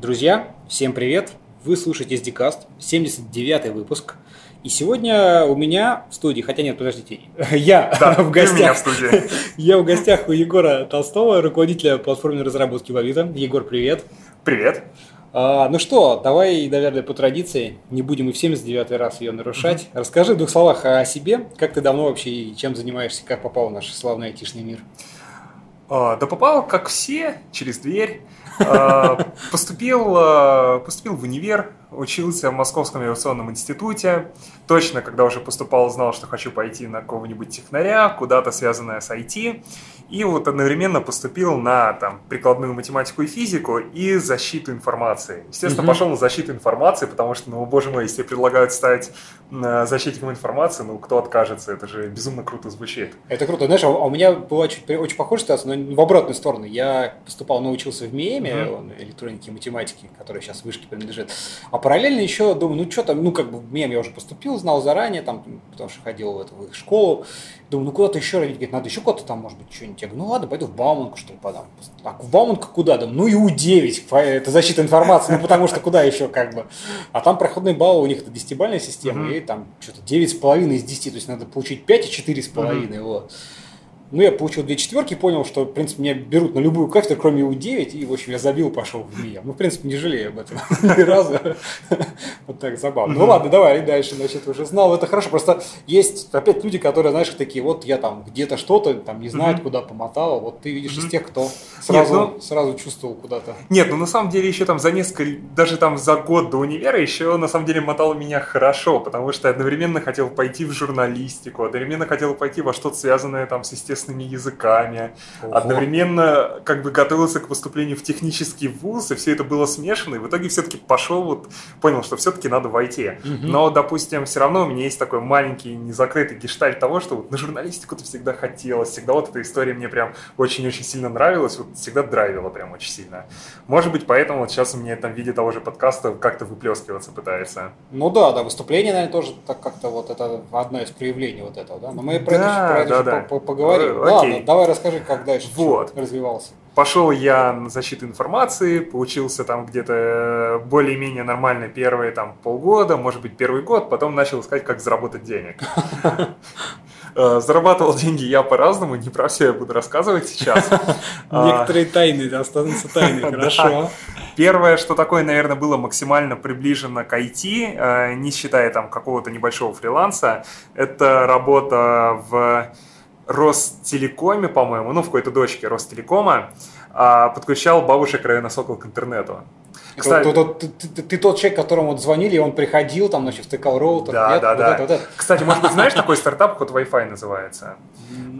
Друзья, всем привет! Вы слушаете SDCast, 79 выпуск. И сегодня у меня в студии, хотя нет, подождите, я Да, в у меня гостях. в студии. Я в гостях у Егора Толстого, руководителя платформенной разработки Вавита. Егор, привет. Привет. А, ну что, давай, наверное, по традиции, не будем и в 79 раз ее нарушать. Расскажи в двух словах о себе, как ты давно вообще и чем занимаешься, как попал в наш славный айтишный мир. А, Да попал, как все, через дверь. А, Поступил, а, поступил в универ, учился в Московском авиационном институте. Точно, когда уже поступал, знал, что хочу пойти на какого-нибудь технаря, куда-то связанное с IT. И вот одновременно поступил на там, прикладную математику и физику и защиту информации. Естественно, пошел на защиту информации, потому что, ну, боже мой, если предлагают стать м, защитником информации, ну, кто откажется? Это же безумно круто звучит. Это круто. Знаешь, а у меня была чуть, очень похожая ситуация, но в обратную сторону. Я поступал, научился в МИЭМе, Мгм. он, электроники и математики, который сейчас вышке принадлежит. А параллельно еще думаю, ну что там, ну как бы в МИЭМ я уже поступил, знал заранее, там, потому что ходил в, эту, в их школу. Думаю, ну куда-то еще, родители говорят, надо еще куда-то там, может быть, что-нибудь. Я говорю, ну ладно, пойду в Бауманку, что ли, подам. Так, в Бауманку куда? Думаю, ну и У9, фа- это защита информации, ну потому что куда еще как бы. А там проходные баллы, у них это десятибальная система, Мгм. и там что-то 9,5 из 10, то есть надо получить 5 и 4,5, вот. Ну, я получил две четверки, понял, что, в принципе, меня берут на любую кафедру, кроме У9, и, в общем, я забил, пошел в МИА. Ну, в принципе, не жалею об этом ни разу. Вот так забавно. Ну, ладно, давай дальше, значит, уже знал, это хорошо. Просто есть, опять, люди, которые, знаешь, такие, вот я там где-то что-то, там, не знают, куда помотал, вот ты видишь из тех, кто сразу, ну- сразу чувствовал куда-то. Нет, ну на самом деле еще там за несколько, даже там за год до универа еще на самом деле мотало меня хорошо, потому что я одновременно хотел пойти в журналистику, одновременно хотел пойти во что-то связанное там с естественными языками, Ого. одновременно как бы готовился к поступлению в технический вуз, и все это было смешано, и в итоге все-таки пошел, вот понял, что все-таки надо войти. Мгм. Но, допустим, все равно у меня есть такой маленький незакрытый гештальт того, что вот на журналистику-то всегда хотелось, всегда вот эта история мне прям очень-очень сильно нравилась, вот всегда драйвила прям очень сильно. Может быть, поэтому вот сейчас у меня там в виде того же подкаста как-то выплескиваться пытается. Ну да, да, выступление, наверное, тоже так как-то вот это одно из проявлений вот этого, да. Но мы про Да, это, про это да, еще да. по- по- поговорим. Э, Ладно, окей. давай расскажи, как дальше Вот. развивался. Пошел я на защиту информации, поучился там где-то более-менее нормально первые там полгода, может быть первый год, потом начал искать, как заработать денег. Э, Зарабатывал деньги я по-разному, не про все я буду рассказывать сейчас. А, Некоторые тайны останутся тайной, Да. хорошо. Первое, что такое, наверное, было максимально приближено к IT, э, не считая там какого-то небольшого фриланса, это работа в Ростелекоме, по-моему, ну, в какой-то дочке Ростелекома, а, подключал бабушек района Сокол к интернету. Кстати, Ты, ты- ты- ты- ты тот человек, которому вот звонили, и он приходил, там, значит, втыкал роутер. Да, нет? да, Вот да. это, вот это. кстати, может быть, знаешь такой стартап, код Wi-Fi называется?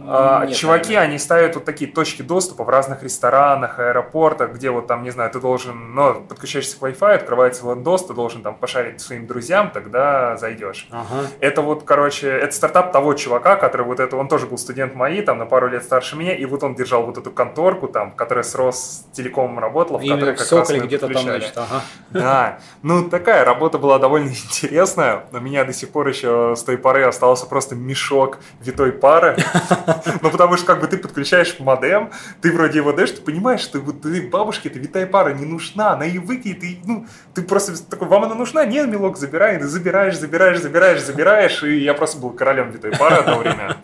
А, Нет, Чуваки, наверное. они ставят вот такие точки доступа в разных ресторанах, аэропортах, где вот там, не знаю, ты должен, ну, подключаешься к Wi-Fi, открывается лендос, ты должен там пошарить своим друзьям, тогда зайдешь. Ага. Это вот, короче, это стартап того чувака, который вот это, он тоже был студент МАИ, там на пару лет старше меня, и вот он держал вот эту конторку там, которая с Ростелекомом работала, в которой как Соколе где-то там. Ага. Да, ну такая работа была довольно интересная. У меня до сих пор еще с той поры остался просто мешок витой пары. Ну потому что как бы ты подключаешь модем, ты вроде его дэшь, ты понимаешь, что ты, бабушке эта витая пара не нужна, она и выкинет, ну ты просто такой, вам она нужна? Не, милок, забирай, ты забираешь, забираешь, забираешь, забираешь, и я просто был королем витой пары одно время.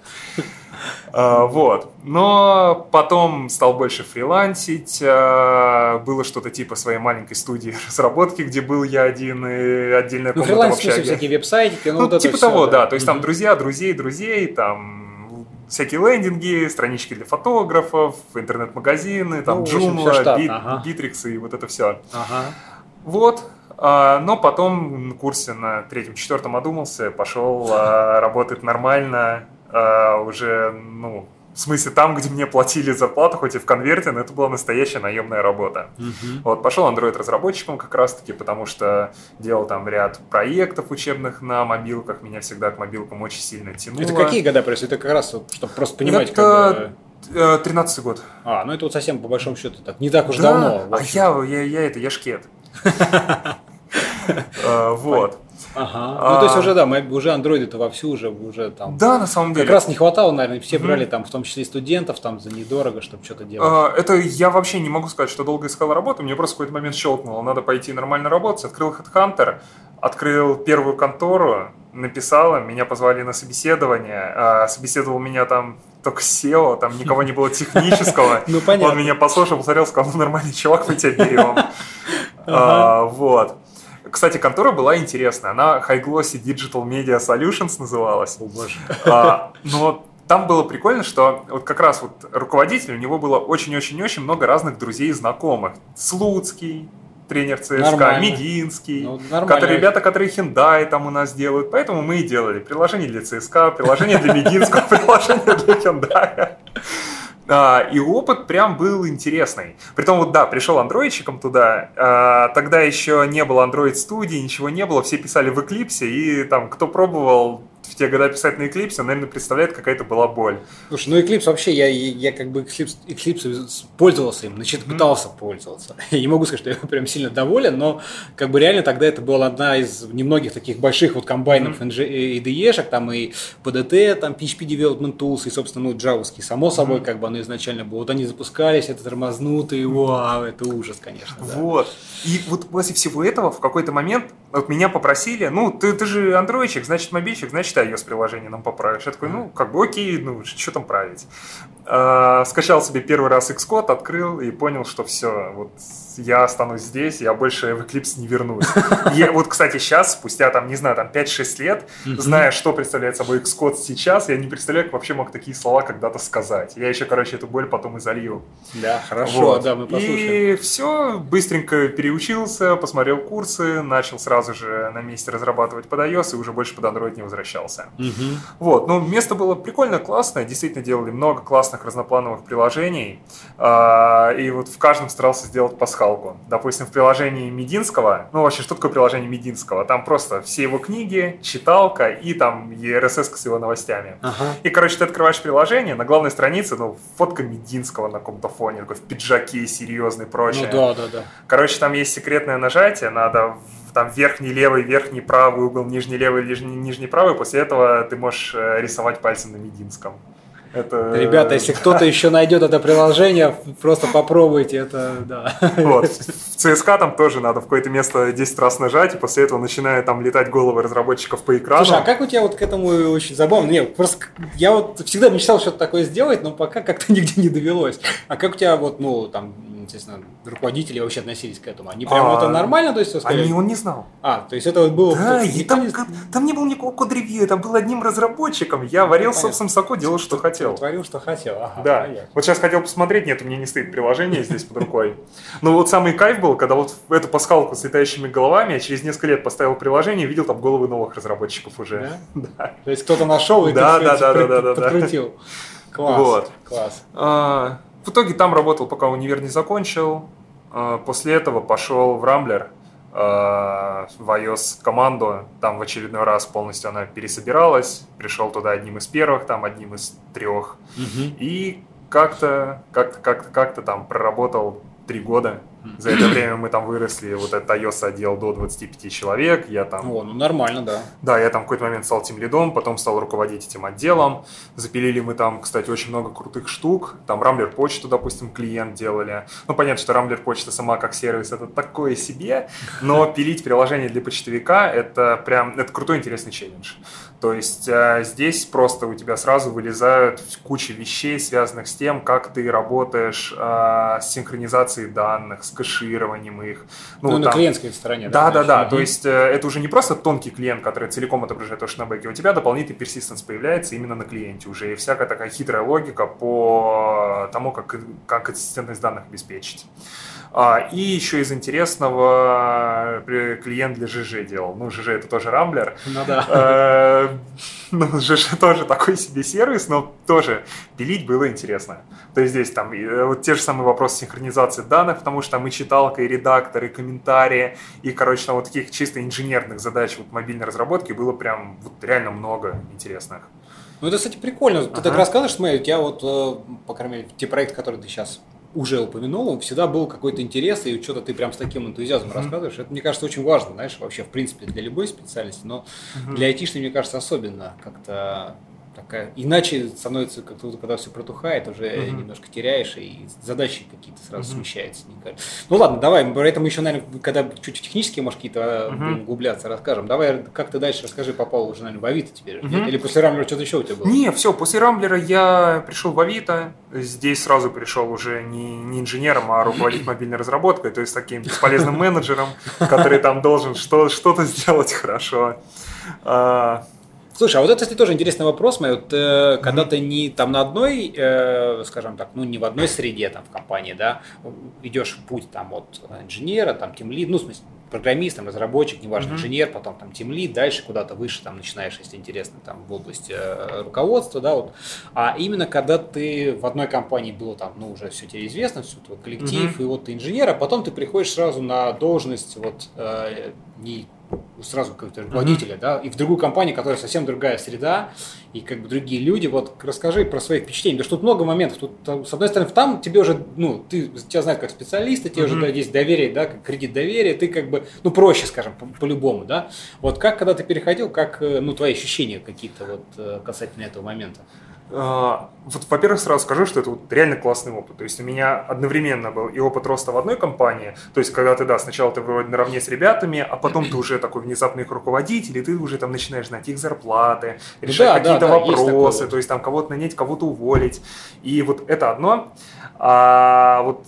А, Вот. Но потом стал больше фрилансить. а, Было что-то типа своей маленькой студии разработки, где был я один и отдельная Ну, комната в фриланс, в общаге. всякие веб-сайтики, ну, Ну, вот типа того, да. То есть там друзья, друзей, друзей, там всякие лендинги, странички для фотографов, интернет-магазины, там Ну, Joomla, Bit- ага. Bittrex и вот это все. Ага. Вот. А, Но потом на курсе на третьем-четвертом одумался, пошел работать нормально, а, уже, ну, в смысле, там, где мне платили зарплату, хоть и в конверте, но это была настоящая наемная работа. Мгм. Вот, пошел Android-разработчиком как раз-таки, потому что делал там ряд проектов учебных на мобилках, меня всегда к мобилкам очень сильно тянуло. Это какие года происходит? Это как раз, чтобы просто понимать, Это как бы... э, 13 год. А, ну это вот совсем по большому счету так, не так уж Да, давно. а я, я, я это, я шкет. Э, Вот. Ага. А... Ну, то есть уже, да, мы, уже андроиды-то вовсю уже, уже там... Да, на самом деле. Как раз не хватало, наверное, все брали там, в том числе и студентов, там, за недорого, чтобы что-то делать. А, это я вообще не могу сказать, что долго искал работу, мне просто в какой-то момент щелкнуло, надо пойти нормально работать, открыл HeadHunter, открыл первую контору, написала, меня позвали на собеседование, а собеседовал меня там только SEO, там никого не было технического. Ну, понятно. Он меня послушал, посмотрел, сказал, ну, нормальный чувак, мы тебя берем. А, вот. Кстати, контора была интересная. Она High Glossy Digital Media Solutions называлась. О, боже. А, но там было прикольно, что вот как раз вот руководитель, у него было очень-очень-очень много разных друзей и знакомых. Слуцкий, тренер ЦСКА, нормально. Мединский, ну, которые, ребята, которые Hyundai там у нас делают. Поэтому мы и делали приложение для ЦСКА, приложение для Мединского, приложение для Hyundai. А, и опыт прям был интересный. Притом вот да, пришел андроидчиком туда, а, тогда еще не было Android студии, ничего не было, все писали в Eclipse, и там кто пробовал в те годы писать на Eclipse, наверное, представляет, какая это была боль. Слушай, ну Eclipse вообще, я, я как бы Eclipse, Eclipse пользовался им, значит, пытался mm-hmm. пользоваться. Я не могу сказать, что я прям сильно доволен, но как бы реально тогда это была одна из немногих таких больших вот комбайнов mm-hmm. IDE-шек, там и PDT, там PHP Development Tools, и, собственно, ну, джавовский, само собой, mm-hmm. как бы оно изначально было. Вот они запускались, это тормознутые, вау, это ужас, конечно. Да. Вот. И вот после всего этого в какой-то момент вот меня попросили, ну, ты, ты же андроидчик, значит, мобильщик, значит, iOS-приложение нам поправишь. Я такой, ну, как бы окей, ну, что там править. А, скачал себе первый раз Xcode, открыл и понял, что все, вот я останусь здесь, я больше в Eclipse не вернусь. Я, вот, кстати, сейчас, спустя, там, не знаю, там 5-6 лет, зная, что представляет собой Xcode сейчас, я не представляю, как вообще мог такие слова когда-то сказать. Я еще, короче, эту боль потом и залью. Да, хорошо, вот. да, мы послушаем. И все, быстренько переучился, посмотрел курсы, начал сразу же на месте разрабатывать под iOS и уже больше под Android не возвращался. Угу. Вот, ну, место было прикольно, классное, действительно делали много классных разноплановых приложений, а, и вот в каждом старался сделать пасхал пасхалку. Допустим, в приложении Мединского, ну вообще, что такое приложение Мединского? Там просто все его книги, читалка и там RSS с его новостями. Ага. И, короче, ты открываешь приложение, на главной странице, ну, фотка Мединского на каком-то фоне, такой в пиджаке серьезный, прочее. Ну да, да, да. Короче, там есть секретное нажатие, надо там верхний левый, верхний правый угол, нижний левый, нижний, нижний правый, после этого ты можешь э, рисовать пальцем на Мединском. Это... Ребята, если кто-то еще найдет это приложение, просто попробуйте, это да. Вот. В ЦСКА там тоже надо в какое-то место 10 раз нажать, и после этого начинают там летать головы разработчиков по экрану. Слушай, а как у тебя вот к этому очень забавно? Нет, просто я вот всегда мечтал что-то такое сделать, но пока как-то нигде не довелось. А как у тебя вот, ну, там, естественно, руководители вообще относились к этому? Они прям а, это нормально, то есть все сказали? Они, он не знал. А, то есть это вот было... Да, и там, не... там не было никакого код-ревью, там был одним разработчиком. Я варил ну, в собственном соку, делал, что хотел. Творил, что хотел, ага, Да. Понятно. Вот сейчас хотел посмотреть, нет, у меня не стоит приложение здесь под рукой. Но вот самый кайф был, когда вот эту пасхалку с летающими головами, я через несколько лет поставил приложение и видел там головы новых разработчиков уже. Да? То есть кто-то нашел и да, да, да, да, да, подкрутил. Класс, вот. класс. А, в итоге там работал, пока универ не закончил. А, после этого пошел в Рамблер, а, в iOS команду. Там в очередной раз полностью она пересобиралась. Пришел туда одним из первых, там одним из трех. Угу. И как-то, как-то, как-то, как-то там проработал три года. За это время мы там выросли, вот этот iOS отдел до 25 человек, я там... О, ну нормально, да. Да, я там в какой-то момент стал тем лидом, потом стал руководить этим отделом. Запилили мы там, кстати, очень много крутых штук. Там Рамблер почту, допустим, клиент делали. Ну, понятно, что Рамблер почта сама как сервис это такое себе, но пилить приложение для почтовика это прям, это крутой интересный челлендж. То есть э, здесь просто у тебя сразу вылезают куча вещей, связанных с тем, как ты работаешь э, с синхронизацией данных, с кэшированием их. Ну, ну там... на клиентской стороне. Да, да, да. да. То есть э, это уже не просто тонкий клиент, который целиком отображает то, что на бэке. У тебя дополнительный persistence появляется именно на клиенте уже. И всякая такая хитрая логика по тому, как, как консистентность данных обеспечить. А, и еще из интересного э, клиент для ЖЖ делал. Ну, ЖЖ это тоже Рамблер. Ну да. Э, ну, ЖЖ тоже такой себе сервис, но тоже пилить было интересно. То есть здесь там э, вот те же самые вопросы синхронизации данных, потому что там и читалка, и редактор, и комментарии, и, короче, там вот таких чисто инженерных задач вот мобильной разработки было прям вот реально много интересных. Ну, это, кстати, прикольно. Ты ага. так рассказываешь, смотри, у тебя вот, по крайней мере, те проекты, которые ты сейчас уже упомянул, всегда был какой-то интерес, и что-то ты прям с таким энтузиазмом mm-hmm. рассказываешь. Это, мне кажется, очень важно, знаешь, вообще, в принципе, для любой специальности, но mm-hmm. для айтишной, мне кажется, особенно как-то Иначе становится, как когда все протухает, уже uh-huh. немножко теряешь, и задачи какие-то сразу uh-huh. смещаются. Ну ладно, давай, поэтому еще, наверное, когда чуть технически, может, какие-то uh-huh. будем углубляться, расскажем. Давай, как ты дальше расскажи, попал уже, наверное, в Авито теперь. Uh-huh. Или после Рамблера что-то еще у тебя было? Не, все, после Рамблера я пришел в Авито. Здесь сразу пришел уже не, не инженером, а руководить мобильной разработкой, то есть таким бесполезным менеджером, который там должен что-то сделать хорошо. Слушай, а вот это, кстати, тоже интересный вопрос, мой. Вот, э, когда mm-hmm. ты не там на одной, э, скажем так, ну не в одной среде там в компании, да, идешь в путь там от инженера, там тимлид, ну в смысле программист, там, разработчик, неважно, mm-hmm. инженер, потом там тимлид, дальше куда-то выше там начинаешь, если интересно, там в области э, руководства, да, вот. А именно когда ты в одной компании было там, ну уже все тебе известно, все твой коллектив, mm-hmm. и вот ты инженер, а потом ты приходишь сразу на должность вот э, не сразу как-то руководителя, mm-hmm. да, и в другую компанию, которая совсем другая среда, и как бы другие люди. Вот расскажи про свои впечатления. Потому что тут много моментов. Тут, с одной стороны, там тебе уже, ну, ты тебя знают как специалиста, тебе mm-hmm. уже да, есть доверие, да, как кредит доверия, ты как бы, ну, проще, скажем, по-любому, да. Вот как, когда ты переходил, как, э, ну, твои ощущения какие-то вот э, касательно этого момента? А, вот, во-первых, сразу скажу, что это вот реально классный опыт. То есть у меня одновременно был и опыт роста в одной компании, то есть когда ты, да, сначала ты вроде наравне с ребятами, а потом ты уже такой внезапный их руководитель, и ты уже там начинаешь знать их зарплаты, решать да, какие-то да, вопросы, есть то есть там кого-то нанять, кого-то уволить. И вот это одно. А вот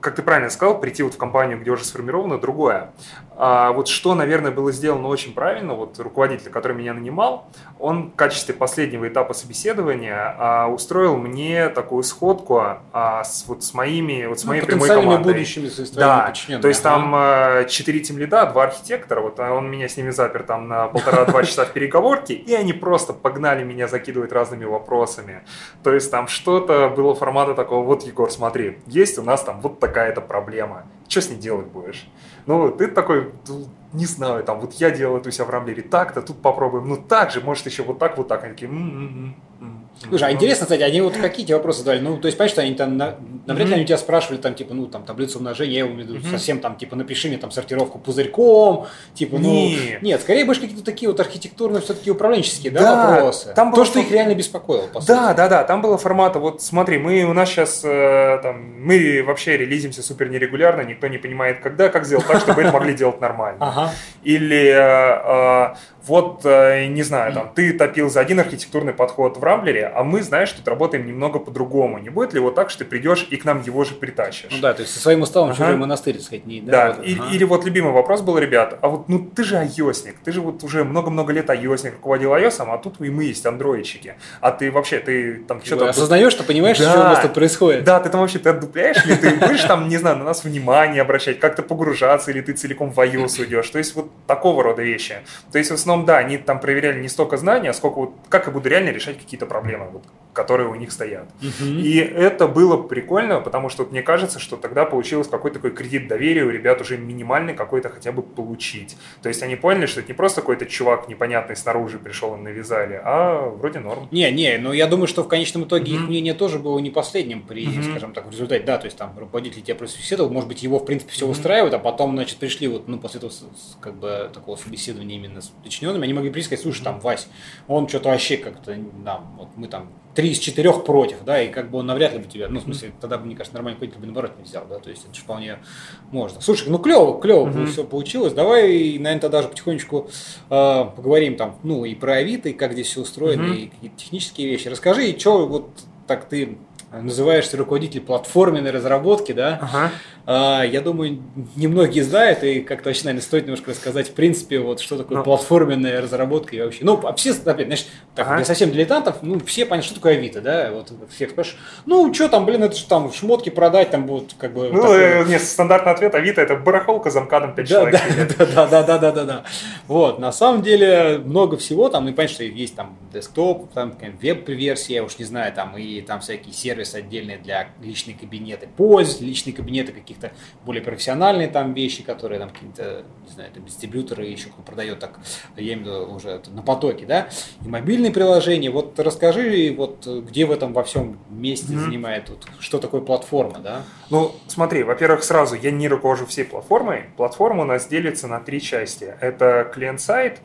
как ты правильно сказал, прийти вот в компанию, где уже сформировано, другое. А вот что, наверное, было сделано очень правильно, вот руководитель, который меня нанимал, он в качестве последнего этапа собеседования а, устроил мне такую сходку а, с, вот с моими, вот с ну, моей прямой командой. будущими Да, то есть там а, четыре тимлида, два архитектора, вот а он меня с ними запер там на полтора-два часа в переговорке, и они просто погнали меня закидывать разными вопросами. То есть там что-то было формата такого, вот, Егор, смотри, есть у нас там вот такая-то проблема, что с ней делать будешь? Ну, ты такой, не знаю, там, вот я делал это у себя в Рамблере так-то, тут попробуем, ну так же, может еще вот так, вот так. Они такие, м-м-м, Слушай, а интересно, кстати, они вот какие тебе вопросы задали? Ну, то есть, понимаешь, что они там, навряд ли они у тебя спрашивали, там, типа, ну, там, таблицу умножения, я имею в виду совсем там, типа, напиши мне там сортировку пузырьком, типа, ну, нет, нет скорее больше какие-то такие вот архитектурные, все-таки управленческие, да, да вопросы. Там То, что их реально беспокоило, по Да, да, да, там было формата, вот смотри, мы, у нас сейчас, э, там, мы вообще релизимся супер нерегулярно, никто не понимает, когда, как сделать так, чтобы это могли делать нормально. Или э, э, вот, э, не знаю, там, ты топил за один архитектурный подход в Рамблере, а мы, знаешь, тут работаем немного по-другому. Не будет ли вот так, что ты придешь и к нам его же притащишь? Ну да, то есть со своим уставом ага. чужой монастырь сказать не Да, да вот, и, ага. или вот любимый вопрос был, ребят, а вот ну ты же айосник, ты же вот уже много-много лет айосник руководил айосом, а тут и мы есть андроидчики. А ты вообще, ты там что-то... Осознаешь, что понимаешь, да. что у нас тут происходит? Да, ты там вообще, ты отдупляешь ли, ты будешь там, не знаю, на нас внимание обращать, как-то погружаться, или ты целиком в iOS уйдешь. То есть вот такого рода вещи. То есть в основном, да, они там проверяли не столько знания, сколько вот как я буду реально решать какие-то проблемы, вот, которые у них стоят. Угу. И это было прикольно, потому что вот мне кажется, что тогда получилось какой-то такой кредит доверия у ребят уже минимальный какой-то хотя бы получить. То есть они поняли, что это не просто какой-то чувак непонятный снаружи пришел и навязали, а вроде норм. Не, не, но я думаю, что в конечном итоге угу. их мнение тоже было не последним при, угу. скажем так, в результате. Да, то есть там руководитель тебя просветил, может быть, его в принципе все угу. устраивает, а потом, значит, пришли вот, ну, после этого как бы такого собеседования именно с подчиненными, они могли прийти сказать, слушай, там, Вась, он что-то вообще как-то, да, вот мы там три из четырех против, да, и как бы он навряд ли бы тебя, ну, в смысле, тогда бы, мне кажется, нормальный руководитель бы наоборот не взял, да, то есть это же вполне можно. Слушай, ну клево, клево uh-huh. все получилось, давай, наверное, тогда же потихонечку э, поговорим там, ну, и про Авито, и как здесь все устроено, uh-huh. и какие-то технические вещи. Расскажи, и что вот так ты называешься руководитель платформенной разработки, да? Ага. А, я думаю, немногие знают, и как-то вообще, наверное, стоит немножко рассказать, в принципе, вот что такое ну. платформенная разработка и вообще. Ну, все, опять, знаешь, так, ага. для совсем дилетантов, ну, все понятно, что такое Авито, да? Вот всех спрашивают, ну, что там, блин, это же там шмотки продать, там будут как бы... Ну, такой... Э, нет, стандартный ответ Авито это барахолка замкадом 5 да, человек. Да, да, да, да, да, да, да. Вот, на самом деле много всего там, ну, понятно, что есть там десктоп, там веб-версия, я уж не знаю, там и там всякие сервисы отдельные для личной кабинеты пользователей, личные кабинеты каких-то более профессиональные там вещи, которые там какие-то, не знаю, там дистрибьюторы еще кто продает так, я имею в виду уже на потоке, да, и мобильные приложения. Вот расскажи, вот где в этом во всем месте mm-hmm. занимает, вот, что такое платформа, да? Ну, смотри, во-первых, сразу, я не руковожу всей платформой. Платформа у нас делится на три части. Это клиент-сайт,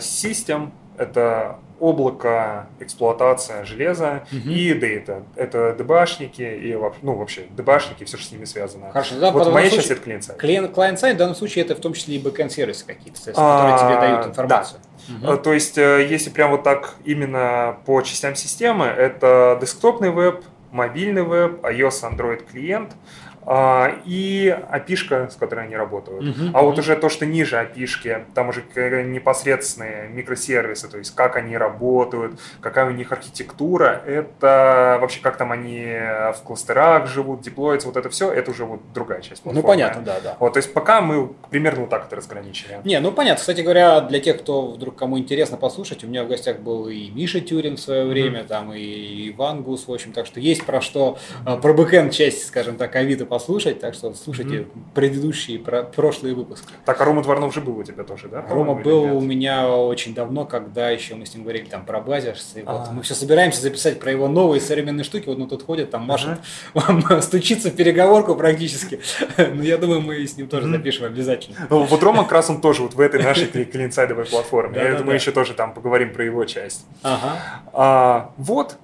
систем, а, это облако, эксплуатация железа угу. и дейта. Это дебашники и ну, вообще дебашники, все, что с ними связано. Хорошо, да, вот моя часть это клиент-сайт. Клиент, клиент-сайт в данном случае это в том числе и бэкэнд-сервисы какие-то, которые тебе а, дают информацию. Да. Угу. То есть, э, если прям вот так именно по частям системы, это десктопный веб, мобильный веб, iOS, Android клиент, а, и api с которой они работают. Uh-huh, а вот уже то, что ниже api там уже непосредственные микросервисы, то есть как они работают, какая у них архитектура, это вообще как там они в кластерах живут, деплоятся, вот это все, это уже вот другая часть платформы. Ну, понятно, да, да. Вот, то есть пока мы примерно вот так это разграничили. Не, ну понятно. Кстати говоря, для тех, кто вдруг кому интересно послушать, у меня в гостях был и Миша Тюрин в свое время, mm-hmm. там и Иван Гус, в общем, так что есть про что, а, про бэкэнд часть, скажем так, Авито послушать, так что слушайте mm-hmm. предыдущие, про, прошлые выпуски. Так, а Рома Дворнов же был у тебя тоже, да? Рома был у меня очень давно, когда еще мы с ним говорили там про базерс, и вот мы все собираемся записать про его новые современные штуки, вот он тут ходит, там машет, ага. стучится в переговорку практически, ну я думаю, мы с ним тоже запишем обязательно. Ну вот Рома как раз он тоже вот в этой нашей клиент-сайдовой платформе, я думаю, еще тоже там поговорим про его часть. Ага. А, вот,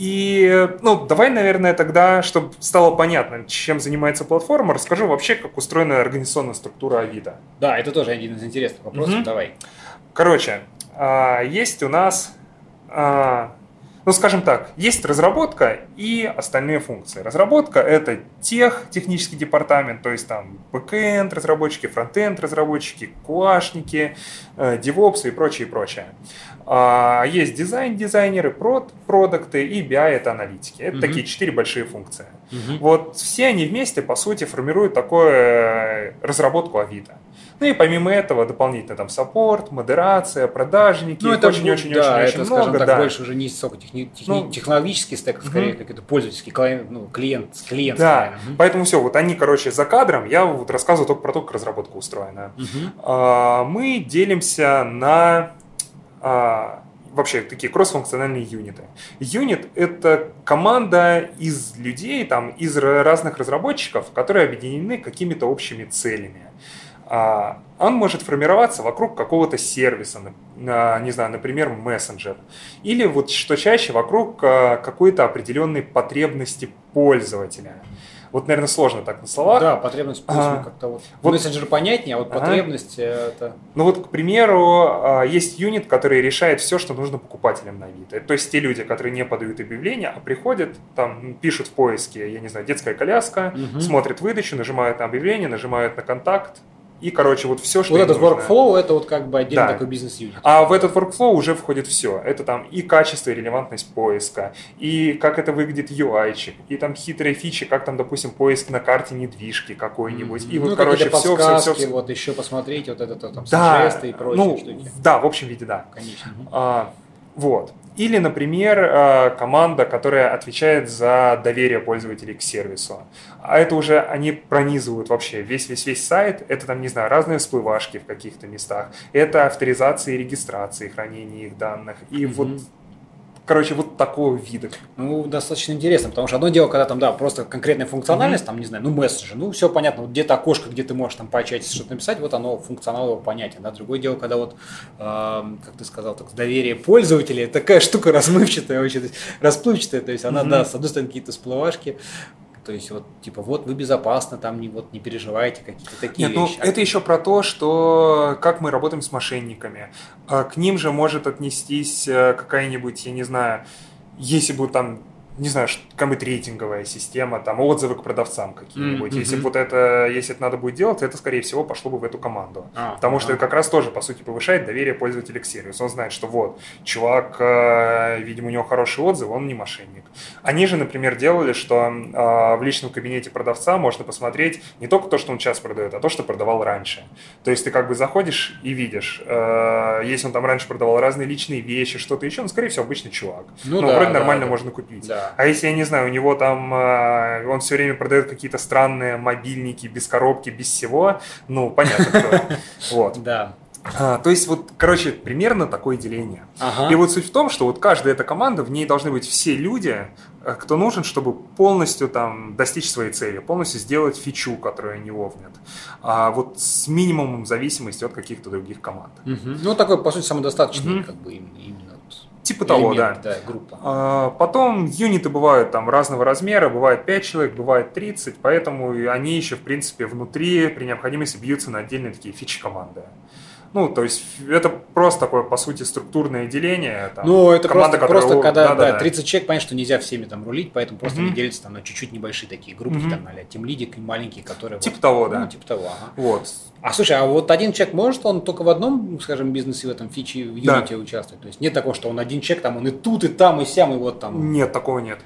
и, ну, давай, наверное, тогда, чтобы стало понятно, чем занимается платформа, расскажу вообще, как устроена организационная структура Авито. Да, это тоже один из интересных вопросов, угу. давай. Короче, а, есть у нас, а, ну, скажем так, есть разработка и остальные функции. Разработка — это тех, технический департамент, то есть там бэкэнд разработчики, фронтенд разработчики, куашники, э, девопсы и прочее, и прочее. А, есть дизайн-дизайнеры, прод, продукты и BI – это аналитики. Это угу. такие четыре большие функции. Угу. Вот все они вместе, по сути, формируют такую э, разработку Авито. Ну и помимо этого дополнительно там саппорт, модерация, продажники, ну, это очень-очень-очень да, очень, это, очень скажем много. Так, да. больше уже не столько техни- техни- ну, технологический стек, а скорее угу. как это пользовательский клиент, ну, клиент, клиент. Да, угу. поэтому все, вот они, короче, за кадром, я вот рассказываю только про то, как разработка устроена. Угу. А, мы делимся на а, вообще такие кроссфункциональные юниты. Юнит — это команда из людей, там, из разных разработчиков, которые объединены какими-то общими целями. А, он может формироваться вокруг какого-то сервиса, не знаю, например, мессенджер. Или вот что чаще вокруг а, какой-то определенной потребности пользователя. Вот, наверное, сложно так на словах. Да, потребность а, как-то вот. вот. Мессенджер понятнее, а вот ага. потребность это. Ну вот, к примеру, а, есть юнит, который решает все, что нужно покупателям на Авито. То есть те люди, которые не подают объявления, а приходят, там пишут в поиске, я не знаю, детская коляска, угу. смотрят выдачу, нажимают на объявление, нажимают на контакт, и, короче, вот все, что Вот этот нужно. workflow, это вот как бы отдельный да. такой бизнес-юнит. А в этот workflow уже входит все. Это там и качество, и релевантность поиска, и как это выглядит UI-чик, и там хитрые фичи, как там, допустим, поиск на карте недвижки какой-нибудь. Mm-hmm. И вот, ну, короче, все, все, все, все. Вот еще посмотреть вот это там да, и прочие ну, штуки. Да, в общем виде, да. Конечно. А, вот. Или, например, э, команда, которая отвечает за доверие пользователей к сервису. А это уже они пронизывают вообще весь-весь-весь сайт. Это там, не знаю, разные всплывашки в каких-то местах. Это авторизация и регистрация, хранение их данных. И mm-hmm. вот короче, вот такого вида. Ну, достаточно интересно, потому что одно дело, когда там, да, просто конкретная функциональность, mm-hmm. там, не знаю, ну, мессенджер, ну, все понятно, вот где-то окошко, где ты можешь там по чате что-то написать, вот оно, функционал его понятен, да, другое дело, когда вот, э, как ты сказал, так, доверие пользователей, такая штука размывчатая, очень расплывчатая, то есть она, mm-hmm. да, с одной стороны, какие-то всплывашки, то есть вот типа вот вы безопасны, там не вот не переживайте какие-то такие Нет, вещи. Ну, это еще про то, что как мы работаем с мошенниками. А к ним же может отнестись э, какая-нибудь, я не знаю, если бы там не знаю, какая-нибудь рейтинговая система, там отзывы к продавцам какие-нибудь. Mm-hmm. Если вот это, если это надо будет делать, это, скорее всего, пошло бы в эту команду. А, Потому а. что это как раз тоже, по сути, повышает доверие пользователя к сервису. Он знает, что вот, чувак, э, видимо, у него хороший отзыв, он не мошенник. Они же, например, делали, что э, в личном кабинете продавца можно посмотреть не только то, что он сейчас продает, а то, что продавал раньше. То есть ты как бы заходишь и видишь, э, если он там раньше продавал разные личные вещи, что-то еще, он, скорее всего, обычный чувак. Ну, ну да, вроде да, нормально да. можно купить. Да. А если, я не знаю, у него там, э, он все время продает какие-то странные мобильники без коробки, без всего, ну, понятно, кто. Вот. Да. А, то есть, вот, короче, примерно такое деление. Ага. И вот суть в том, что вот каждая эта команда, в ней должны быть все люди, э, кто нужен, чтобы полностью там достичь своей цели, полностью сделать фичу, которую они вовнят. А вот с минимумом зависимости от каких-то других команд. Мгм. Ну, такой, по сути, самодостаточный, Мгм. как бы, им- именно Типа того, да. элемент, да, группа. А, Потом юниты бывают там разного размера, бывает 5 человек, бывает 30, поэтому они еще, в принципе, внутри при необходимости бьются на отдельные такие фичи-команды. Ну, то есть это просто такое, по сути, структурное деление. там, Ну, это команда, просто, которая- просто когда Да-да-да. да, 30 человек, понятно, что нельзя всеми там рулить, поэтому просто Мгм. они делятся там на чуть-чуть небольшие такие группы, Мгм. там, тем лидик и маленькие, которые... Типа вот- того, да. Ну, типа того, ага. Вот. А слушай, а вот один человек может, он только в одном, скажем, бизнесе в этом фиче, в Да. юните участвовать? То есть нет такого, что он один человек, там он и тут, и там, и сям, и вот там. Нет, такого нет.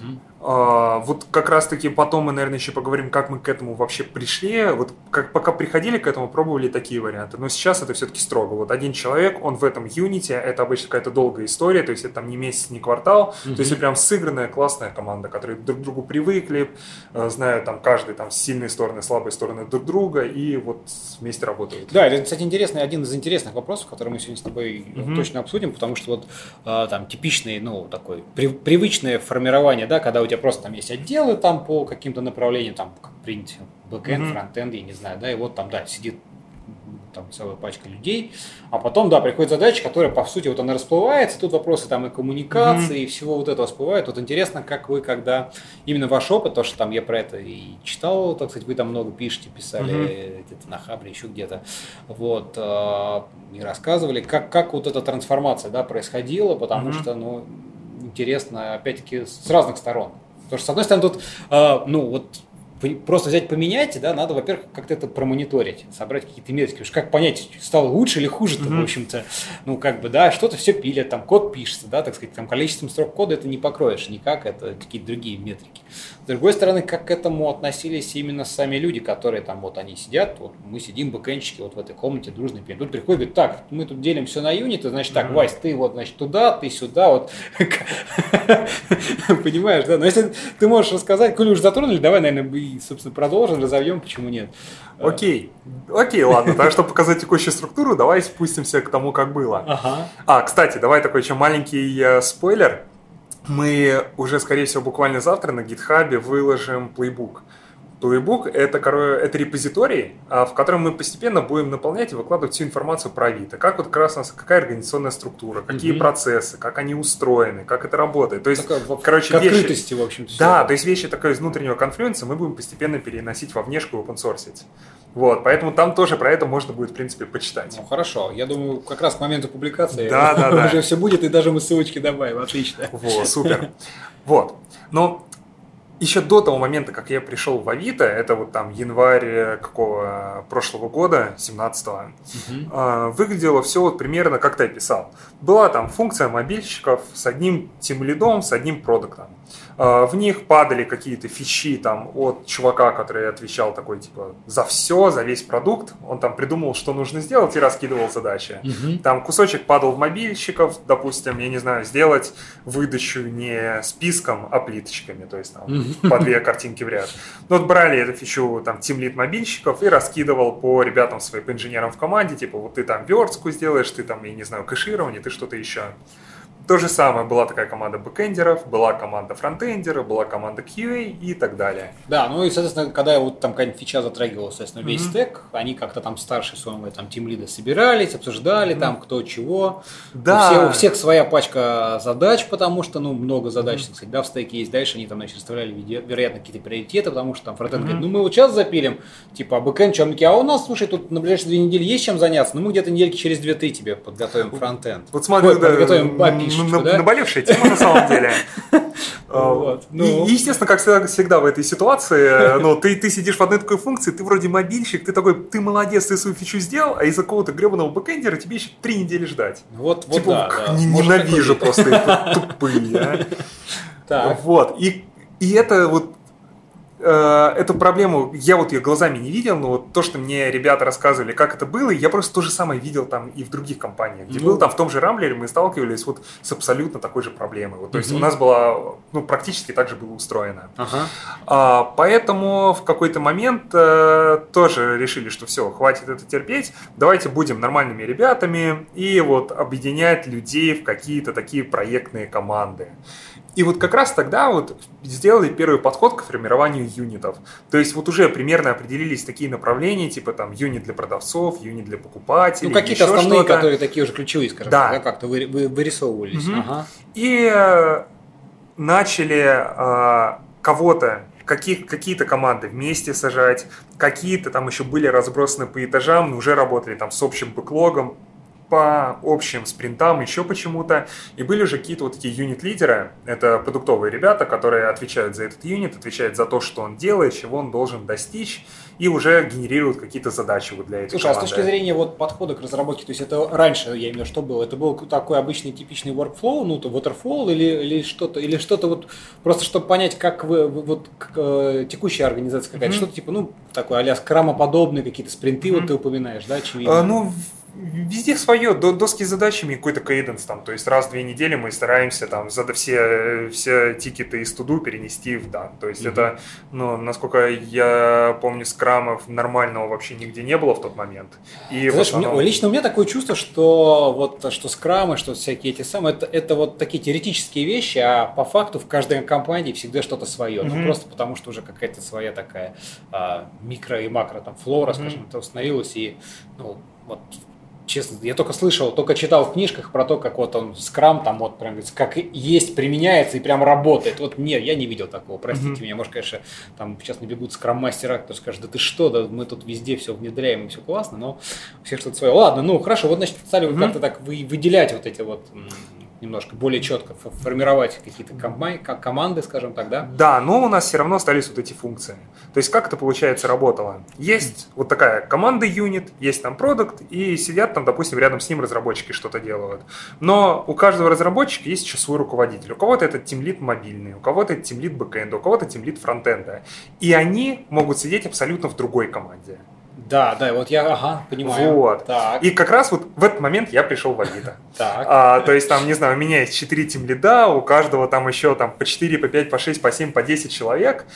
Мгм. А, вот как раз-таки потом мы, наверное, еще поговорим, как мы к этому вообще пришли. Вот как, пока приходили к этому, пробовали такие варианты. Но сейчас это все-таки строго. Вот один человек, он в этом юните, это обычно какая-то долгая история, то есть это там не месяц, не квартал. Мгм. То есть это прям сыгранная классная команда, которые друг к другу привыкли, э, знают там каждый там сильные стороны, слабые стороны друг друга и вот вместе работают. Да, это, кстати, интересный, один из интересных вопросов, который мы сегодня с тобой Мгм. точно обсудим, потому что вот э, там типичный, ну, такой при- привычное формирование, да, когда у тебя просто там есть отделы там по каким-то направлениям, там, как принято, бэкэнд, Мгм. фронтенд, я не знаю, да, и вот там, да, сидит там целая пачка людей, а потом, да, приходит задача, которая, по сути, вот она расплывается, тут вопросы там и коммуникации, и всего вот этого всплывает. Вот интересно, как вы, когда именно ваш опыт, то, что там я про это и читал, так сказать, вы там много пишете, писали э, где-то на Хабре, еще где-то, вот, э, и рассказывали, как, как вот эта трансформация, да, происходила, потому Мгм. что, ну, интересно, опять-таки, с разных сторон. Потому что, с одной стороны, тут, э, ну, вот, просто взять поменять, да, надо, во-первых, как-то это промониторить, собрать какие-то метрики. Что как понять, стало лучше или хуже-то, Мгм. в общем-то, ну, как бы, да, что-то все пилят, там, код пишется, да, так сказать, там, количеством строк кода это не покроешь никак, это какие-то другие метрики. С другой стороны, как к этому относились именно сами люди, которые там, вот они сидят, вот мы сидим, бэкэнщики, вот в этой комнате дружно пьем. Тут приходит, говорит, так, мы тут делим все на юниты, значит, так. Вась, ты вот, значит, туда, ты сюда, вот. Понимаешь, да? Но если ты можешь рассказать, коли уже затронули, давай, наверное, и, собственно, продолжим, разовьем, почему нет. Окей, окей, ладно. Так, чтобы показать текущую структуру, давай спустимся к тому, как было. Ага. А, кстати, давай такой еще маленький э, спойлер. Мы уже, скорее всего, буквально завтра на гитхабе выложим плейбук. Плейбук это, коро- это репозиторий, а, в котором мы постепенно будем наполнять и выкладывать всю информацию про Авито. Как вот как раз у нас какая организационная структура, какие Мгм. процессы, как они устроены, как это работает. То есть, Такое, в- короче, вещи- открытости, в общем-то. да, то есть вещи такой из внутреннего конфлюенса мы будем постепенно переносить во внешку и open source. Вот, поэтому там тоже про это можно будет, в принципе, почитать. Ну, хорошо. Я думаю, как раз к моменту публикации Да, да, да. уже все будет, и даже мы ссылочки добавим. Отлично. Во, супер. Вот. Но еще до того момента, как я пришел в Авито, это вот там январь э, какого прошлого года, 17-го, Мгм. э, выглядело все вот примерно как ты описал. Была там функция мобильщиков с одним тимлидом, с одним продуктом. Э, В них падали какие-то фичи там от чувака, который отвечал такой типа за все, за весь продукт. Он там придумал, что нужно сделать и раскидывал задачи. Мгм. Там кусочек падал в мобильщиков, допустим, я не знаю, сделать выдачу не списком, а плиточками, то есть там Мгм. по две картинки в ряд. Ну, вот брали эту фичу там тимлид мобильщиков и раскидывал по ребятам своим, по инженерам в команде, типа вот ты там верстку сделаешь, ты там, я не знаю, кэширование, ты что-то еще. То же самое, была такая команда бэкэндеров, была команда фронтендера, была команда QA и так далее. Да, ну и, соответственно, когда вот там какая-нибудь фича затрагивала, соответственно, весь Мгм. стек, они как-то там старшие своего там тимлида собирались, обсуждали там кто чего. Да. У, всех, у всех своя пачка задач, потому что, ну, много задач, так сказать, да, в стеке есть. Дальше они там, значит, расставляли, вероятно, какие-то приоритеты, потому что там фронтенд Мгм. говорит, ну, мы вот сейчас запилим, типа, а бэкэнд, чем а у нас, слушай, тут на ближайшие две недели есть чем заняться, ну, мы где-то недельки через две-три тебе подготовим фронтенд. Вот смотри, Ой, да, подготовим н- API-шечку, н- да? наболевшая тема на самом деле. Вот, И, ну. и, естественно, как всегда, всегда в этой ситуации, ну, ты, ты сидишь в одной такой функции, ты вроде мобильщик, ты такой, ты молодец, ты свою фичу сделал, а из-за какого-то гребаного бэкэндера тебе еще три недели ждать. Вот, вот, типа, да, Может ненавижу такое просто тупые, а. Вот, и, и это вот э, эту проблему, я вот ее глазами не видел, но вот то, что мне ребята рассказывали, как это было, я просто то же самое видел там и в других компаниях, где ну, был там в том же Рамблере, мы сталкивались вот с абсолютно такой же проблемой. Вот, то есть у нас было, ну, практически так же было устроено. Ага. А, поэтому в какой-то момент э, тоже решили, что все, хватит это терпеть, давайте будем нормальными ребятами и вот объединять людей в какие-то такие проектные команды. И вот как раз тогда вот сделали первый подход к формированию юнитов. То есть вот уже примерно определились такие направления, типа там юнит для продавцов, юнит для покупателей. Ну какие-то основные, что-то. которые такие уже ключевые, скажем да. так, да, как-то вы, вы, вырисовывались. Угу. Ага. И э, начали э, кого-то каких, какие-то команды вместе сажать, какие-то там еще были разбросаны по этажам, но уже работали там с общим бэклогом, по общим спринтам, еще почему-то. И были уже какие-то вот такие юнит-лидеры. Это продуктовые ребята, которые отвечают за этот юнит, отвечают за то, что он делает, чего он должен достичь, и уже генерируют какие-то задачи вот для этой Слушай, команды. а с точки зрения вот подхода к разработке, то есть это раньше, я имею в виду, что было? Это был такой обычный типичный workflow, ну, то waterfall или, или что-то, или что-то вот, просто чтобы понять, как вы, вот как, э, текущая организация какая-то, mm-hmm. что-то типа, ну, такое а-ля скрамоподобные какие-то спринты, mm-hmm. вот ты упоминаешь, да, очевидно? А, ну, Везде свое, доски с задачами, какой-то кейденс там, то есть раз в две недели мы стараемся там за все, все тикеты из туду перенести в дан. То есть mm-hmm. это, ну, насколько я помню, скрамов нормального вообще нигде не было в тот момент. И Знаешь, основном... меня, лично у меня такое чувство, что вот что скрамы, что всякие эти самые, это, это вот такие теоретические вещи, а по факту в каждой компании всегда что-то свое. Mm-hmm. Ну, просто потому что уже какая-то своя такая а, микро и макро, там, флора, mm-hmm. скажем, это установилась, и ну, вот честно, я только слышал, только читал в книжках про то, как вот он скрам там вот прям как есть применяется и прям работает. Вот нет, я не видел такого, простите mm-hmm. меня. Может, конечно, там сейчас не бегут скрам-мастера, кто скажет, да ты что, да мы тут везде все внедряем и все классно, но у всех что-то свое. Ладно, ну хорошо, вот значит стали mm-hmm. как-то так выделять вот эти вот немножко более четко формировать какие-то команды, скажем так, да? Да, но у нас все равно остались вот эти функции. То есть как это, получается, работало? Есть вот такая команда юнит, есть там продукт, и сидят там, допустим, рядом с ним разработчики что-то делают. Но у каждого разработчика есть еще свой руководитель. У кого-то это тимлит мобильный, у кого-то это тимлит бэкэнда, у кого-то тимлит фронтенда. И они могут сидеть абсолютно в другой команде. Да, да, вот я, ага, понимаю. Вот. Так. И как раз вот в этот момент я пришел в Авито. Так. А, то есть там, не знаю, у меня есть 4 тим лида, у каждого там еще там по 4, по 5, по 6, по 7, по 10 человек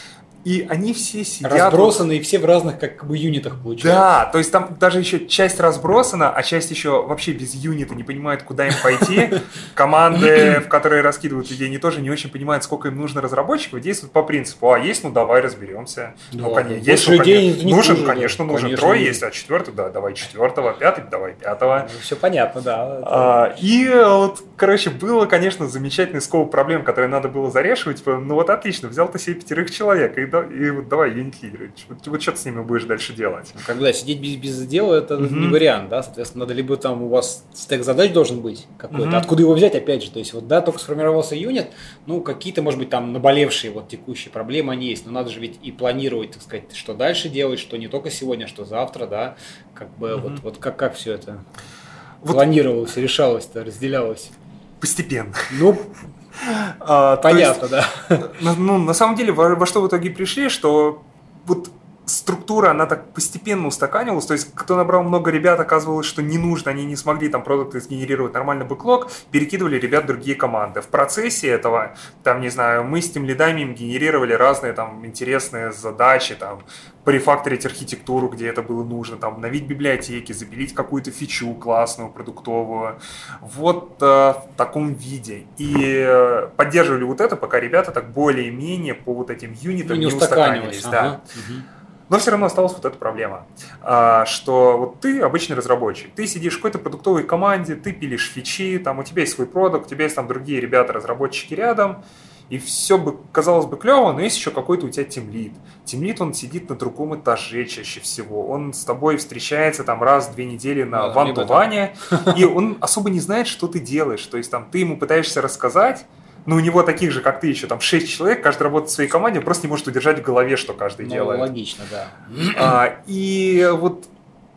и они все сидят... Разбросаны, и все в разных как бы юнитах получается. Да, то есть там даже еще часть разбросана, а часть еще вообще без юнита не понимают, куда им пойти. Команды, в которые раскидывают людей, они тоже не очень понимают, сколько им нужно разработчиков, действуют по принципу, а есть, ну давай разберемся. Ну, конечно, есть, ну, конечно, нужен, конечно, нужен. Трое есть, а четвертый, да, давай четвертого, пятый, давай пятого. Ну, все понятно, да. А, и вот, короче, было, конечно, замечательный скоп проблем, которые надо было зарешивать. Ну вот отлично, взял ты себе пятерых человек, и и вот давай лидеры. Вот, вот что ты с ними будешь дальше делать? Когда сидеть без, без дела, это mm-hmm. не вариант, да, соответственно, надо либо там у вас стек задач должен быть какой-то, mm-hmm. откуда его взять, опять же, то есть вот, да, только сформировался юнит, ну, какие-то, может быть, там наболевшие вот текущие проблемы они есть, но надо же ведь и планировать, так сказать, что дальше делать, что не только сегодня, что завтра, да, как бы mm-hmm. вот, вот как, как все это вот... планировалось, решалось-то, разделялось? Постепенно. Ну, а, Понятно, есть, да. Ну, на самом деле, во, во что в итоге пришли, что вот структура, она так постепенно устаканивалась, то есть кто набрал много ребят, оказывалось, что не нужно, они не смогли там продукты сгенерировать нормально бэклог, перекидывали ребят в другие команды. В процессе этого, там, не знаю, мы с тем лидами им генерировали разные там интересные задачи, там, порефакторить архитектуру, где это было нужно, там, обновить библиотеки, запилить какую-то фичу классную, продуктовую. Вот э, в таком виде. И э, поддерживали вот это, пока ребята так более-менее по вот этим юнитам ну, не, не устаканились. Ага. Да. Угу. Но все равно осталась вот эта проблема, а, что вот ты обычный разработчик, ты сидишь в какой-то продуктовой команде, ты пилишь фичи, там у тебя есть свой продукт, у тебя есть там другие ребята, разработчики рядом, и все бы казалось бы клево, но есть еще какой-то у тебя тимлит. Тимлит, он сидит на другом этаже чаще всего. Он с тобой встречается там раз в две недели на ван ване и он особо не знает, что ты делаешь. То есть там ты ему пытаешься рассказать, но у него таких же, как ты, еще там 6 человек, каждый работает в своей команде, он просто не может удержать в голове, что каждый ну, делает. логично, да. А, и вот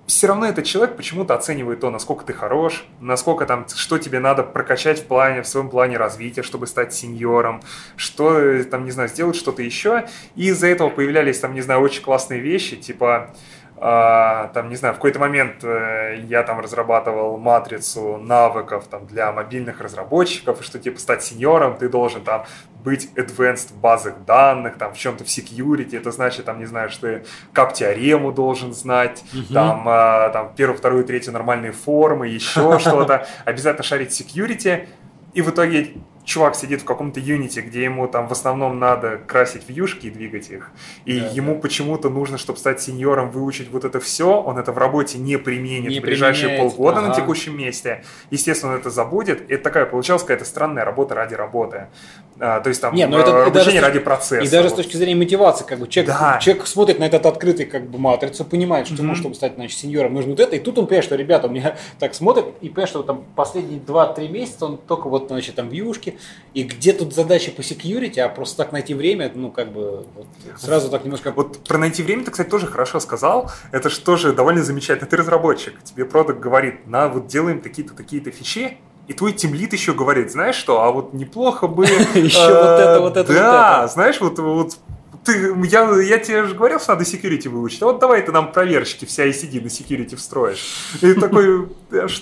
все равно этот человек почему-то оценивает то, насколько ты хорош, насколько там, что тебе надо прокачать в плане, в своем плане развития, чтобы стать сеньором, что, там, не знаю, сделать что-то еще. И из-за этого появлялись, там, не знаю, очень классные вещи, типа, там, не знаю, в какой-то момент uh, я там разрабатывал матрицу навыков там, для мобильных разработчиков, и что типа стать сеньором ты должен там быть advanced в базах данных, там в чем-то в security, это значит, там, не знаю, что ты кап-теорему должен знать, угу. там, э, там первую, вторую, третью нормальные формы, еще что-то, обязательно шарить security, и в итоге чувак сидит в каком-то Unity, где ему там в основном надо красить вьюшки и двигать их, и да, ему да. почему-то нужно, чтобы стать сеньором, выучить вот это все, он это в работе не применит не в ближайшие полгода ага. на текущем месте. Естественно, он это забудет. И это такая получалась какая-то странная работа ради работы. А, то есть там не, ну это, обучение даже, ради процесса. И даже вот. с точки зрения мотивации, как бы человек, да. человек смотрит на этот открытый как бы матрицу, понимает, что mm-hmm. ему, чтобы стать значит, сеньором, нужно вот это, и тут он понимает, что ребята у меня так смотрят, и понимает, что там последние 2-3 месяца он только вот, значит, там вьюшки, и где тут задача по секьюрити, а просто так найти время, ну, как бы, вот, сразу так немножко... Вот про найти время ты, кстати, тоже хорошо сказал. Это же тоже довольно замечательно. Ты разработчик, тебе продукт говорит, на, вот делаем такие-то, такие-то фичи, и твой тимлит еще говорит, знаешь что, а вот неплохо бы... Еще вот это, вот это, Да, знаешь, вот ты, я, я тебе же говорил, что надо security выучить. А вот давай ты нам проверочки вся ICD на security встроишь. И такой,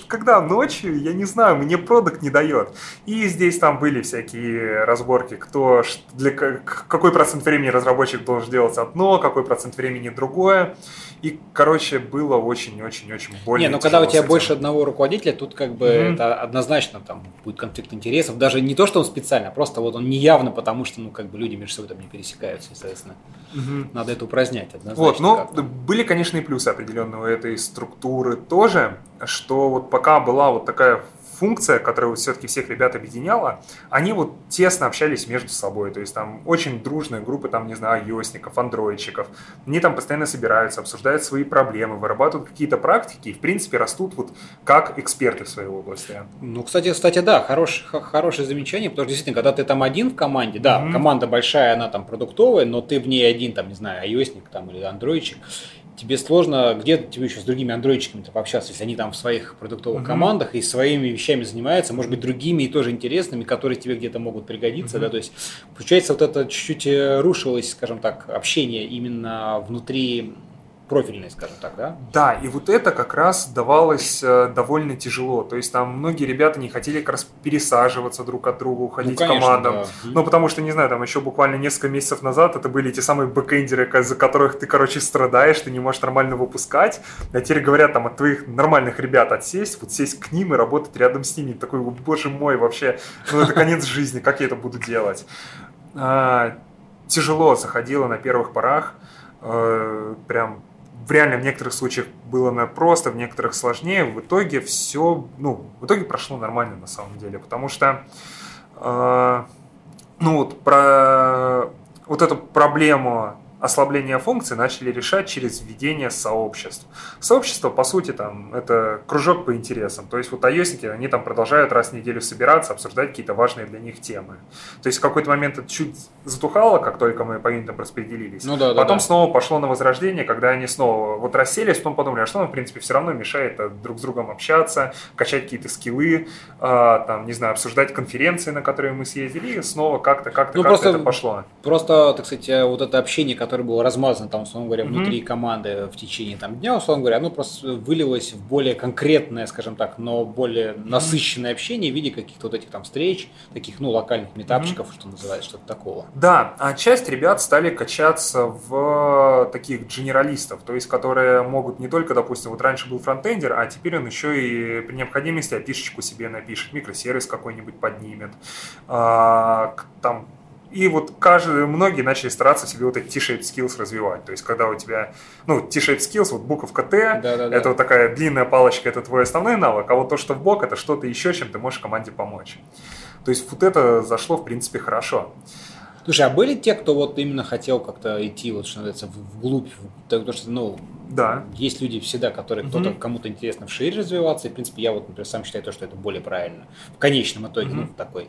когда ночью, я не знаю, мне продукт не дает. И здесь там были всякие разборки, кто, для, какой процент времени разработчик должен делать одно, какой процент времени другое. И, короче, было очень-очень-очень больно. Не, ну когда у тебя больше одного руководителя, тут как бы mm-hmm. это однозначно там будет конфликт интересов. Даже не то, что он специально, а просто вот он неявно, потому что, ну, как бы люди между собой там не пересекаются, соответственно. Mm-hmm. Надо это упразднять однозначно. Вот, но как-то. были, конечно, и плюсы определенные у этой структуры тоже, что вот пока была вот такая функция, которая все-таки всех ребят объединяла, они вот тесно общались между собой. То есть там очень дружные группы, там, не знаю, ios андроидчиков. Они там постоянно собираются, обсуждают свои проблемы, вырабатывают какие-то практики и, в принципе, растут вот как эксперты в своей области. Ну, кстати, кстати, да, хорош, хорошее замечание, потому что действительно, когда ты там один в команде, да, mm-hmm. команда большая, она там продуктовая, но ты в ней один, там, не знаю, ios там или андроидчик, тебе сложно где-то тебе еще с другими андроидчиками пообщаться, если они там в своих продуктовых uh-huh. командах и своими вещами занимаются, может быть, другими и тоже интересными, которые тебе где-то могут пригодиться, uh-huh. да, то есть получается вот это чуть-чуть э, рушилось, скажем так, общение именно внутри профильные, скажем так, да? Да, и вот это как раз давалось э, довольно тяжело. То есть там многие ребята не хотели как раз пересаживаться друг от друга, уходить ну, конечно, командам. Да. Ну, потому что, не знаю, там еще буквально несколько месяцев назад это были те самые бэкэндеры, за которых ты, короче, страдаешь, ты не можешь нормально выпускать. А теперь говорят там от твоих нормальных ребят отсесть, вот сесть к ним и работать рядом с ними. Такой, боже мой, вообще, ну это конец жизни, как я это буду делать? А, тяжело заходило на первых порах. Э, прям в реально в некоторых случаях было просто, в некоторых сложнее. В итоге все, ну, в итоге прошло нормально на самом деле, потому что, э, ну вот про вот эту проблему ослабление функций начали решать через введение сообществ. Сообщество, по сути, там, это кружок по интересам. То есть вот ios они там продолжают раз в неделю собираться, обсуждать какие-то важные для них темы. То есть в какой-то момент это чуть затухало, как только мы по юнитам распределились. Ну, да, потом да. снова пошло на возрождение, когда они снова вот расселись, потом подумали, а что нам, в принципе, все равно мешает э, друг с другом общаться, качать какие-то скиллы, э, там, не знаю, обсуждать конференции, на которые мы съездили, и снова как-то, как-то, ну, как-то это пошло. Просто, так сказать, э, вот это общение, которое который был размазан, там, условно говоря, mm-hmm. внутри команды в течение там, дня, условно говоря, оно просто вылилось в более конкретное, скажем так, но более mm-hmm. насыщенное общение в виде каких-то вот этих там встреч, таких, ну, локальных метапчиков, mm-hmm. что называется, что-то такого. Да, а часть ребят стали качаться в таких генералистов, то есть, которые могут не только, допустим, вот раньше был фронтендер, а теперь он еще и при необходимости опишечку себе напишет, микросервис какой-нибудь поднимет, а, там и вот каждый, многие начали стараться себе вот эти T-shaped skills развивать. То есть, когда у тебя, ну, T-shaped skills, вот буковка да, это вот такая длинная палочка, это твой основной навык, а вот то, что в бок, это что-то еще, чем ты можешь команде помочь. То есть, вот это зашло, в принципе, хорошо. Слушай, а были те, кто вот именно хотел как-то идти, вот что называется, вглубь, потому что, ну, Да. Есть люди всегда, которые Мгм. кто-то кому-то интересно в шире развиваться, и, в принципе, я вот, например, сам считаю то, что это более правильно. В конечном итоге, ну, Мгм. такой.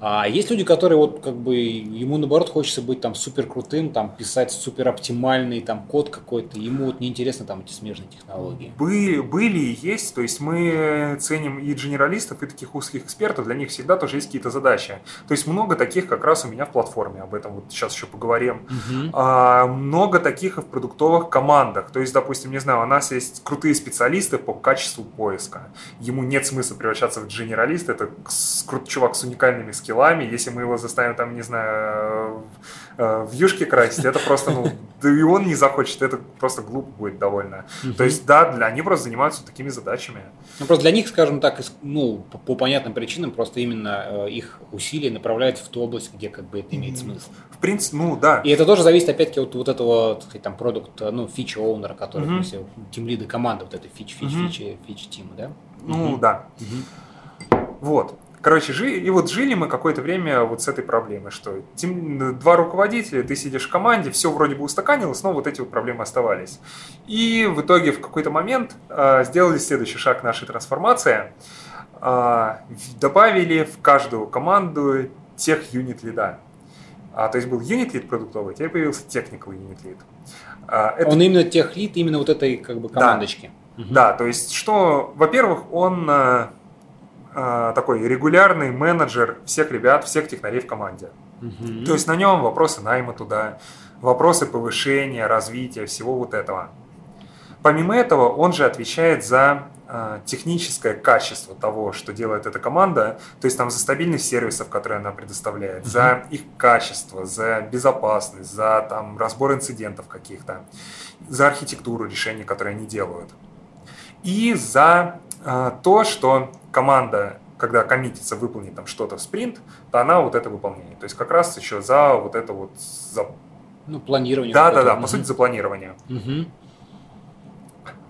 А есть люди, которые вот как бы ему наоборот хочется быть там супер крутым, там писать супер оптимальный там код какой-то, ему вот неинтересно там эти смежные технологии. Были, были и есть, то есть мы ценим и генералистов, и таких узких экспертов, для них всегда тоже есть какие-то задачи. То есть много таких как раз у меня в платформе, об этом вот сейчас еще поговорим. Мгм. А, много таких и в продуктовых командах. То есть, допустим, не знаю, у нас есть крутые специалисты по качеству поиска. Ему нет смысла превращаться в генералиста. Это крут чувак с уникальными скиллами. Если мы его заставим там, не знаю, в, э, в юшке красить, это просто, ну, да и он не захочет, это просто глупо будет довольно. То есть, да, для они просто занимаются такими задачами. Ну, просто для них, скажем так, ну, по, по понятным причинам, просто именно э, их усилия направляют в ту область, где как бы это имеет смысл. Принципе, ну, да. И это тоже зависит, опять-таки, от вот этого, так сказать, там, продукт, ну, фича оунера, который, Мгм. то есть, тимлида команды, вот этой фич, фич, Мгм. фич, фич тима, да? Ну, Мгм. да. Мгм. Вот. Короче, жи... и вот жили мы какое-то время вот с этой проблемой, что тем- два руководителя, ты сидишь в команде, все вроде бы устаканилось, но вот эти вот проблемы оставались. И в итоге в какой-то момент э, сделали следующий шаг нашей трансформации. Э, добавили в каждую команду тех юнит лида. А, то есть был юнит лид продуктовый, теперь появился technical юнит лид. А, это Он именно тех лид, именно вот этой, как бы, командочки. Мгм. да, то есть что, во-первых, он э, э, такой регулярный менеджер всех ребят, всех технарей в команде. Мгм. То есть на нем вопросы найма туда, вопросы повышения, развития, всего вот этого. Помимо этого, он же отвечает за техническое качество того, что делает эта команда, то есть там за стабильность сервисов, которые она предоставляет, за их качество, за безопасность, за там разбор инцидентов каких-то, за архитектуру решений, которые они делают. И за э, то, что команда, когда коммитится выполнить там что-то в спринт, то она вот это выполняет. То есть как раз еще за вот это вот за... Ну, планирование. Да, да, да, по сути за планирование. Мгм.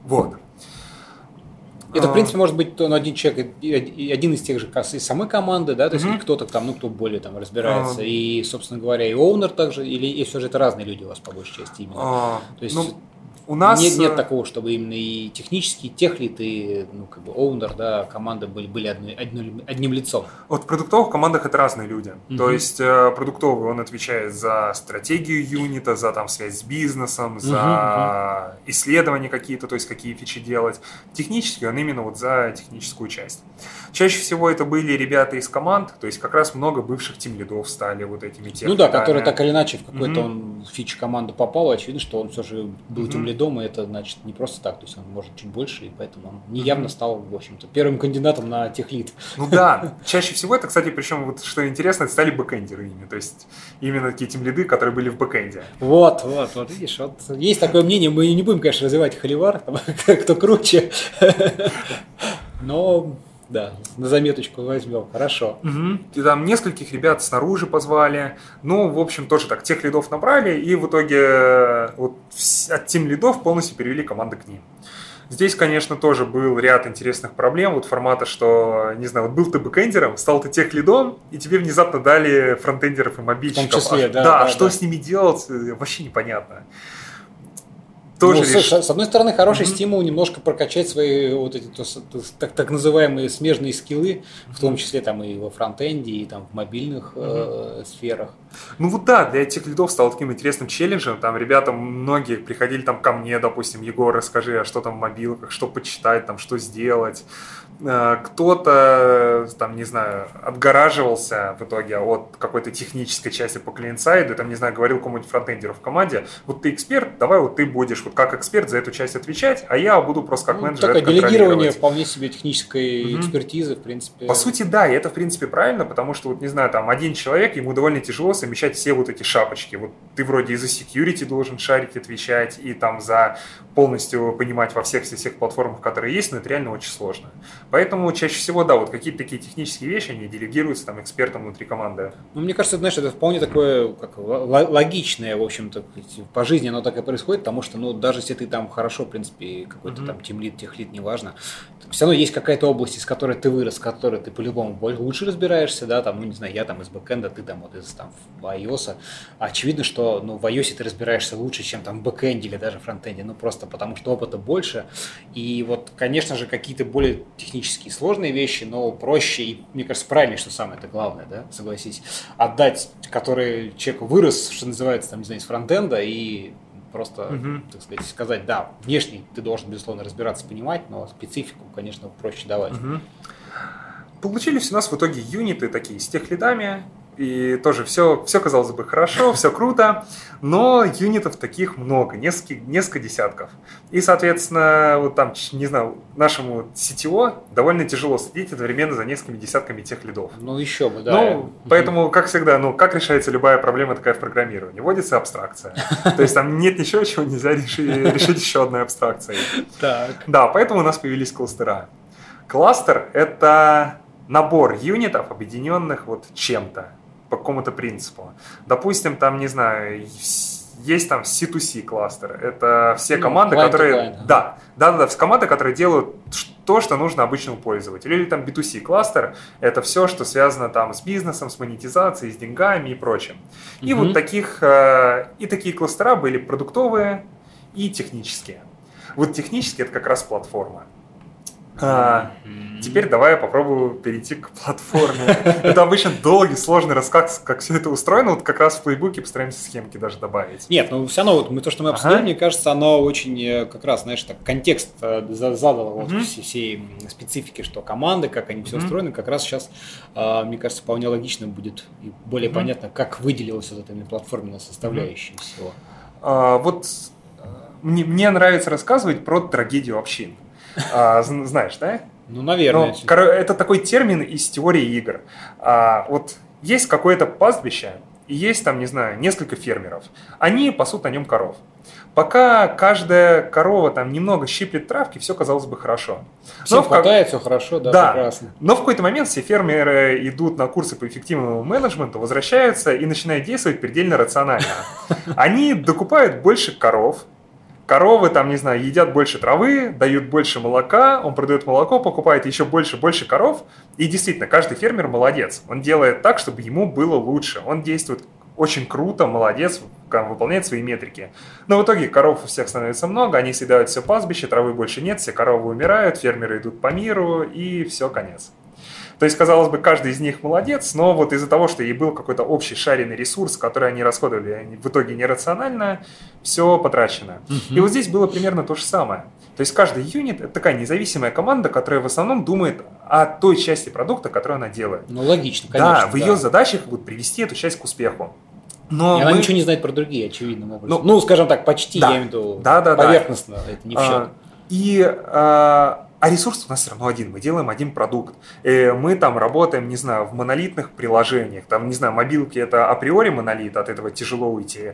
Вот. Это, в А, принципе, может быть он один человек, и- один из тех же из самой команды, да, то есть или кто-то там, ну, кто более там разбирается, А. и, собственно говоря, и оунер также, или и все же это разные люди у вас по большей части именно. а, То есть ну, у нас... нет, нет э, такого, чтобы именно и технический техлит, и, ну, как бы, оунер, да, команды были, были одни- одним, одним лицом. Вот в продуктовых командах это разные люди. Мгм. То есть э, продуктовый он отвечает за стратегию юнита, за там связь с бизнесом, за исследования какие-то, то есть какие фичи делать. Технически он именно вот за техническую часть. Чаще всего это были ребята из команд, то есть как раз много бывших тимлидов стали вот этими Ну да, который так или иначе в какой-то Мгм. он фич команду попал, очевидно, что он все же был тем лидом, и это значит не просто так, то есть он может чуть больше, и поэтому он неявно стал, в общем-то, первым кандидатом на техлид. Ну да, чаще всего это, кстати, причем вот что интересно, это стали бэкэндеры ими, то есть именно такие тимлиды, которые были в бэкэнде. Вот, вот, вот, видишь, вот есть такое мнение, мы не будем, конечно, развивать холивар, кто круче, но, да, на заметочку возьмем, хорошо. Мгм. И там нескольких ребят снаружи позвали. Ну, в общем, тоже так, тех лидов набрали, и в итоге э, вот от тем лидов полностью перевели команды к ним. Здесь, конечно, тоже был ряд интересных проблем, вот формата, что, не знаю, вот был ты бэкэндером, стал ты тех лидом, и тебе внезапно дали фронтендеров и мобильщиков. числе, А- да, Да, да, что да. с ними делать, э, вообще непонятно. Тоже Ну, с, реш- с одной стороны, хороший Мгм. стимул немножко прокачать свои вот эти то то так, так называемые смежные скиллы, в том числе там и во фронтенде, и там в мобильных э, сферах. Ну вот да, для этих лидов стало таким интересным челленджем. Там ребята многие приходили там ко мне, допустим, Егор, расскажи, а что там в мобилках, что почитать, там, что сделать. Э, Кто-то, там, не знаю, отгораживался в итоге от какой-то технической части по клиент-сайду, там, не знаю, говорил кому-нибудь фронтендеру в команде, вот ты эксперт, давай вот ты будешь вот как эксперт за эту часть отвечать, а я буду просто как Ну, менеджер такое это делегирование вполне себе технической Мгм. экспертизы, в принципе. По сути, да, и это, в принципе, правильно, потому что, вот, не знаю, там, один человек, ему довольно тяжело совмещать все вот эти шапочки. Вот ты вроде и за security должен шарить, отвечать, и там за полностью понимать во всех всех платформах, которые есть, но это реально очень сложно. Поэтому чаще всего, да, вот какие-то такие технические вещи, они делегируются там экспертам внутри команды. Ну, мне кажется, знаешь, это вполне такое как, логичное, в общем-то, по жизни оно так и происходит, потому что, ну, даже если ты там хорошо, в принципе, какой-то Мгм. там тимлит, техлит, неважно, все равно есть какая-то область, из которой ты вырос, в которой ты по-любому лучше разбираешься, да, там, ну, не знаю, я там из бэкэнда, ты там вот из там iOS. Очевидно, что ну, в iOS ты разбираешься лучше, чем там в бэкэнде или даже фронтенде, ну просто потому что опыта больше. И вот, конечно же, какие-то более технические сложные вещи, но проще и, мне кажется, правильнее, что самое это главное, да, согласись, отдать, который человек вырос, что называется, там, не знаю, из фронтенда и просто, угу. так сказать, сказать, да, внешне ты должен, безусловно, разбираться, понимать, но специфику, конечно, проще давать. Угу. Получились у нас в итоге юниты такие с тех лидами, и тоже все, все казалось бы хорошо, все круто, но юнитов таких много, несколько, несколько десятков. И, соответственно, вот там, не знаю, нашему CTO довольно тяжело следить одновременно за несколькими десятками тех лидов. Ну, еще бы, да. Ну, поэтому, как всегда, ну, как решается любая проблема такая в программировании? Вводится абстракция. То есть там нет ничего, чего нельзя решить, еще одной абстракцией. Так. Да, поэтому у нас появились кластера. Кластер — это набор юнитов, объединенных вот чем-то по какому-то принципу. Допустим, там, не знаю, есть там C2C кластер. Это все ну, команды, которые... Да, да, да, да, команды, которые делают то, что нужно обычному пользователю. Или там B2C кластер. Это все, что связано там с бизнесом, с монетизацией, с деньгами и прочим. И угу. вот таких... Э, и такие кластера были продуктовые и технические. Вот технические это как раз платформа. А, теперь давай я попробую перейти к платформе. Это обычно долгий, сложный рассказ, как все это устроено. Вот как раз в плейбуке постараемся схемки даже добавить. Нет, ну все равно вот мы, то, что мы обсудили, ага. мне кажется, оно очень э, как раз, знаешь, так контекст э, задало вот mm все, всей специфики, что команды, как они все mm устроены, как раз сейчас, э, мне кажется, вполне логично будет и более mm понятно, как выделилась вот эта платформенная составляющая mm всего. А, вот мне, мне нравится рассказывать про трагедию общин. А, знаешь, да? Ну, наверное. Но, это такой термин из теории игр. А, вот есть какое-то пастбище, и есть там, не знаю, несколько фермеров. Они пасут на нем коров. Пока каждая корова там немного щиплет травки, все казалось бы хорошо. Всем Но хватает, в... все хорошо, да, да, прекрасно. Но в какой-то момент все фермеры идут на курсы по эффективному менеджменту, возвращаются и начинают действовать предельно рационально. Они докупают больше коров, коровы там, не знаю, едят больше травы, дают больше молока, он продает молоко, покупает еще больше, больше коров. И действительно, каждый фермер молодец. Он делает так, чтобы ему было лучше. Он действует очень круто, молодец, выполняет свои метрики. Но в итоге коров у всех становится много, они съедают все пастбище, травы больше нет, все коровы умирают, фермеры идут по миру, и все, конец. То есть, казалось бы, каждый из них молодец, но вот из-за того, что ей был какой-то общий шаренный ресурс, который они расходовали они в итоге нерационально, все потрачено. Угу. И вот здесь было примерно то же самое. То есть каждый юнит – это такая независимая команда, которая в основном думает о той части продукта, которую она делает. Ну, логично, конечно. Да, в ее задачах вот привести эту часть к успеху. Но и мы... она ничего не знает про другие, очевидным образом. Ну, ну скажем так, почти, да. я имею в виду, да, да, поверхностно, да. это не в счет. А, и а, а ресурс у нас все равно один, мы делаем один продукт. И э, мы там работаем, не знаю, в монолитных приложениях, там, не знаю, мобилки это априори монолит, от этого тяжело уйти,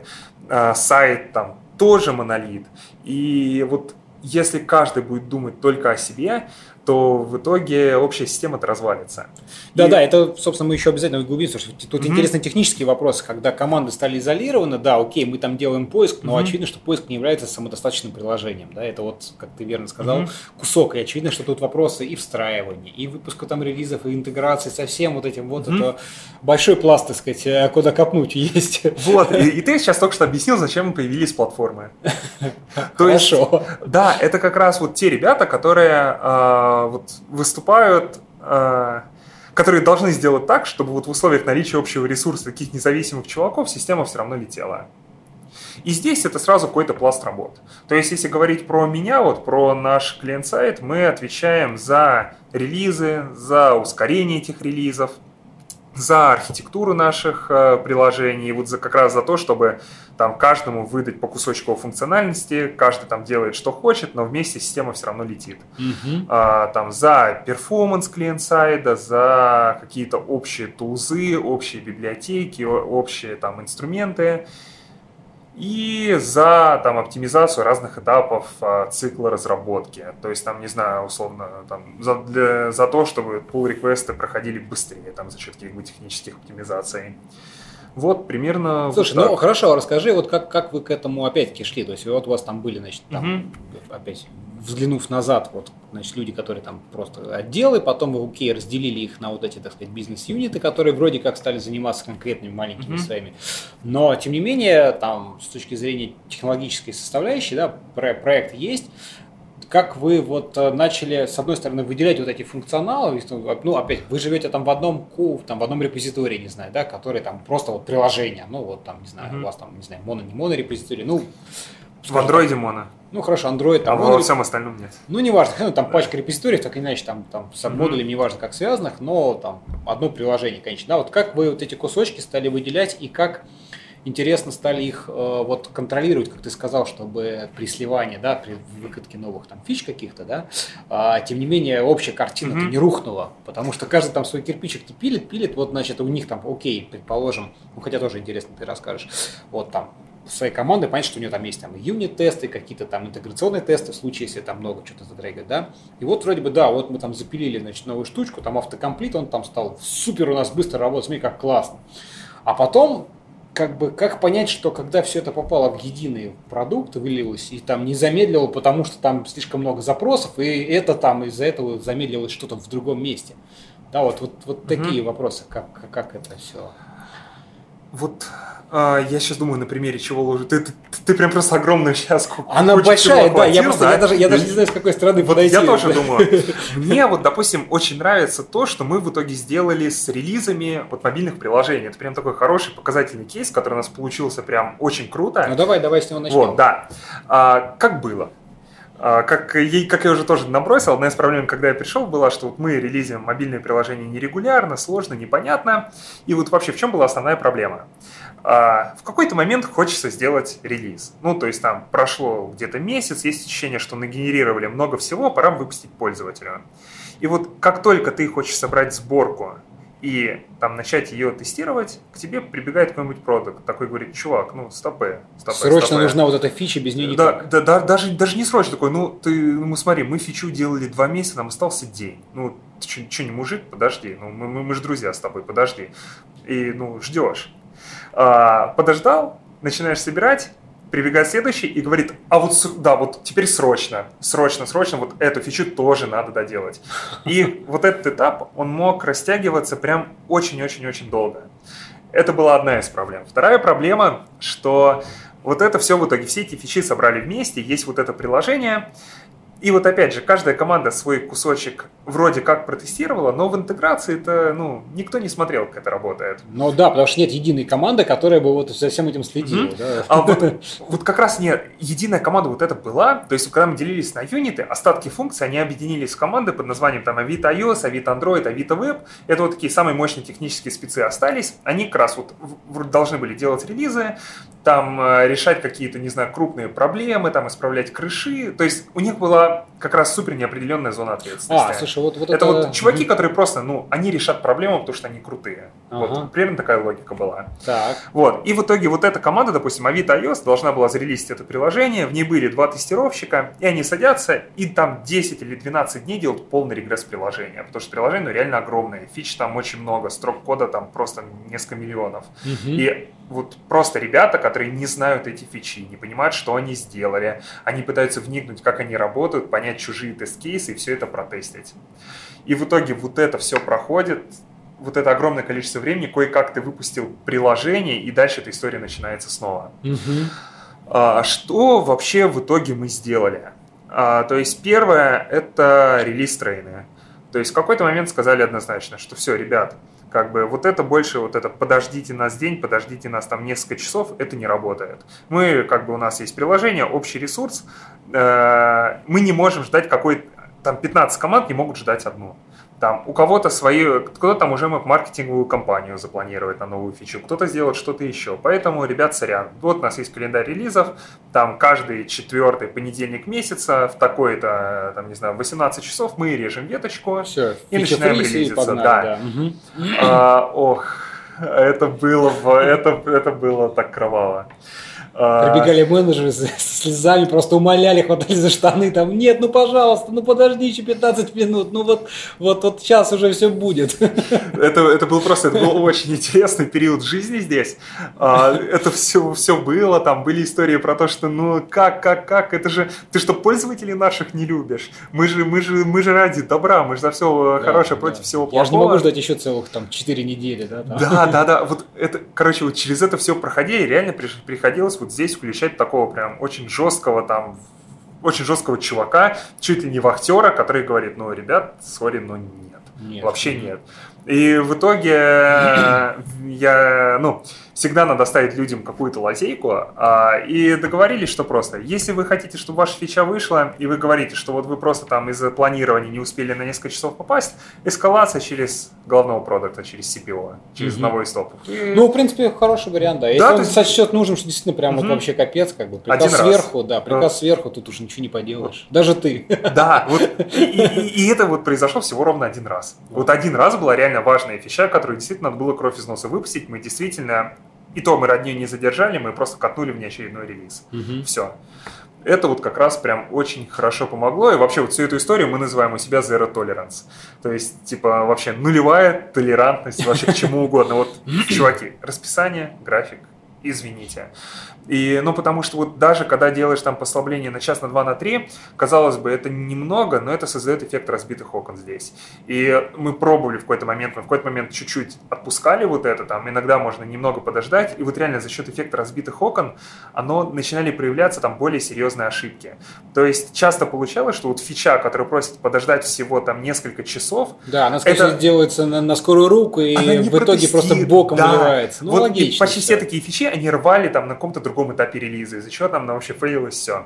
а сайт там тоже монолит. И вот если каждый будет думать только о себе, то в итоге общая система-то развалится. Да, и... да, это, собственно, мы еще обязательно углубимся, что тут mm-hmm. интересны технические вопросы, когда команды стали изолированы, да, окей, мы там делаем поиск, но mm-hmm. очевидно, что поиск не является самодостаточным приложением, да, это вот, как ты верно сказал, mm-hmm. кусок, и очевидно, что тут вопросы и встраивания, и выпуска там релизов, и интеграции со всем вот этим, вот mm-hmm. это большой пласт, так сказать, э, куда копнуть есть. Вот, и, и ты сейчас только что объяснил, зачем появились платформы. Хорошо. Да, это как раз вот те ребята, которые а, вот выступают, э, которые должны сделать так, чтобы вот в условиях наличия общего ресурса таких независимых чуваков система все равно летела. И здесь это сразу какой-то пласт работ. То есть, если говорить про меня, вот про наш клиент-сайт, мы отвечаем за релизы, за ускорение этих релизов, за архитектуру наших э, приложений, вот за, как раз за то, чтобы там каждому выдать по кусочку функциональности, каждый там делает, что хочет, но вместе система все равно летит. Mm-hmm. А, там за перформанс клиент-сайда, за какие-то общие тулзы, общие библиотеки, общие там инструменты и за там, оптимизацию разных этапов а, цикла разработки. То есть, там, не знаю, условно, там, за, для, за то, чтобы pull реквесты проходили быстрее там, за счет каких-то технических оптимизаций. Вот примерно. Слушай, вот ну хорошо, расскажи, вот как, как вы к этому опять-таки шли? То есть вот у вас там были, значит, там, Мгм. опять взглянув назад, вот, значит, люди, которые там просто отделы, потом вы, окей, разделили их на вот эти, так сказать, бизнес-юниты, которые вроде как стали заниматься конкретными маленькими Мгм. своими. Но, тем не менее, там, с точки зрения технологической составляющей, да, про- проект есть, как вы вот э, начали, с одной стороны, выделять вот эти функционалы, и, ну, опять, вы живете там в одном, там, в одном репозитории, не знаю, да, который там просто вот приложение, ну, вот там, не знаю, Мгм. у вас там, не знаю, моно, не моно репозиторий, ну, В андроиде моно, ну, хорошо, Android, а там, во моно- всем остальном нет. ну, неважно, ну, там пачка репозиториев, так или иначе, там, там с модулями, неважно как связанных, но там одно приложение, конечно. Да, вот как вы вот эти кусочки стали выделять и как интересно стали их э, вот контролировать, как ты сказал, чтобы при сливании, да, при выкатке новых там фич каких-то, да, а, тем не менее общая картина Мгм. не рухнула, потому что каждый там свой кирпичик-то пилит, пилит, вот значит у них там, окей, предположим, ну хотя тоже интересно ты расскажешь, вот там своей команды, понятно, что у нее там есть там юнит-тесты, какие-то там интеграционные тесты, в случае, если там много что-то задрагивает, да. И вот вроде бы, да, вот мы там запилили, значит, новую штучку, там автокомплит, он там стал супер у нас быстро работать, смотри, как классно. А потом, как бы, как понять, что когда все это попало в единый продукт, вылилось, и там не замедлило, потому что там слишком много запросов, и это там из-за этого замедлилось что-то в другом месте. Да, вот, вот, вот Мгм. такие вопросы, как, как это все. Вот а, я сейчас думаю на примере чего ложу. Ты, ты, ты прям просто огромную сейчас Она большая, да, я просто, я даже, я даже не знаю, с какой стороны Вот подойти. я тоже Да. думаю. Мне вот, допустим, очень нравится то, что мы в итоге сделали с релизами вот мобильных приложений. Это прям такой хороший показательный кейс, который у нас получился прям очень круто. Ну давай, давай с него начнем. Вот, да. А, как было? А, как, ей, как я уже тоже набросил, одна из проблем, когда я пришел, была, что вот мы релизим мобильные приложения нерегулярно, сложно, непонятно. И вот вообще в чем была основная проблема? А, в какой-то момент хочется сделать релиз. Ну, то есть там прошло где-то месяц, есть ощущение, что нагенерировали много всего, пора выпустить пользователю. И вот как только ты хочешь собрать сборку и там начать ее тестировать, к тебе прибегает какой-нибудь продукт, такой говорит, чувак, ну стопы, стопы, Срочно стопы». нужна вот эта фича, без нее Да, никак. да, да, даже, даже не срочно такой, ну, ты, ну, смотри, мы фичу делали два месяца, нам остался день. Ну, ты что, не мужик, подожди, ну, мы, мы, мы же друзья с тобой, подожди. И, ну, ждешь. А, подождал, начинаешь собирать, прибегает следующий и говорит, а вот, да, вот теперь срочно, срочно, срочно, вот эту фичу тоже надо доделать. И вот этот этап, он мог растягиваться прям очень-очень-очень долго. Это была одна из проблем. Вторая проблема, что вот это все в итоге, все эти фичи собрали вместе, есть вот это приложение, и вот опять же, каждая команда свой кусочек вроде как протестировала, но в интеграции это, ну, никто не смотрел, как это работает. Ну да, потому что нет единой команды, которая бы вот за всем этим следила. Мгм. да. А вот, вот как раз не единая команда вот это была, то есть когда мы делились на юниты, остатки функций, они объединились в команды под названием там Avito iOS, Avito Android, Avito Web. Это вот такие самые мощные технические спецы остались. Они как раз вот должны были делать релизы, там э, решать какие-то, не знаю, крупные проблемы, там исправлять крыши. То есть у них была как раз супер неопределенная зона ответственности. А, слушай, вот, вот это, это... вот чуваки, которые просто, ну, они решат проблему, потому что они крутые. Ага. Вот примерно такая логика была. Так. Вот. И в итоге вот эта команда, допустим, Avito iOS, должна была зарелизить это приложение, в ней были два тестировщика, и они садятся и там 10 или 12 дней делают полный регресс приложения, потому что приложение ну, реально огромное, фич там очень много, строк кода там просто несколько миллионов. Мгм. И вот просто ребята, которые не знают эти фичи, не понимают, что они сделали, они пытаются вникнуть, как они работают, понять чужие тест-кейсы и все это протестить. И в итоге вот это все проходит, вот это огромное количество времени, кое-как ты выпустил приложение, и дальше эта история начинается снова. Мгм. А, что вообще в итоге мы сделали? А, то есть первое – это релиз трейны. То есть в какой-то момент сказали однозначно, что все, ребят, как бы вот это больше, вот это подождите нас день, подождите нас там несколько часов, это не работает. Мы, как бы у нас есть приложение, общий ресурс, э, мы не можем ждать какой там 15 команд не могут ждать одну. Там у кого-то свои, кто-то там уже маркетинговую кампанию запланировать на новую фичу, кто-то сделает что-то еще. Поэтому, ребят, сорян, вот у нас есть календарь релизов, там каждый четвертый понедельник месяца в такой-то, там, не знаю, 18 часов мы режем веточку. Все, И начинаем релизиться, да. да. Мгм. А, ох, это было, это, это было так кроваво. А, Прибегали менеджеры с слезами, просто умоляли, хватали за штаны, там, нет, ну пожалуйста, ну подожди еще 15 минут, ну вот, вот, вот сейчас уже все будет. Это, это был просто, это был очень интересный период жизни здесь. А, это все, все было, там были истории про то, что ну как, как, как, это же, ты что, пользователей наших не любишь? Мы же, мы же, мы же ради добра, мы же за все да, хорошее да. против всего плохого. Я же не могу ждать еще целых там 4 недели, да? Там. Да, да, да, вот это, короче, вот через это все проходили, реально приходилось вот здесь включать такого прям очень жесткого там очень жесткого чувака, чуть ли не вахтера, который говорит, ну, ребят, сори, но нет. нет. Вообще нет. И в итоге я, ну, всегда надо ставить людям какую-то лазейку. А, и договорились, что просто, если вы хотите, чтобы ваша фича вышла, и вы говорите, что вот вы просто там из-за планирования не успели на несколько часов попасть, эскалация через главного продукта, через CPO, через mm-hmm. одного из топов. И... Ну, в принципе, хороший вариант, да. Если да, он есть... сочет нужен, что действительно прям mm-hmm. вот вообще капец, как бы приказ Один сверху, раз. да, приказ mm-hmm. сверху, тут уже ничего не поделаешь. Даже ты. Да, вот, и, и, и это вот произошло всего ровно один раз. Вот один раз была реально важная фича, которую действительно надо было кровь из носа выпустить. Мы действительно и то мы родню не задержали, мы просто катнули в неочередной релиз. Угу. Все. Это вот как раз прям очень хорошо помогло. И вообще вот всю эту историю мы называем у себя Zero Tolerance. То есть, типа, вообще нулевая толерантность вообще к чему угодно. Вот, чуваки, расписание, график, извините. И, ну, потому что вот даже когда делаешь там послабление на час, на два, на три, казалось бы, это немного, но это создает эффект разбитых окон здесь. И мы пробовали в какой-то момент, мы в какой-то момент чуть-чуть отпускали вот это, там иногда можно немного подождать, и вот реально за счет эффекта разбитых окон, оно начинали проявляться там более серьезные ошибки. То есть часто получалось, что вот фича, которая просит подождать всего там несколько часов, да, она, скорее это... делается на, на скорую руку и в итоге просто боком да. выливается. Ну, вот логично. почти все такие фичи, они рвали там на каком-то другом другом этапе релиза, из-за чего там нам вообще фейлилось все.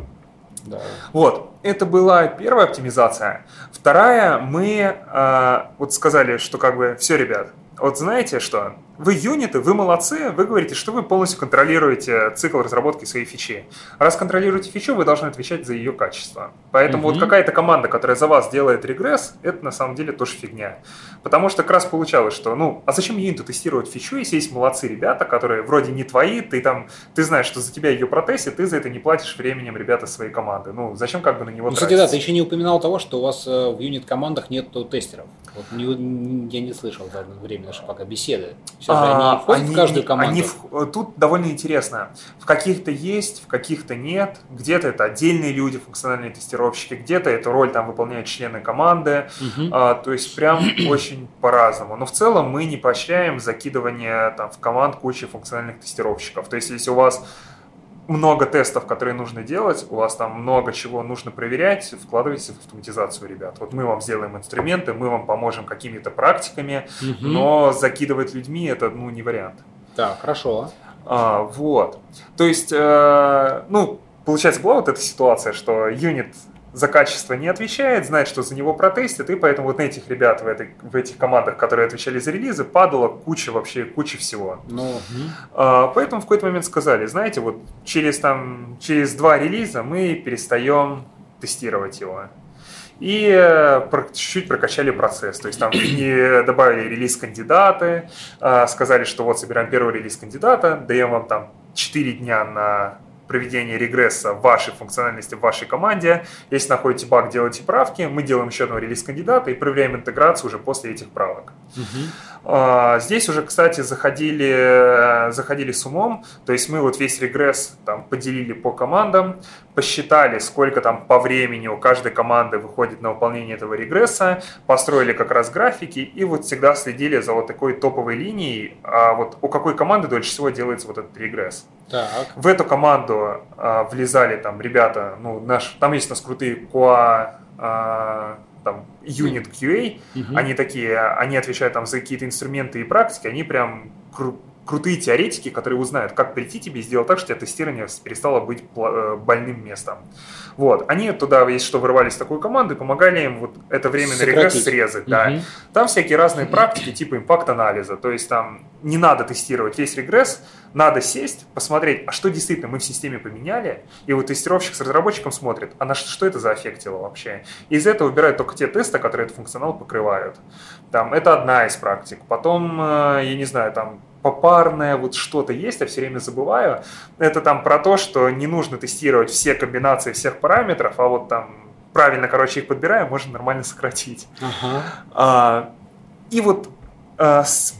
Да. Вот, это была первая оптимизация. Вторая, мы э, вот сказали, что как бы все, ребят, вот знаете что, вы юниты, вы молодцы, вы говорите, что вы полностью контролируете цикл разработки своей фичи. Раз контролируете фичу, вы должны отвечать за ее качество. Поэтому mm-hmm. вот какая-то команда, которая за вас делает регресс, это на самом деле тоже фигня. Потому что как раз получалось, что, ну, а зачем юниту тестировать фичу, если есть молодцы ребята, которые вроде не твои, ты там, ты знаешь, что за тебя ее протестят, ты за это не платишь временем ребята своей команды. Ну, зачем как бы на него ну? Кстати, да, ты еще не упоминал того, что у вас э, в юнит-командах нет тестеров. Вот не, я не слышал за время нашей пока беседы. Все все же они входят они, в каждую команду? Они, э, тут довольно интересно. В каких-то есть, в каких-то нет. Где-то это отдельные люди, функциональные тестировщики, где-то эту роль там выполняют члены команды. Угу. А, то есть прям очень по-разному. Но в целом мы не поощряем закидывание там, в команд кучи функциональных тестировщиков. То есть если у вас много тестов, которые нужно делать, у вас там много чего нужно проверять, вкладывайте в автоматизацию, ребят. Вот мы вам сделаем инструменты, мы вам поможем какими-то практиками, угу. но закидывать людьми это ну не вариант. Так, хорошо. А, вот. То есть, э, ну, получается, была вот эта ситуация, что юнит за качество не отвечает, знает, что за него протестят, и поэтому вот на этих ребят в, этой, в этих командах, которые отвечали за релизы, падала куча вообще, куча всего. Ну, а, поэтому в какой-то момент сказали, знаете, вот через, там, через два релиза мы перестаем тестировать его. И э, чуть-чуть прокачали процесс. То есть там не добавили релиз кандидаты, а, сказали, что вот собираем первый релиз кандидата, даем вам там 4 дня на проведения регресса вашей функциональности в вашей команде. Если находите баг, делайте правки. Мы делаем еще одного релиз кандидата и проверяем интеграцию уже после этих правок. Угу. Здесь уже, кстати, заходили, заходили с умом. То есть мы вот весь регресс там поделили по командам, посчитали, сколько там по времени у каждой команды выходит на выполнение этого регресса, построили как раз графики и вот всегда следили за вот такой топовой линией, а вот у какой команды дольше всего делается вот этот регресс. Так. В эту команду а, влезали там ребята, ну, наш, там есть у нас крутые QA, а, там, Unit QA, угу. они такие, они отвечают там за какие-то инструменты и практики, они прям кру- крутые теоретики, которые узнают, как прийти тебе и сделать так, что у тебя тестирование перестало быть э, больным местом. Вот. Они туда, если что, вырвались в такую команду и помогали им вот это время на регресс срезать. Угу. Да. Там всякие разные практики типа импакт-анализа. То есть там не надо тестировать весь регресс, надо сесть, посмотреть, а что действительно мы в системе поменяли, и вот тестировщик с разработчиком смотрит, а на что, что это за заэффектило вообще. И из этого выбирают только те тесты, которые этот функционал покрывают. Там, это одна из практик. Потом, э, я не знаю, там попарное, вот что-то есть, я все время забываю. Это там про то, что не нужно тестировать все комбинации всех параметров, а вот там правильно, короче, их подбираем, можно нормально сократить. Ага. А, и вот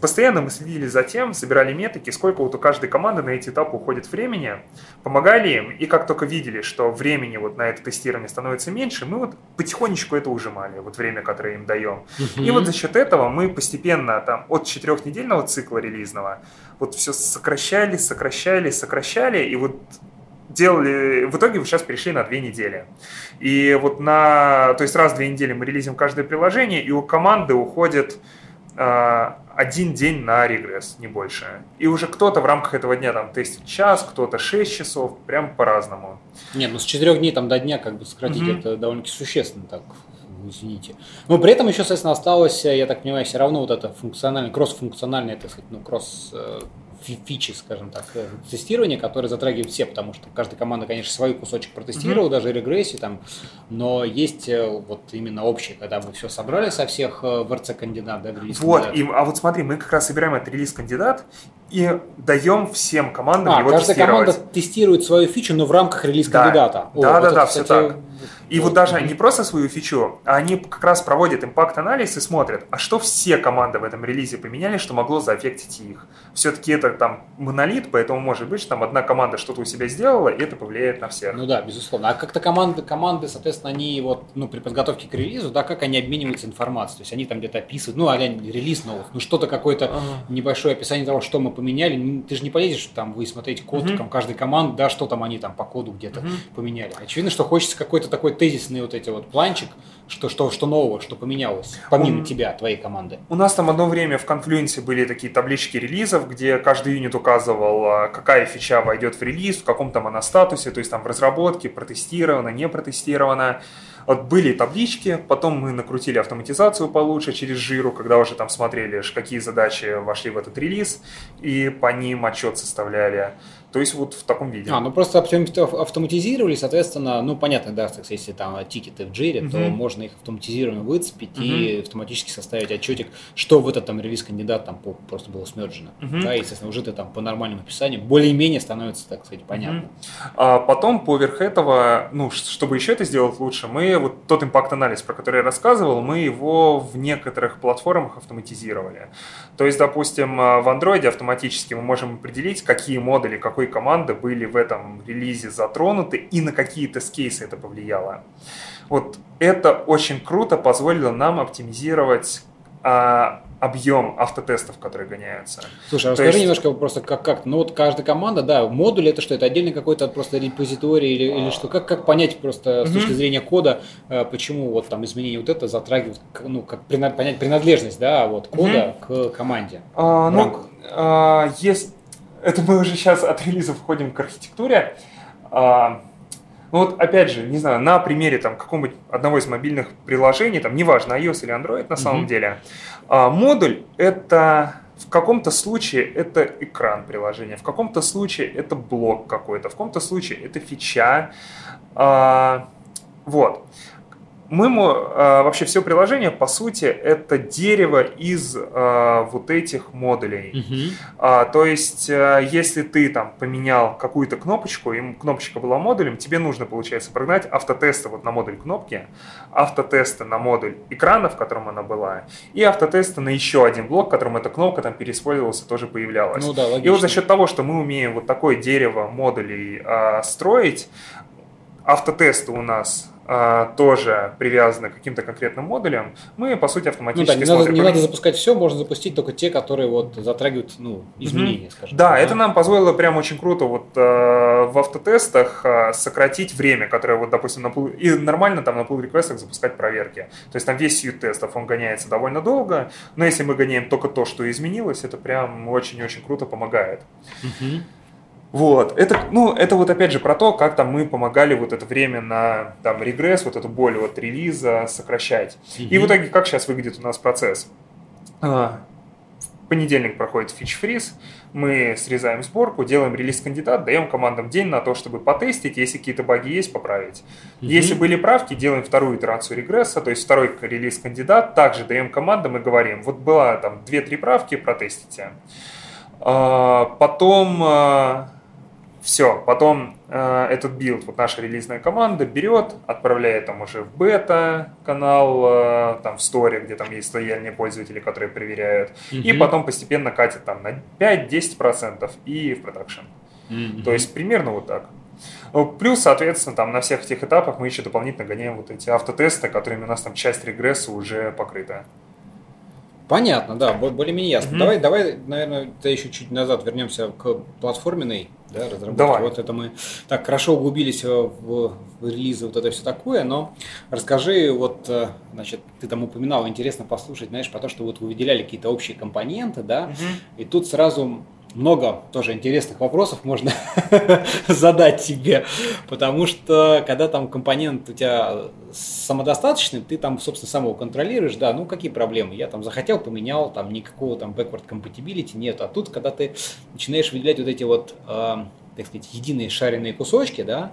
постоянно мы следили за тем, собирали метрики, сколько вот у каждой команды на эти этапы уходит времени, помогали им, и как только видели, что времени вот на это тестирование становится меньше, мы вот потихонечку это ужимали, вот время, которое им даем. Uh-huh. И вот за счет этого мы постепенно там от четырехнедельного цикла релизного вот все сокращали, сокращали, сокращали, и вот делали, в итоге вы сейчас перешли на две недели. И вот на, то есть раз в две недели мы релизим каждое приложение, и у команды уходит один день на регресс, не больше. И уже кто-то в рамках этого дня там тестит час, кто-то 6 часов, прям по-разному. Нет, ну с 4 дней там до дня как бы сократить mm-hmm. это довольно-таки существенно так, извините. Но при этом еще, соответственно, осталось, я так понимаю, все равно вот это функциональное, кросс-функциональное, так сказать, ну, кросс э, фичи, скажем так, э, тестирования, которые затрагивают все, потому что каждая команда, конечно, свой кусочек протестировала, mm-hmm. даже регрессии там, но есть э, вот именно общее, когда вы все собрали со всех э, в РЦ кандидат, да, релиз Вот, и, а вот смотри, мы как раз собираем этот релиз кандидат и даем всем командам а, его каждая команда тестирует свою фичу, но в рамках релиз кандидата. Да, О, да, вот да, это, да, кстати, все так. И вот даже не просто свою фичу, а они как раз проводят импакт-анализ и смотрят, а что все команды в этом релизе поменяли, что могло заэффектить их. Все-таки это там монолит, поэтому может быть, что там одна команда что-то у себя сделала, и это повлияет на всех. Ну да, безусловно. А как-то команды, команды, соответственно, они вот, ну, при подготовке к релизу, да, как они обмениваются информацией. То есть они там где-то описывают, ну, а релиз новых, ну, что-то какое-то ага. небольшое описание того, что мы поменяли. Ты же не полезешь, там, вы смотрите код угу. там, каждой команды, да, что там они там по коду где-то угу. поменяли. Очевидно, что хочется какой-то такой тезисный вот эти вот планчик, что, что, что нового, что поменялось, помимо У... тебя, твоей команды. У нас там одно время в конфлюенсе были такие таблички релизов, где каждый юнит указывал, а, какая фича войдет в релиз, в каком там она статусе, то есть там в разработке, протестировано, не протестировано. Вот были таблички, потом мы накрутили автоматизацию получше через жиру, когда уже там смотрели, какие задачи вошли в этот релиз, и по ним отчет составляли. То есть вот в таком виде. А, ну просто автоматизировали, соответственно, ну понятно, да, если там тикеты в джире, угу. то можно их автоматизированно выцепить угу. и автоматически составить отчетик, что в этот там релиз кандидат там просто было смерджено. Угу. Да, естественно, уже ты там по нормальному описанию более-менее становится, так сказать, понятно. Угу. А потом поверх этого, ну, чтобы еще это сделать лучше, мы вот тот импакт-анализ, про который я рассказывал, мы его в некоторых платформах автоматизировали. То есть, допустим, в Android автоматически мы можем определить, какие модули, какой какой команды были в этом релизе затронуты и на какие тест-кейсы это повлияло. Вот это очень круто позволило нам оптимизировать а, объем автотестов, которые гоняются. Слушай, а расскажи есть... немножко просто как, как, ну вот каждая команда, да, модуль это что, это отдельный какой-то просто репозиторий или, или что, как, как понять просто с точки зрения кода, э, почему вот там изменение вот это затрагивает, ну как понять принадлежность, да, вот кода к команде. А, ну, а, есть это мы уже сейчас от релиза входим к архитектуре. А, ну вот, опять же, не знаю, на примере там какого-нибудь одного из мобильных приложений, там, неважно, iOS или Android на самом mm-hmm. деле, а, модуль — это в каком-то случае это экран приложения, в каком-то случае это блок какой-то, в каком-то случае это фича. А, вот мы, э, вообще все приложение, по сути, это дерево из э, вот этих модулей. Угу. А, то есть, э, если ты там поменял какую-то кнопочку, и кнопочка была модулем, тебе нужно, получается, прогнать автотесты вот на модуль кнопки, автотесты на модуль экрана, в котором она была, и автотесты на еще один блок, в котором эта кнопка там переиспользовалась и тоже появлялась. Ну, да, логично. и вот за счет того, что мы умеем вот такое дерево модулей э, строить, автотесты у нас а, тоже привязаны к каким-то конкретным модулям, мы, по сути, автоматически ну, да, не смотрим. Надо, не надо запускать все, можно запустить только те, которые вот затрагивают ну, изменения, mm-hmm. скажем да, так. Да, это нам позволило прям очень круто вот э, в автотестах э, сократить время, которое вот, допустим, на pull... и нормально там на pull реквестах запускать проверки. То есть там весь сьют тестов, он гоняется довольно долго, но если мы гоняем только то, что изменилось, это прям очень-очень круто помогает. Mm-hmm. Вот, это, ну, это вот опять же про то, как там мы помогали вот это время на там регресс, вот эту боль от релиза сокращать. Mm-hmm. И в итоге как сейчас выглядит у нас процесс? А, в понедельник проходит фич-фриз, мы срезаем сборку, делаем релиз кандидат, даем командам день на то, чтобы потестить, если какие-то баги есть, поправить. Mm-hmm. Если были правки, делаем вторую итерацию регресса, то есть второй релиз кандидат, также даем командам и говорим, вот была там 2-3 правки, протестите. А, потом а, все, потом э, этот билд, вот наша релизная команда берет, отправляет там уже в бета-канал, э, там в сторе, где там есть лояльные пользователи, которые проверяют, mm-hmm. и потом постепенно катит там на 5-10% и в продакшн. Mm-hmm. То есть примерно вот так. Ну, плюс, соответственно, там на всех этих этапах мы еще дополнительно гоняем вот эти автотесты, которыми у нас там часть регресса уже покрыта. Понятно, да, более-менее ясно. Mm-hmm. Давай, давай, наверное, еще чуть назад вернемся к платформенной да, разработке. Давай. Вот это мы так хорошо углубились в, в релизы, вот это все такое, но расскажи, вот, э, значит, ты там упоминал, интересно послушать, знаешь, про то, что вот вы выделяли какие-то общие компоненты, да, угу. и тут сразу много тоже интересных вопросов можно задать тебе, потому что когда там компонент у тебя самодостаточный, ты там, собственно, сам его контролируешь, да, ну какие проблемы? Я там захотел, поменял, там никакого там backward compatibility нет, а тут, когда ты начинаешь выделять вот эти вот, э, так сказать, единые шаренные кусочки, да,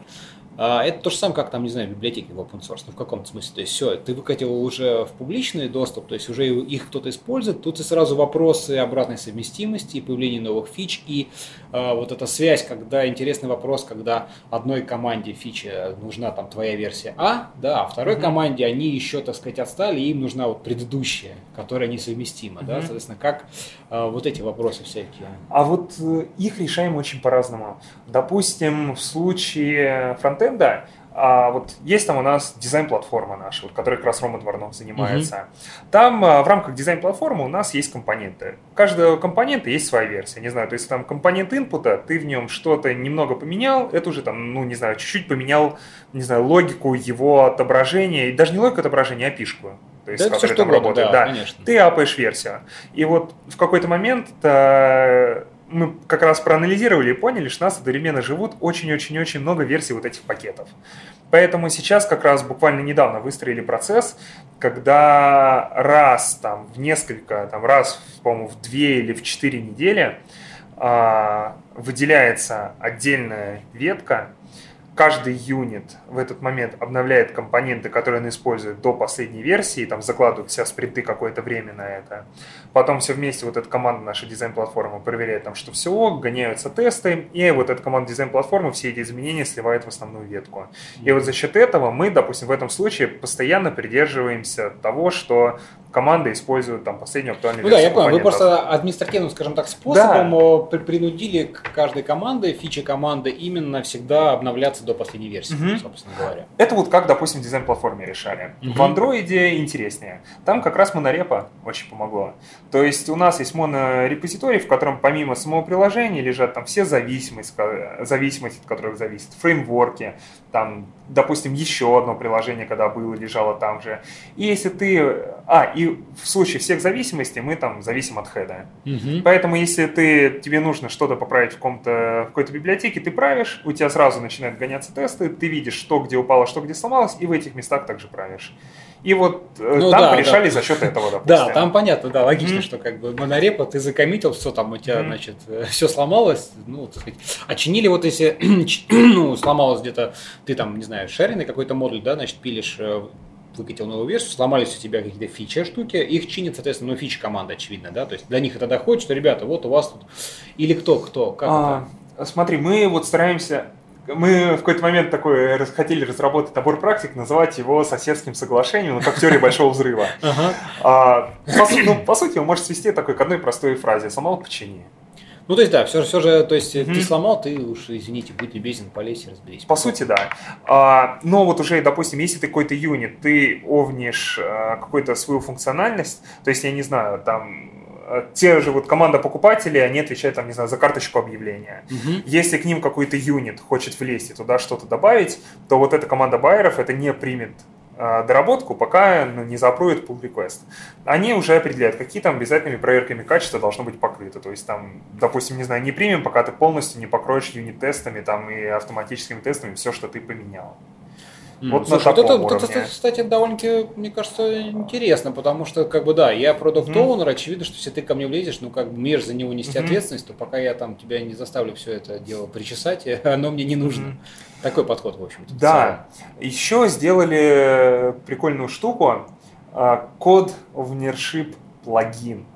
это то же самое, как там, не знаю, библиотеки в open source, ну в каком-то смысле. То есть все, ты выкатил уже в публичный доступ, то есть уже их кто-то использует. Тут и сразу вопросы обратной совместимости, и появления новых фич, и э, вот эта связь, когда интересный вопрос, когда одной команде фича нужна там твоя версия А, да, а второй mm-hmm. команде они еще, так сказать, отстали, и им нужна вот предыдущая, которая несовместима, mm-hmm. да, соответственно, как э, вот эти вопросы всякие. А вот э, их решаем очень по-разному. Допустим, в случае фронтенда фронтенда, а вот есть там у нас дизайн-платформа наша, вот, которой как раз Рома Дворнов занимается. Mm-hmm. Там а, в рамках дизайн-платформы у нас есть компоненты. У каждого компонента есть своя версия. Не знаю, то есть там компонент инпута, ты в нем что-то немного поменял, это уже там, ну не знаю, чуть-чуть поменял, не знаю, логику его отображения, и даже не логику отображения, а пишку то есть, да, который там работает. Да, да. Конечно. Ты апаешь версию. И вот в какой-то момент э, мы как раз проанализировали и поняли, что у нас одновременно живут очень-очень-очень много версий вот этих пакетов. Поэтому сейчас как раз буквально недавно выстроили процесс, когда раз там в несколько, там раз, по-моему, в две или в четыре недели э, выделяется отдельная ветка, каждый юнит в этот момент обновляет компоненты, которые он использует до последней версии, там закладывает все спринты какое-то время на это. Потом все вместе, вот эта команда наша дизайн-платформа проверяет там, что все ок, гоняются тесты, и вот эта команда дизайн-платформы все эти изменения сливает в основную ветку. И вот за счет этого мы, допустим, в этом случае постоянно придерживаемся того, что команда использует там последнюю актуальную ну, версию. Да, я понял. Вы просто административным, скажем так, способом да. принудили каждой команды, фичи команды именно всегда обновляться до последней версии, угу. собственно говоря. Это вот как, допустим, дизайн-платформе решали. Угу. В андроиде интереснее. Там как раз монорепа очень помогло. То есть у нас есть монорепозиторий, в котором помимо самого приложения лежат там все зависимости, зависимости от которых зависят, фреймворки, там, допустим, еще одно приложение, когда было, лежало там же. И если ты... А, и в случае всех зависимостей мы там зависим от хеда. Угу. Поэтому если ты, тебе нужно что-то поправить в, в какой-то библиотеке, ты правишь, у тебя сразу начинают гоняться тесты, ты видишь, что где упало, что где сломалось, и в этих местах также правишь. И вот э, ну, там да, решали да. за счет этого, допустим. Да, там понятно, да, логично, mm-hmm. что как бы монорепа, ты закоммитил, все там у тебя, mm-hmm. значит, э, все сломалось, ну, так сказать, очинили вот если, ну, сломалось где-то, ты там, не знаю, шаренный какой-то модуль, да, значит, пилишь э, выкатил новую версию, сломались у тебя какие-то фичи, штуки, их чинит, соответственно, ну, фичи команда, очевидно, да, то есть для них это доходит, что, ребята, вот у вас тут, или кто, кто, как а, это? Смотри, мы вот стараемся мы в какой-то момент такой хотели разработать набор практик, называть его соседским соглашением, ну, как теория большого взрыва. А, по, ну, по сути, его может свести такой к одной простой фразе «сломал, почини». Ну, то есть, да, все, все же, то есть, mm-hmm. ты сломал, ты уж, извините, будь любезен, полезь и разберись. По сути, да. А, но вот уже, допустим, если ты какой-то юнит, ты овнишь а, какую-то свою функциональность, то есть, я не знаю, там, те же вот команда покупателей, они отвечают, там, не знаю, за карточку объявления. Угу. Если к ним какой-то юнит хочет влезть и туда что-то добавить, то вот эта команда байеров это не примет э, доработку, пока ну, не запрует pull request. Они уже определяют, какие там обязательными проверками качества должно быть покрыто. То есть там, допустим, не знаю, не примем, пока ты полностью не покроешь юнит-тестами там, и автоматическими тестами все, что ты поменял. Вот Слушай, вот это, вот это, кстати, довольно-таки, мне кажется, интересно, потому что, как бы, да, я продукт оунер очевидно, что если ты ко мне влезешь, ну, как бы, мне за него нести mm-hmm. ответственность, то пока я там тебя не заставлю все это дело причесать, оно мне не нужно. Mm-hmm. Такой подход, в общем-то. Да. Еще сделали прикольную штуку, а, код ownership плагин.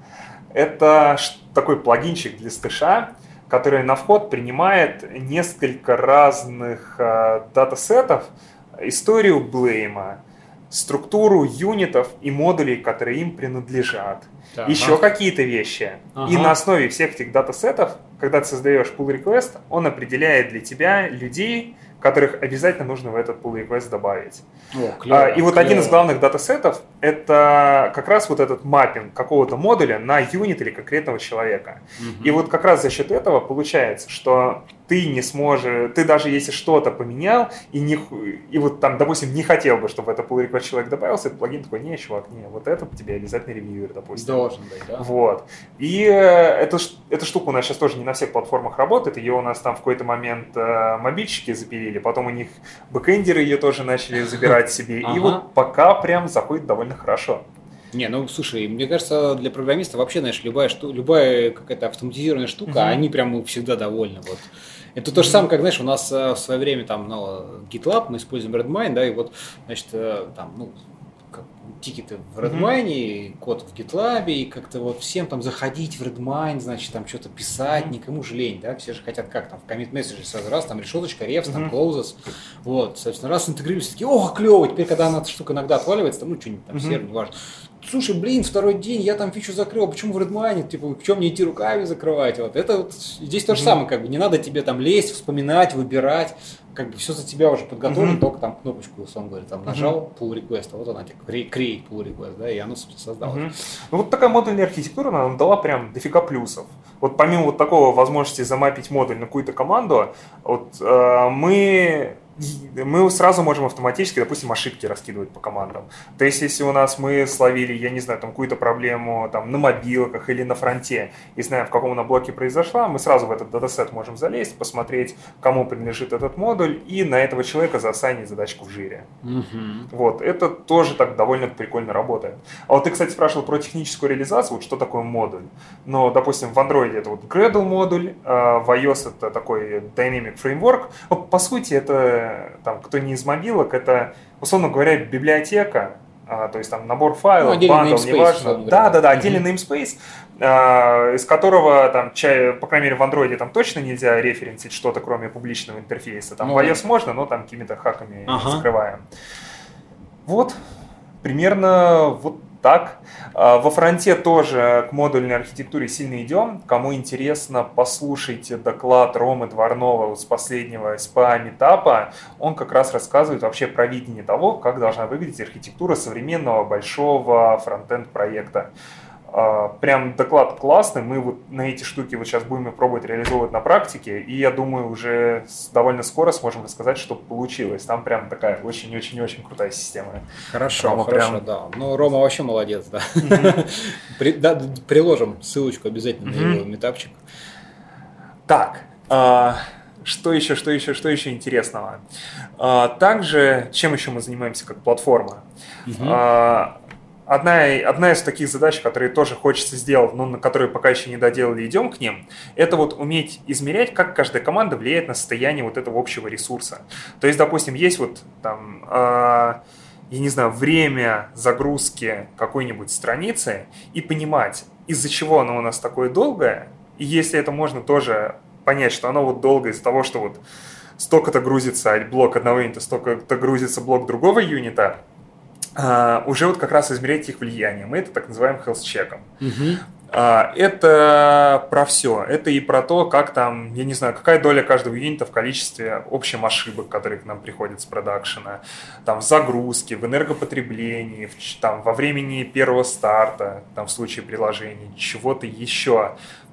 Это такой плагинчик для стыша, который на вход принимает несколько разных э, датасетов, историю блейма, структуру юнитов и модулей, которые им принадлежат. Так, еще ага. какие-то вещи. Ага. И на основе всех этих датасетов, когда ты создаешь pull request, он определяет для тебя людей, которых обязательно нужно в этот pull request добавить. О, клево, и вот клево. один из главных датасетов – это как раз вот этот маппинг какого-то модуля на юнит или конкретного человека. Угу. И вот как раз за счет этого получается, что ты не сможешь, ты даже если что-то поменял, и, не, и вот там, допустим, не хотел бы, чтобы это pull request человек добавился, этот плагин такой, не, чувак, не, вот это тебе обязательно ревьюер, допустим. Должен быть, да. Вот. И э, эта, эта штука у нас сейчас тоже не на всех платформах работает, ее у нас там в какой-то момент э, мобильщики запилили, потом у них бэкэндеры ее тоже начали забирать себе, и вот пока прям заходит довольно хорошо. Не, ну слушай, мне кажется, для программиста вообще, знаешь, любая, шту, любая какая-то автоматизированная штука, uh-huh. они прям всегда довольны. Вот. Это то же самое, как, знаешь, у нас э, в свое время там, ну, GitLab, мы используем Redmine, да, и вот, значит, э, там, ну, тикеты в Redmine, mm-hmm. код в GitLab, и как-то вот всем там заходить в Redmine, значит, там что-то писать, mm-hmm. никому же лень, да, все же хотят как там, в commit message сразу раз, там решеточка, рефс, mm-hmm. там closes, вот, соответственно, раз интегрировались, такие, о, клево, теперь, когда эта штука иногда отваливается, там, ну, что-нибудь там, mm-hmm. сервер, неважно, слушай, блин, второй день, я там фичу закрыл, почему в Redmine, типа, в чем мне идти руками закрывать? Вот это вот здесь то же mm-hmm. самое, как бы, не надо тебе там лезть, вспоминать, выбирать, как бы все за тебя уже подготовлено, mm-hmm. только там кнопочку, условно говоря, там нажал mm-hmm. pull request, а вот она тебе create pull request, да, и оно создалось. Mm-hmm. Ну, вот такая модульная архитектура нам дала прям дофига плюсов. Вот помимо вот такого возможности замапить модуль на какую-то команду, вот э, мы мы сразу можем автоматически, допустим, ошибки раскидывать по командам. То есть, если у нас мы словили, я не знаю, там какую-то проблему там, на мобилках или на фронте, и знаем, в каком она блоке произошла, мы сразу в этот датасет можем залезть, посмотреть, кому принадлежит этот модуль, и на этого человека засанить задачку в жире. Угу. Вот, это тоже так довольно прикольно работает. А вот ты, кстати, спрашивал про техническую реализацию, вот что такое модуль. Но, допустим, в Android это вот Gradle модуль, а в iOS это такой Dynamic Framework. По сути, это там, кто не из мобилок, это, условно говоря, библиотека, а, то есть там набор файлов, ну, бандл, неважно. Да, да, да, отдельный namespace, а, из которого там, чай, по крайней мере, в андроиде там точно нельзя референсить что-то, кроме публичного интерфейса. Там ну, в iOS можно, но там какими-то хаками ага. закрываем. Вот, примерно вот так. А, во фронте тоже к модульной архитектуре сильно идем. Кому интересно, послушайте доклад Ромы Дворнова с последнего СПА метапа. Он как раз рассказывает вообще про видение того, как должна выглядеть архитектура современного большого фронтенд проекта. А, прям доклад классный, мы вот на эти штуки вот сейчас будем пробовать реализовывать на практике, и я думаю, уже довольно скоро сможем рассказать, что получилось. Там прям такая очень-очень-очень крутая система. Хорошо, Рома хорошо, прям... да. Ну, Рома вообще молодец, да. Приложим ссылочку обязательно на его метапчик. Так, а, что еще, что еще, что еще интересного? А, также, чем еще мы занимаемся как платформа? Одна, одна из таких задач, которые тоже хочется сделать, но на которые пока еще не доделали, идем к ним, это вот уметь измерять, как каждая команда влияет на состояние вот этого общего ресурса. То есть, допустим, есть вот там, э, я не знаю, время загрузки какой-нибудь страницы и понимать, из-за чего оно у нас такое долгое, и если это можно тоже понять, что оно вот долго из-за того, что вот столько-то грузится блок одного юнита, столько-то грузится блок другого юнита, а, уже вот как раз измерять их влияние. Мы это так называем health-чеком. Угу. Это про все. Это и про то, как там, я не знаю, какая доля каждого юнита в количестве общем ошибок, которые к нам приходят с продакшена, там в загрузке, в энергопотреблении, в, там во времени первого старта, там в случае приложений, чего-то еще.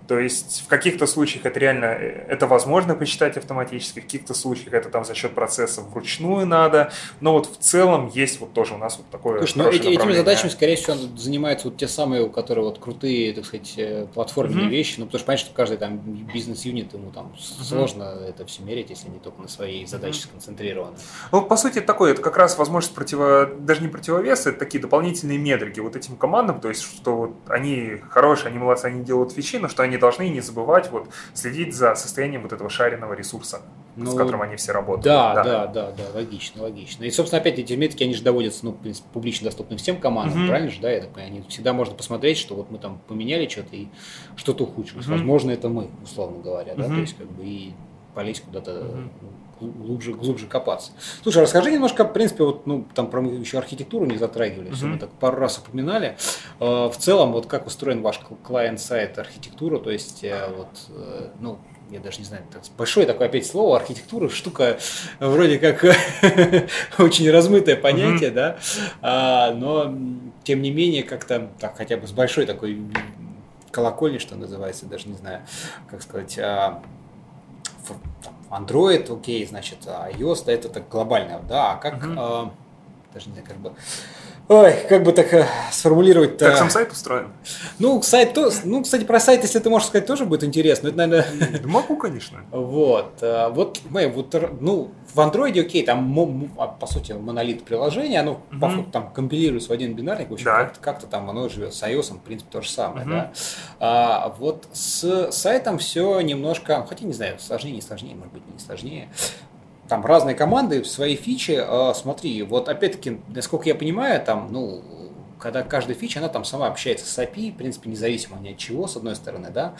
То есть в каких-то случаях это реально э, это возможно посчитать автоматически, в каких-то случаях это там за счет процессов вручную надо. Но вот в целом есть вот тоже у нас вот такое. Слушай, но ну, эти, этими задачами, скорее всего, занимаются вот те самые, у которых вот крутые, так сказать, э, платформенные mm-hmm. вещи. Ну, потому что понятно, что каждый там бизнес-юнит, ему там mm-hmm. сложно это все мерить, если не только на своей задаче mm-hmm. сконцентрированы. Ну, по сути, это такое, это как раз возможность противо, даже не противовес, это такие дополнительные метрики вот этим командам, то есть, что вот они хорошие, они молодцы, они делают фичи, но что они должны не забывать вот следить за состоянием вот этого шаренного ресурса. ну, с которым они все работают. Да, да, да, да, да, логично, логично. И, собственно, опять эти метрики, они же доводятся, ну, в принципе, публично доступны всем командам, mm-hmm. правильно же, да, я так понимаю, они всегда можно посмотреть, что вот мы там поменяли что-то и что-то ухудшилось. Mm-hmm. Возможно, это мы, условно говоря, да, то есть как бы и полезть куда-то mm-hmm глубже, глубже копаться. Слушай, расскажи немножко, в принципе, вот, ну, там про еще архитектуру не затрагивали, mm-hmm. все мы так пару раз упоминали. Э, в целом, вот как устроен ваш клиент-сайт архитектура, то есть, э, вот, э, ну, я даже не знаю, большое такое опять слово, архитектура, штука вроде как очень размытое понятие, mm-hmm. да, а, но тем не менее как-то так хотя бы с большой такой колокольни, что называется, даже не знаю, как сказать, а, Android, окей, значит, а iOS, да, это так глобально, да, а как, mm-hmm. а, даже не знаю, как бы, Ой, как бы так э, сформулировать-то... Как сам сайт устроен? Ну, сайт то... Ну, кстати, про сайт, если ты можешь сказать, тоже будет интересно. Это, наверное... Могу, конечно. Вот. Э, вот, мы, вот, ну, в андроиде, окей, там, а, по сути, монолит приложения, оно mm-hmm. по факту там компилируется в один бинарник, в общем, да. как-то, как-то там оно живет. С iOS, в принципе, то же самое, mm-hmm. да. А, вот с сайтом все немножко, хотя не знаю, сложнее, не сложнее, может быть, не сложнее там разные команды, свои фичи. А, смотри, вот опять-таки, насколько я понимаю, там, ну, когда каждая фича, она там сама общается с API, в принципе, независимо ни от чего, с одной стороны, да.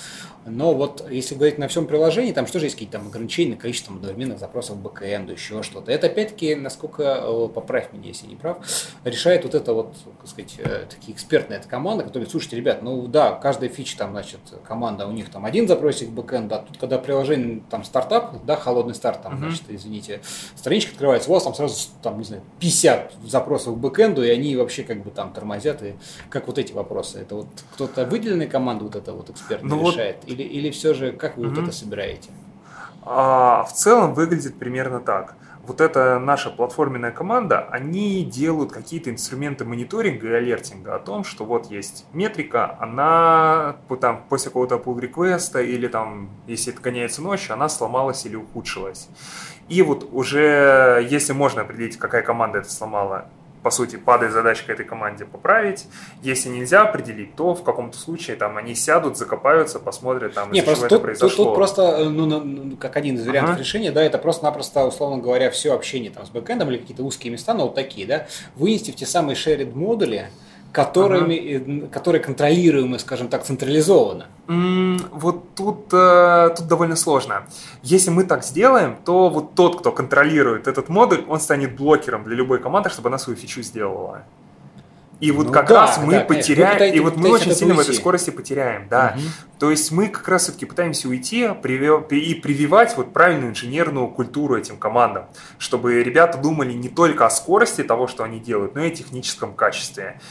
Но вот если говорить на всем приложении, там что же есть какие-то там ограничения на количество одновременных запросов в бэкэнду, еще что-то. Это опять-таки, насколько, э, поправь меня, если не прав, решает вот это вот, так сказать, э, такие экспертные эта команда, которые, слушайте, ребят, ну да, каждая фича там, значит, команда, у них там один запросик в бэкэнд, а тут когда приложение там стартап, да, холодный старт, там, uh-huh. значит, извините, страничка открывается, у вас там сразу, там, не знаю, 50 запросов в бэкэнду, и они вообще как бы там тормозят, и как вот эти вопросы? Это вот кто-то выделенная команда вот это вот экспертно ну решает? Вот... Или, или все же, как вы угу. вот это собираете? А, в целом выглядит примерно так. Вот эта наша платформенная команда, они делают какие-то инструменты мониторинга и алертинга о том, что вот есть метрика, она там, после какого-то pull реквеста или там, если это гоняется ночью, она сломалась или ухудшилась. И вот уже, если можно определить, какая команда это сломала, по сути, падает задачка этой команде поправить. Если нельзя определить, то в каком-то случае там они сядут, закопаются, посмотрят, там, Не, просто тут, произошло. Тут, тут просто, э, ну, ну, как один из вариантов ага. решения, да, это просто-напросто, условно говоря, все общение там с бэкэндом или какие-то узкие места, но вот такие, да, вынести в те самые shared модули, которыми, ага. которые контролируемы, скажем так, централизованно? вот тут, э, тут довольно сложно. Если мы так сделаем, то вот тот, кто контролирует этот модуль, он станет блокером для любой команды, чтобы она свою фичу сделала. И вот ну, как да, раз мы да, потеряем, конечно. и вот мы очень сильно уйти. в этой скорости потеряем, да. Угу. То есть мы как раз все-таки пытаемся уйти и прививать вот правильную инженерную культуру этим командам, чтобы ребята думали не только о скорости того, что они делают, но и о техническом качестве.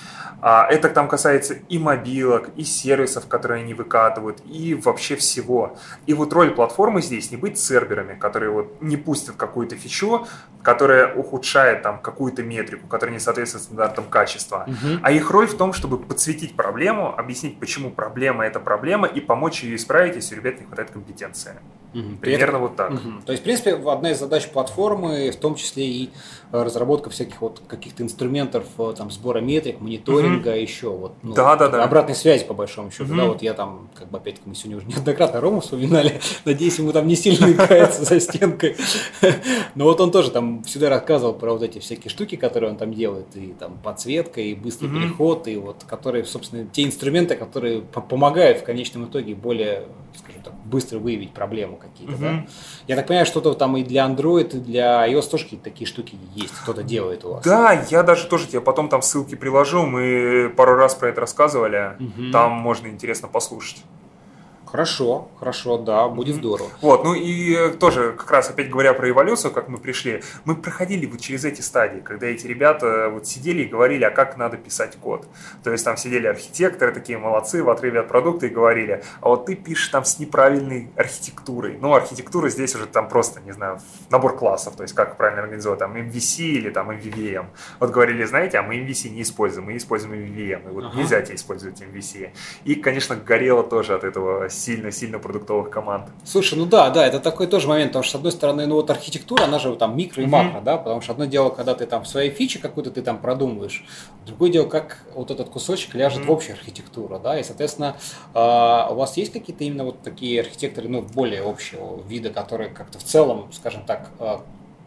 А это там касается и мобилок, и сервисов, которые они выкатывают, и вообще всего. И вот роль платформы здесь не быть серверами, которые вот не пустят какую-то фичу, которая ухудшает там какую-то метрику, которая не соответствует стандартам качества. Угу. А их роль в том, чтобы подсветить проблему, объяснить, почему проблема это проблема, и помочь ее исправить, если у ребят не хватает компетенции. Угу. Примерно это, вот так. Угу. То есть, в принципе, одна из задач платформы, в том числе и э, разработка всяких вот каких-то инструментов э, там сбора метрик, мониторинга, угу. еще вот ну, да, да, да. обратной связи по большому счету. Угу. Да, вот я там, как бы опять-таки мы сегодня уже неоднократно Рому вспоминали, надеюсь, ему там не сильно кается за стенкой. Но вот он тоже там всегда рассказывал про вот эти всякие штуки, которые он там делает, и там подсветка, и быстрый переход, и вот которые, собственно, те инструменты, которые помогают в конечном итоге более, скажем так, быстро выявить проблему какие-то, угу. да? Я так понимаю, что-то там и для Android, и для iOS тоже какие-то такие штуки есть, кто-то делает у вас. Да, я даже тоже тебе потом там ссылки приложу, мы пару раз про это рассказывали, угу. там можно интересно послушать. Хорошо, хорошо, да, будет здорово. Вот, ну и э, тоже, как раз опять говоря про эволюцию, как мы пришли, мы проходили вот через эти стадии, когда эти ребята вот сидели и говорили, а как надо писать код. То есть там сидели архитекторы, такие молодцы, в отрыве от продукта и говорили, а вот ты пишешь там с неправильной архитектурой. Ну, архитектура здесь уже там просто, не знаю, набор классов, то есть как правильно организовать, там MVC или там MVVM. Вот говорили, знаете, а мы MVC не используем, мы используем MVVM, и вот ага. нельзя тебе использовать MVC. И, конечно, горело тоже от этого сильно-сильно продуктовых команд. Слушай, ну да, да, это такой тоже момент, потому что, с одной стороны, ну вот архитектура, она же там микро и макро, mm-hmm. да, потому что одно дело, когда ты там свои фичи какую-то ты там продумываешь, другое дело, как вот этот кусочек ляжет mm-hmm. в общую архитектуру, да, и, соответственно, а, у вас есть какие-то именно вот такие архитекторы, ну, более общего вида, которые как-то в целом, скажем так, а,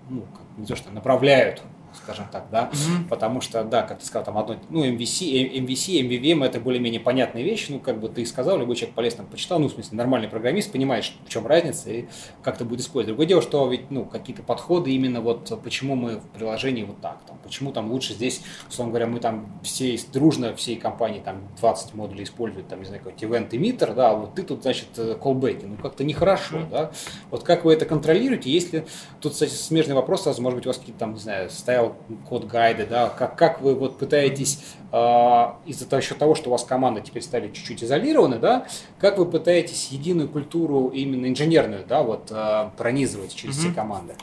ну, не то что направляют скажем так, да, mm-hmm. потому что, да, как ты сказал, там одно, ну, MVC, MVC, MVVM это более-менее понятная вещь, ну, как бы ты сказал, любой человек полез там почитал, ну, в смысле, нормальный программист понимает, в чем разница и как это будет использовать. Другое дело, что ведь, ну, какие-то подходы именно вот, почему мы в приложении вот так, там, почему там лучше здесь, условно говоря, мы там все дружно, всей компании там 20 модулей используют, там, не знаю, какой-то event emitter, да, а вот ты тут, значит, callback, ну, как-то нехорошо, mm-hmm. да, вот как вы это контролируете, если, тут, кстати, смежный вопрос, может быть, у вас какие-то там, не знаю, стоял код гайды, да, как, как вы вот пытаетесь э, из-за того, счет того, что у вас команда теперь стали чуть-чуть изолированы, да, как вы пытаетесь единую культуру именно инженерную, да, вот э, пронизывать через mm-hmm. все команды?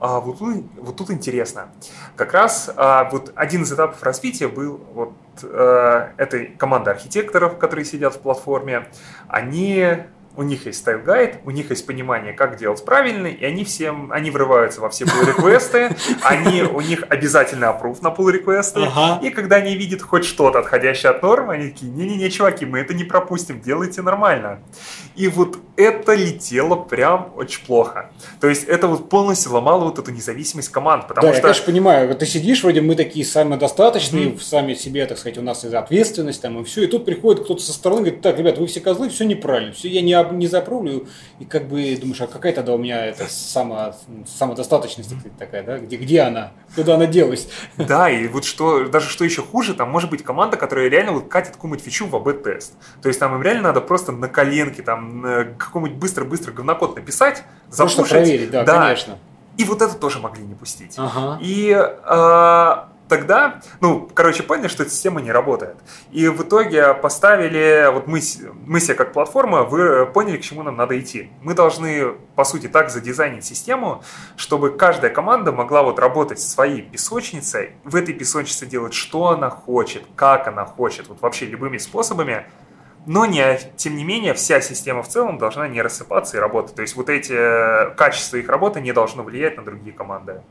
А, вот, тут, вот тут интересно. Как раз а, вот один из этапов развития был вот а, этой команды архитекторов, которые сидят в платформе. Они у них есть стайл гайд, у них есть понимание, как делать правильно, и они всем, они врываются во все pull реквесты они, у них обязательно approve на pull реквесты ага. и когда они видят хоть что-то отходящее от нормы, они такие, не-не-не, чуваки, мы это не пропустим, делайте нормально. И вот это летело прям очень плохо. То есть это вот полностью ломало вот эту независимость команд, потому да, что... я, конечно, понимаю, ты сидишь, вроде мы такие самодостаточные, mm-hmm. сами себе, так сказать, у нас есть ответственность там и все, и тут приходит кто-то со стороны, говорит, так, ребят, вы все козлы, все неправильно, все, я не не запрулю, и как бы думаешь, а какая тогда у меня это само, самодостаточность такая, да? Где, где она? Куда она делась? Да, и вот что, даже что еще хуже, там может быть команда, которая реально вот катит какую-нибудь фичу в АБ-тест. То есть там им реально надо просто на коленке, там какой-нибудь быстро-быстро говнокод написать, запушить. Просто проверить, да, да, конечно. И вот это тоже могли не пустить. Ага. И э, тогда, ну, короче, поняли, что эта система не работает. И в итоге поставили, вот мы, мы себе как платформа, вы поняли, к чему нам надо идти. Мы должны, по сути, так задизайнить систему, чтобы каждая команда могла вот работать своей песочнице, в этой песочнице делать, что она хочет, как она хочет, вот вообще любыми способами, но не, тем не менее вся система в целом должна не рассыпаться и работать. То есть вот эти э, качества их работы не должно влиять на другие команды.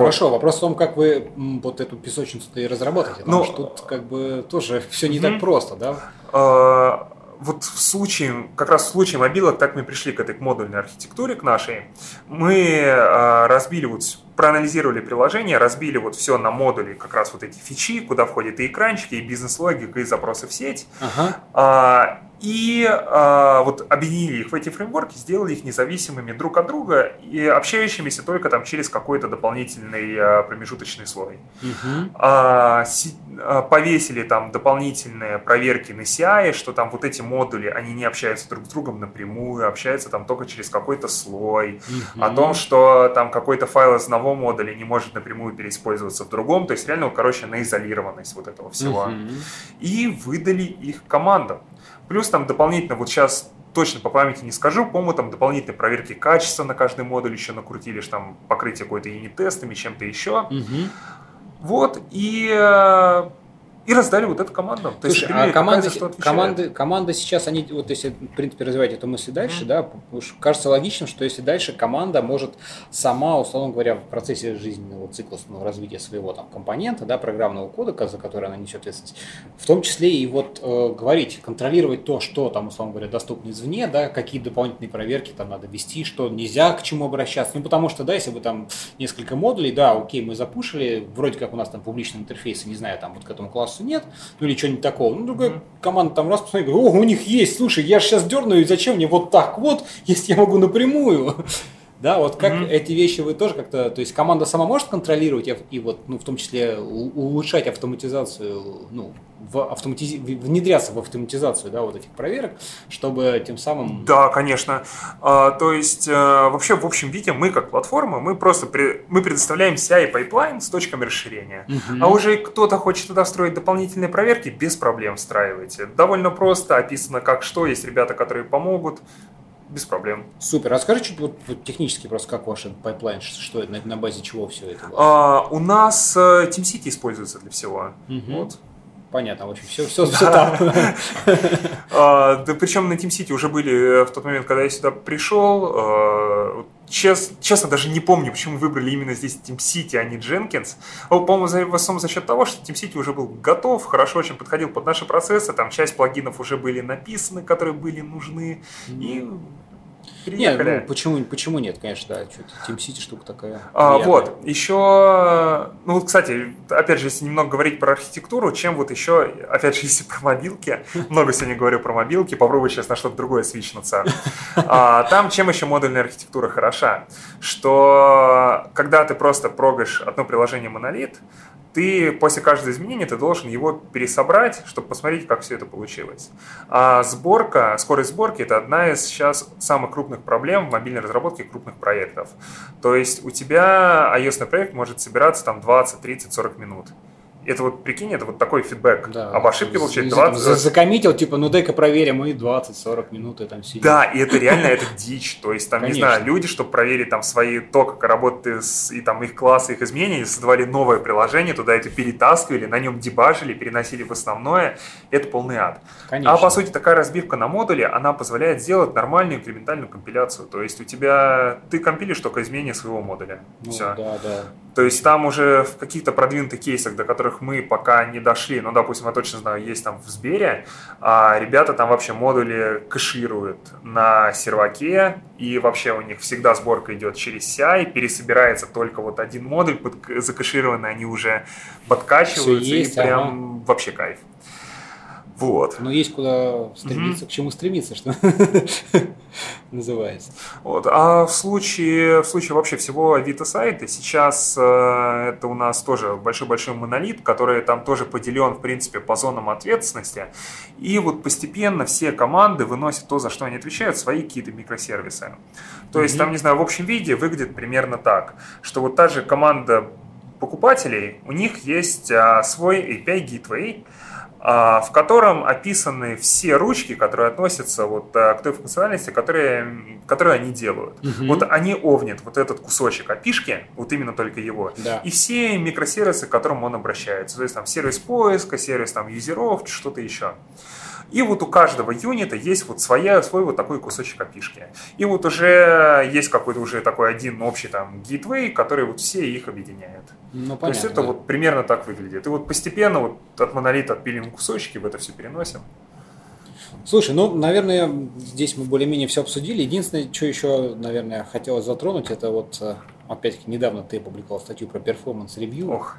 Хорошо, вопрос в том, как вы вот эту песочницу-то и разработаете. Потому ну, что тут как бы тоже все не так просто, да? А, вот в случае, как раз в случае мобилок, так мы пришли к этой к модульной архитектуре, к нашей. Мы а, разбили вот проанализировали приложение, разбили вот все на модули, как раз вот эти фичи, куда входят и экранчики, и бизнес-логика, и запросы в сеть. Ага. А, и а, вот объединили их в эти фреймворки, сделали их независимыми друг от друга и общающимися только там через какой-то дополнительный а, промежуточный слой. Угу. А, си, а, повесили там дополнительные проверки на CI, что там вот эти модули, они не общаются друг с другом напрямую, общаются там только через какой-то слой. Угу. О том, что там какой-то файл из одного модуля не может напрямую переиспользоваться в другом. То есть реально, короче, на изолированность вот этого всего. Угу. И выдали их командам. Плюс там дополнительно, вот сейчас точно по памяти не скажу, по-моему, там дополнительные проверки качества на каждый модуль еще накрутили, что там покрытие какой-то юнит-тестами, чем-то еще. Угу. Вот, и э, и раздали вот эту команду. То Слушай, есть, а команды, команды, команда сейчас, они, вот если, в принципе, развивать эту мысль дальше, mm-hmm. да, уж кажется логичным, что если дальше команда может сама, условно говоря, в процессе жизненного цикла ну, развития своего там компонента, да, программного кода, за который она несет ответственность, в том числе и вот э, говорить, контролировать то, что там, условно говоря, доступно извне, да, какие дополнительные проверки там надо вести, что нельзя к чему обращаться. Ну, потому что, да, если бы там несколько модулей, да, окей, мы запушили, вроде как у нас там публичный интерфейс, не знаю, там вот к этому классу нет, ну или что-нибудь такого. Ну, другая mm-hmm. команда там раз посмотрит, о, у них есть, слушай, я же сейчас дерну, и зачем мне вот так вот, если я могу напрямую? Да, вот как mm-hmm. эти вещи вы тоже как-то, то есть команда сама может контролировать и вот, ну, в том числе улучшать автоматизацию, ну, в автоматиз... внедряться в автоматизацию, да, вот этих проверок, чтобы тем самым... Да, конечно. А, то есть, а, вообще, в общем виде, мы как платформа, мы просто при... мы предоставляем CI pipeline с точками расширения. Mm-hmm. А уже кто-то хочет туда встроить дополнительные проверки, без проблем встраивайте. Довольно просто, описано как что, есть ребята, которые помогут без проблем. Супер. Расскажи чуть вот, вот технически просто, как ваш pipeline, что это, на, на базе чего все это? А, у нас uh, TeamCity используется для всего. Угу. Вот. понятно, в общем, все, все, все там. А, да, причем на Team City уже были в тот момент, когда я сюда пришел. Чест, честно, даже не помню, почему выбрали именно здесь Team City, а не Jenkins. По-моему, в основном за счет того, что Team City уже был готов, хорошо очень подходил под наши процессы, там часть плагинов уже были написаны, которые были нужны, и переехали. Нет, ну, почему, почему нет, конечно, да, что-то Team City штука такая. А, вот, еще, ну вот, кстати, опять же, если немного говорить про архитектуру, чем вот еще, опять же, если про мобилки, много сегодня говорю про мобилки, попробую сейчас на что-то другое свичнуться. А, там чем еще модульная архитектура хороша? Что когда ты просто прогаешь одно приложение монолит, ты после каждого изменения ты должен его пересобрать, чтобы посмотреть, как все это получилось. А сборка, скорость сборки это одна из сейчас самых крупных проблем в мобильной разработке крупных проектов. То есть у тебя iOS проект может собираться там 20, 30, 40 минут. Это вот, прикинь, это вот такой фидбэк. Да. Об ошибке получает 20... Там, закоммитил, типа, ну дай-ка проверим, и 20-40 минут и там сидим. Да, и это реально, это дичь. То есть, там, Конечно. не знаю, люди, чтобы проверить там свои, то, как работает и там их классы, их изменения, создавали новое приложение, туда это перетаскивали, на нем дебажили, переносили в основное. Это полный ад. Конечно. А по сути, такая разбивка на модули, она позволяет сделать нормальную инкрементальную компиляцию. То есть, у тебя, ты компилишь только изменения своего модуля. Ну, Все. Да, да. То есть там уже в каких-то продвинутых кейсах, до которых мы пока не дошли, ну, допустим, я точно знаю, есть там в Сбере, а ребята там вообще модули кэшируют на серваке, и вообще у них всегда сборка идет через CI, пересобирается только вот один модуль, под, закэшированный, они уже подкачиваются, есть, и прям ага. вообще кайф. Вот. Но есть куда стремиться, угу. к чему стремиться, что называется. Вот. А в случае, в случае вообще всего Авито сайта, сейчас э, это у нас тоже большой-большой монолит, который там тоже поделен, в принципе, по зонам ответственности. И вот постепенно все команды выносят то, за что они отвечают, свои какие-то микросервисы. То есть там, не знаю, в общем виде выглядит примерно так, что вот та же команда покупателей, у них есть а, свой API Gateway, в котором описаны все ручки, которые относятся вот э, к той функциональности, которые, которые они делают. Угу. Вот они овнят вот этот кусочек опишки, вот именно только его, да. и все микросервисы, к которым он обращается. То есть там сервис поиска, сервис там юзеров, что-то еще. И вот у каждого юнита есть вот своя, свой вот такой кусочек API-шки. И вот уже есть какой-то уже такой один общий там gateway, который вот все их объединяет. Ну, понятно, То есть это да. вот примерно так выглядит. И вот постепенно вот от монолита отпилим кусочки, в это все переносим. Слушай, ну, наверное, здесь мы более-менее все обсудили. Единственное, что еще, наверное, хотелось затронуть, это вот, э, опять-таки, недавно ты опубликовал статью про performance review. Ох.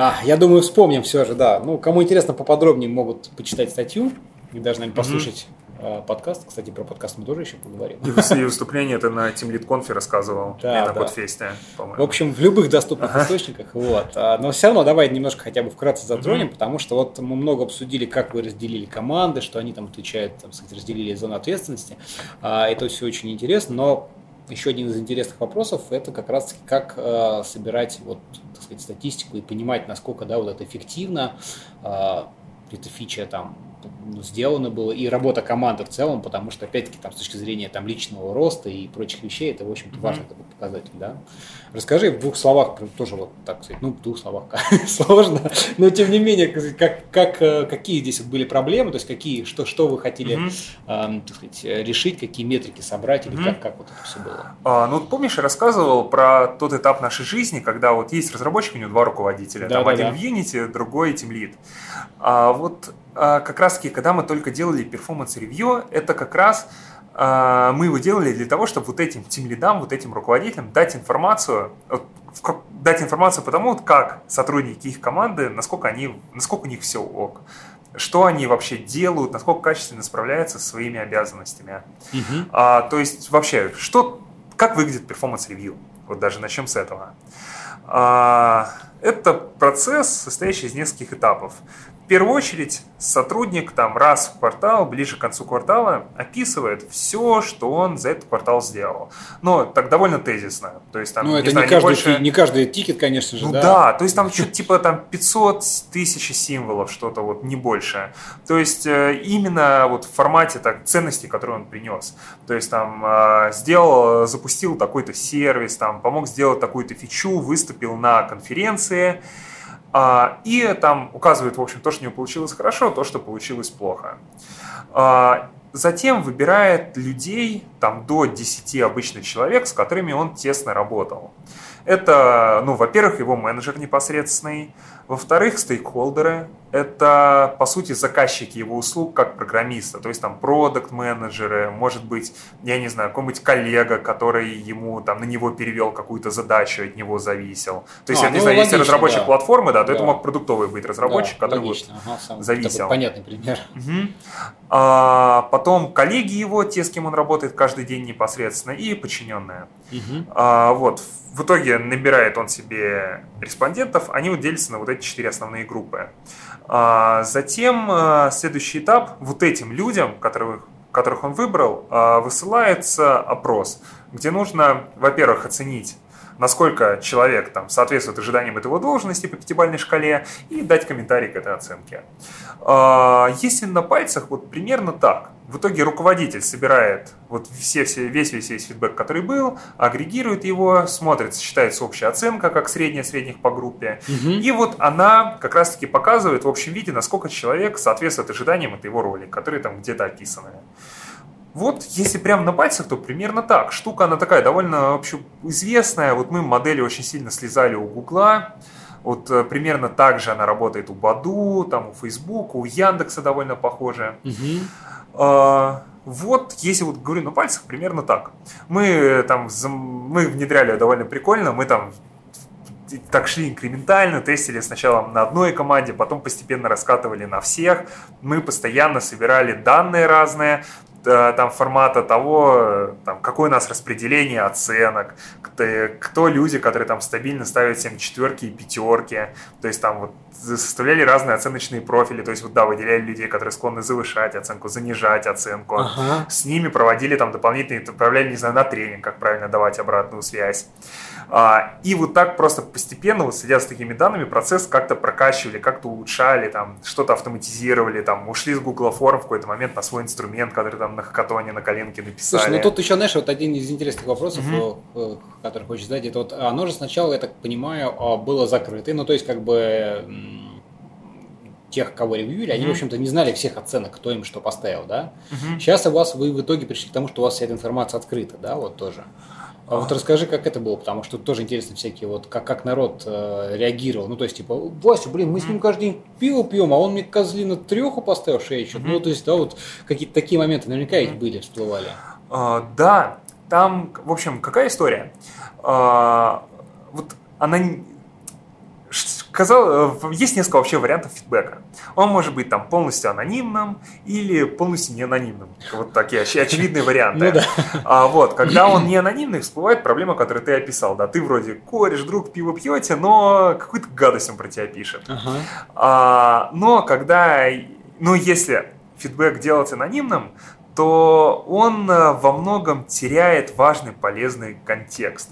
А, я думаю, вспомним все же, да. Ну, кому интересно поподробнее, могут почитать статью и даже, наверное, послушать mm-hmm. подкаст. Кстати, про подкаст мы тоже еще поговорим. И все выступления ты на Team Lead Conf рассказывал, да, и на да. Кодфесте, по-моему. В общем, в любых доступных ага. источниках. Вот. А, но все равно давай немножко хотя бы вкратце затронем, mm-hmm. потому что вот мы много обсудили, как вы разделили команды, что они там отвечают, там, сказать, разделили зону ответственности. А, это все очень интересно, но еще один из интересных вопросов – это как раз как э, собирать вот, сказать, статистику и понимать, насколько да, вот это эффективно, э, эта фича там ну, сделано было, и работа команды в целом, потому что, опять-таки, там, с точки зрения там, личного роста и прочих вещей, это, в общем-то, mm-hmm. важный такой показатель, да. Расскажи в двух словах, тоже вот так сказать, ну, в двух словах, сложно, но, тем не менее, как, как, э, какие здесь были проблемы, то есть, какие, что, что вы хотели, mm-hmm. э, так сказать, решить, какие метрики собрать, или mm-hmm. как, как вот это все было? А, ну, помнишь, я рассказывал про тот этап нашей жизни, когда вот есть разработчик, у него два руководителя, да, там да, один да. в Unity, другой Team Lead. А вот а, как раз-таки, когда мы только делали performance review, это как раз мы его делали для того, чтобы вот этим тимлидам, вот этим руководителям дать информацию, дать информацию по тому, как сотрудники их команды, насколько, они, насколько у них все ок, что они вообще делают, насколько качественно справляются со своими обязанностями. Угу. А, то есть вообще, что, как выглядит performance review? Вот даже начнем с этого. А, это процесс, состоящий из нескольких этапов в первую очередь сотрудник там раз в квартал, ближе к концу квартала, описывает все, что он за этот квартал сделал. Но так довольно тезисно. То есть там, ну, это не, знаю, не, каждый, больше... не каждый тикет, конечно же, ну, да. да, то есть там что-то типа там 500 тысяч символов, что-то вот, не больше. То есть э, именно вот в формате так, ценностей, которые он принес. То есть там э, сделал, запустил такой-то сервис, там помог сделать такую-то фичу, выступил на конференции, и там указывает, в общем, то, что не получилось хорошо, то, что получилось плохо. А, затем выбирает людей, там до 10 обычных человек, с которыми он тесно работал. Это, ну, во-первых, его менеджер непосредственный, во-вторых, стейкхолдеры – это, по сути, заказчики его услуг как программиста, то есть там продукт менеджеры может быть, я не знаю, какой-нибудь коллега, который ему, там, на него перевел какую-то задачу, от него зависел. То есть, а, я ну, не знаю, логично, если разработчик да. платформы, да, то да. это мог продуктовый быть разработчик, да, который логично. вот ага, зависел. понятный пример. Угу. А, потом коллеги его, те, с кем он работает каждый день непосредственно, и подчиненные. Угу. А, вот, в итоге набирает он себе респондентов, они вот делятся на вот эти четыре основные группы. А затем а, следующий этап, вот этим людям, которых, которых он выбрал, а, высылается опрос, где нужно, во-первых, оценить насколько человек там, соответствует ожиданиям этого должности по пятибалльной шкале и дать комментарий к этой оценке. А, если на пальцах, вот примерно так. В итоге руководитель собирает вот все, все, весь, весь, весь фидбэк, который был, агрегирует его, смотрит, считается общая оценка, как средняя средних по группе. Угу. И вот она как раз-таки показывает в общем виде, насколько человек соответствует ожиданиям этой его роли, которые там где-то описаны. Вот, если прямо на пальцах, то примерно так. Штука, она такая довольно вообще известная. Вот мы модели очень сильно слезали у Гугла. Вот э, примерно так же она работает у Баду, там у Фейсбука, у Яндекса довольно похожая. Угу. А, вот, если вот говорю на пальцах, примерно так. Мы э, там мы внедряли довольно прикольно, мы там так шли инкрементально, тестили сначала на одной команде, потом постепенно раскатывали на всех. Мы постоянно собирали данные разные, там формата того, там, какое у нас распределение оценок, кто, кто люди, которые там стабильно ставят всем четверки и пятерки, то есть там вот составляли разные оценочные профили, то есть вот да, выделяли людей, которые склонны завышать оценку, занижать оценку, ага. с ними проводили там дополнительные, отправляли, не знаю, на тренинг, как правильно давать обратную связь. А, и вот так просто постепенно, вот следя с такими данными, процесс как-то прокачивали, как-то улучшали, там, что-то автоматизировали, там, ушли с Google Форм в какой-то момент на свой инструмент, который там на хакатоне, на коленке написали. Слушай, ну тут еще, знаешь, вот один из интересных вопросов, угу. который хочешь задать, это вот оно же сначала, я так понимаю, а, было закрыто, ну то есть как бы тех, кого ревьюили, mm-hmm. они, в общем-то, не знали всех оценок, кто им что поставил, да? Mm-hmm. Сейчас у вас вы в итоге пришли к тому, что у вас вся эта информация открыта, да, вот тоже. А вот расскажи, как это было, потому что тоже интересно всякие, вот как, как народ э, реагировал. Ну, то есть, типа, Вася, блин, мы с ним каждый день пиво пьем, а он мне козлина треху поставил шею. Mm-hmm. Ну, то есть, да, вот какие-то такие моменты наверняка mm-hmm. ведь были, всплывали. А, да, там, в общем, какая история? А, вот она Казал, э, есть несколько вообще вариантов фидбэка. Он может быть там полностью анонимным или полностью не анонимным. Вот такие очевидные варианты. Ну, да. а, вот, когда он не анонимный, всплывает проблема, которую ты описал. Да, ты вроде кореш, друг, пиво пьете, но какую-то гадость он про тебя пишет. Ага. А, но когда, ну если фидбэк делать анонимным, то он э, во многом теряет важный полезный контекст.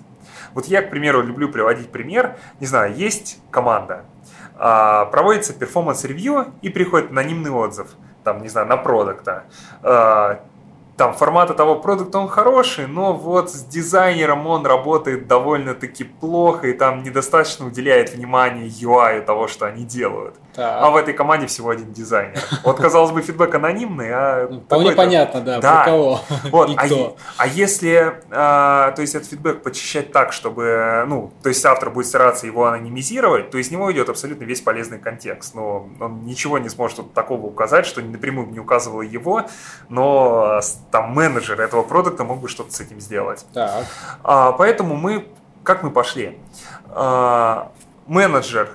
Вот я, к примеру, люблю приводить пример. Не знаю, есть команда, а, проводится performance review и приходит анонимный отзыв, там, не знаю, на продукта а, там формата того продукта он хороший, но вот с дизайнером он работает довольно-таки плохо и там недостаточно уделяет внимания UI того, что они делают. Так. А в этой команде всего один дизайнер. Вот, казалось бы, фидбэк анонимный, а... Ну, вполне понятно, да, да, про кого вот, и а, кто. А если, а, то есть, этот фидбэк почищать так, чтобы, ну, то есть, автор будет стараться его анонимизировать, то из него идет абсолютно весь полезный контекст. Но он ничего не сможет такого указать, что напрямую не указывало его, но там менеджер этого продукта мог бы что-то с этим сделать. Так. А, поэтому мы, как мы пошли? А, менеджер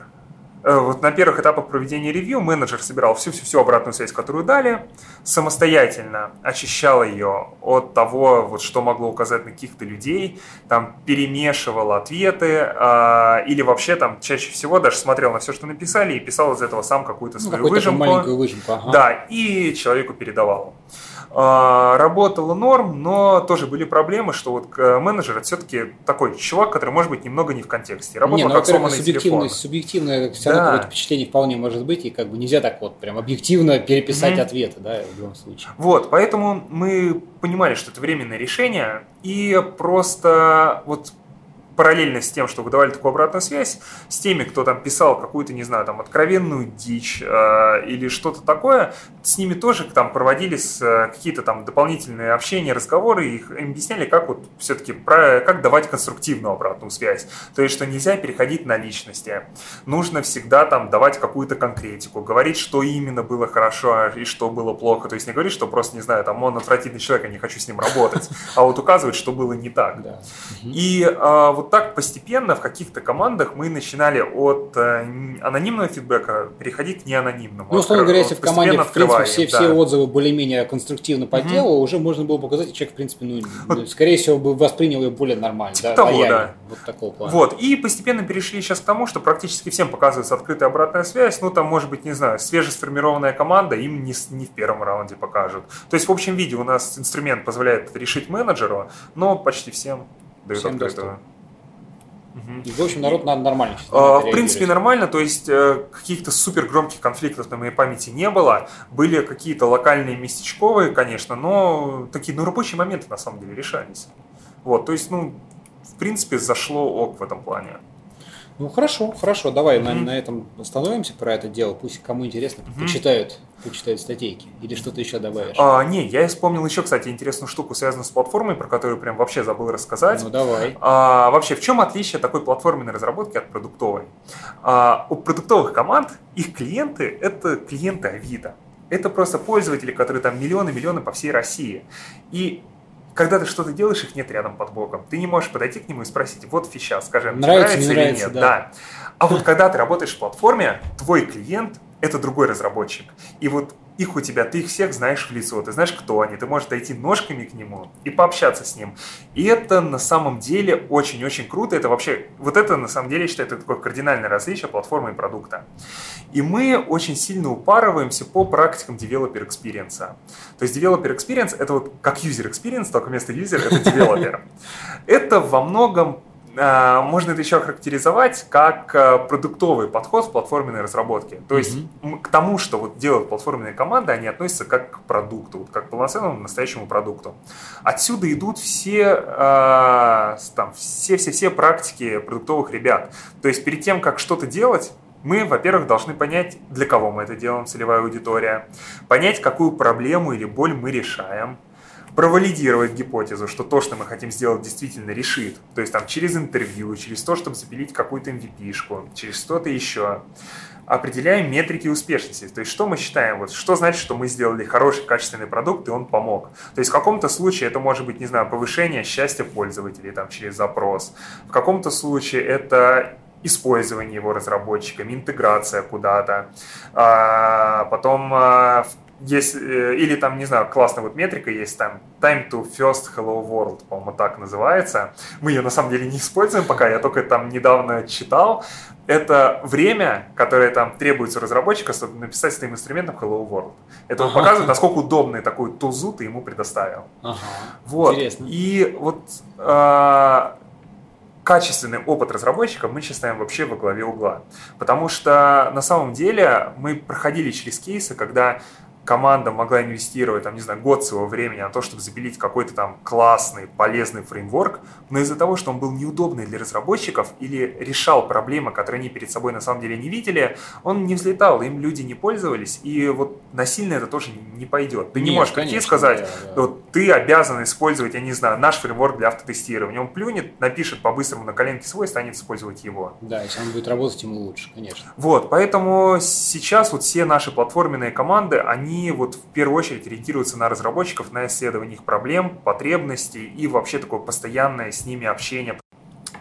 Э, вот на первых этапах проведения ревью менеджер собирал всю-всю-всю обратную связь, которую дали, самостоятельно очищал ее от того, вот, что могло указать на каких-то людей, там перемешивал ответы, э, или вообще там чаще всего даже смотрел на все, что написали, и писал из этого сам какую-то ну, свою выжимку. маленькую выжимку. Ага. Да, и человеку передавал. Работало норм, но тоже были проблемы, что вот э, менеджер это все-таки такой чувак, который может быть немного не в контексте. Работал не, ну, как сломанный субъективное, телефон. Субъективное все равно да. какое-то впечатление вполне может быть, и как бы нельзя так вот прям объективно переписать mm-hmm. ответы, да, в любом случае. Вот, поэтому мы понимали, что это временное решение, и просто вот параллельно с тем, что выдавали такую обратную связь, с теми, кто там писал какую-то, не знаю, там, откровенную дичь э, или что-то такое, с ними тоже там проводились э, какие-то там дополнительные общения, разговоры, и их им объясняли, как вот все-таки, как давать конструктивную обратную связь. То есть, что нельзя переходить на личности. Нужно всегда там давать какую-то конкретику, говорить, что именно было хорошо и что было плохо. То есть, не говорить, что просто, не знаю, там, он отвратительный человек, я не хочу с ним работать, а вот указывать, что было не так. Да. И а, вот так постепенно в каких-то командах мы начинали от а, анонимного фидбэка переходить к неанонимному. Ну, условно говоря, если в команде, в принципе, все, да. все отзывы более-менее конструктивно по угу. делу, уже можно было показать, человек, в принципе, ну, вот. скорее всего, бы воспринял ее более нормально. Типа да, того, лояльно. да. Вот такого плана. Вот, и постепенно перешли сейчас к тому, что практически всем показывается открытая обратная связь. Ну, там, может быть, не знаю, свежесформированная команда им не, не в первом раунде покажут. То есть, в общем виде у нас инструмент позволяет решить менеджеру, но почти всем дают всем открытую. Угу. И, в общем, народ надо нормально. А, в принципе, нормально. То есть, э, каких-то супер громких конфликтов на моей памяти не было. Были какие-то локальные местечковые, конечно, но такие, ну, рабочие моменты на самом деле решались. Вот, то есть, ну, в принципе, зашло ок в этом плане. Ну хорошо, хорошо, давай mm-hmm. на, на этом остановимся про это дело. Пусть кому интересно, mm-hmm. почитают, почитают статейки. Или что-то еще добавишь? А, не, я вспомнил еще, кстати, интересную штуку, связанную с платформой, про которую прям вообще забыл рассказать. Ну давай. А, вообще, в чем отличие такой платформенной разработки от продуктовой? А, у продуктовых команд их клиенты – это клиенты Авито. Это просто пользователи, которые там миллионы-миллионы по всей России. И когда ты что-то делаешь, их нет рядом под боком. Ты не можешь подойти к нему и спросить, вот фича, скажем, нравится, нравится или нравится, нет. Да. да. А вот когда ты работаешь в платформе, твой клиент – это другой разработчик. И вот их у тебя, ты их всех знаешь в лицо, ты знаешь, кто они, ты можешь дойти ножками к нему и пообщаться с ним. И это на самом деле очень-очень круто. Это вообще, вот это на самом деле, я считаю, это такое кардинальное различие платформы и продукта. И мы очень сильно упарываемся по практикам developer experience. То есть developer experience это вот как user experience, только вместо user это developer. Это во многом можно это еще характеризовать как э, продуктовый подход в платформенной разработке. То есть mm-hmm. к тому, что вот делают платформенные команды, они относятся как к продукту, вот как к полноценному настоящему продукту. Отсюда идут все, э, там, все, все, все практики продуктовых ребят. То есть перед тем, как что-то делать, мы, во-первых, должны понять, для кого мы это делаем, целевая аудитория, понять, какую проблему или боль мы решаем, провалидировать гипотезу, что то, что мы хотим сделать, действительно решит. То есть там через интервью, через то, чтобы запилить какую-то MVP-шку, через что-то еще. Определяем метрики успешности. То есть что мы считаем, вот, что значит, что мы сделали хороший, качественный продукт, и он помог. То есть в каком-то случае это может быть, не знаю, повышение счастья пользователей там, через запрос. В каком-то случае это использование его разработчиками, интеграция куда-то. А, потом а, есть, э, или там, не знаю, классная вот метрика есть там time to first hello world, по-моему, так называется. Мы ее на самом деле не используем пока, я только там недавно читал. Это время, которое там требуется разработчика, чтобы написать с своим инструментом hello world. Это ага. показывает, насколько удобный такой тузу ты ему предоставил. Ага. Вот. Интересно. И вот э, качественный опыт разработчика мы сейчас ставим вообще во главе угла. Потому что на самом деле мы проходили через кейсы, когда команда могла инвестировать, там, не знаю, год своего времени на то, чтобы запилить какой-то там классный, полезный фреймворк, но из-за того, что он был неудобный для разработчиков или решал проблемы, которые они перед собой на самом деле не видели, он не взлетал, им люди не пользовались, и вот насильно это тоже не пойдет. Ты Нет, не можешь прийти и сказать, да, да. вот ты обязан использовать, я не знаю, наш фреймворк для автотестирования. Он плюнет, напишет по-быстрому на коленке свой, станет использовать его. Да, если он будет работать, ему лучше, конечно. Вот, поэтому сейчас вот все наши платформенные команды, они они вот в первую очередь ориентируются на разработчиков, на исследование их проблем, потребностей и вообще такое постоянное с ними общение.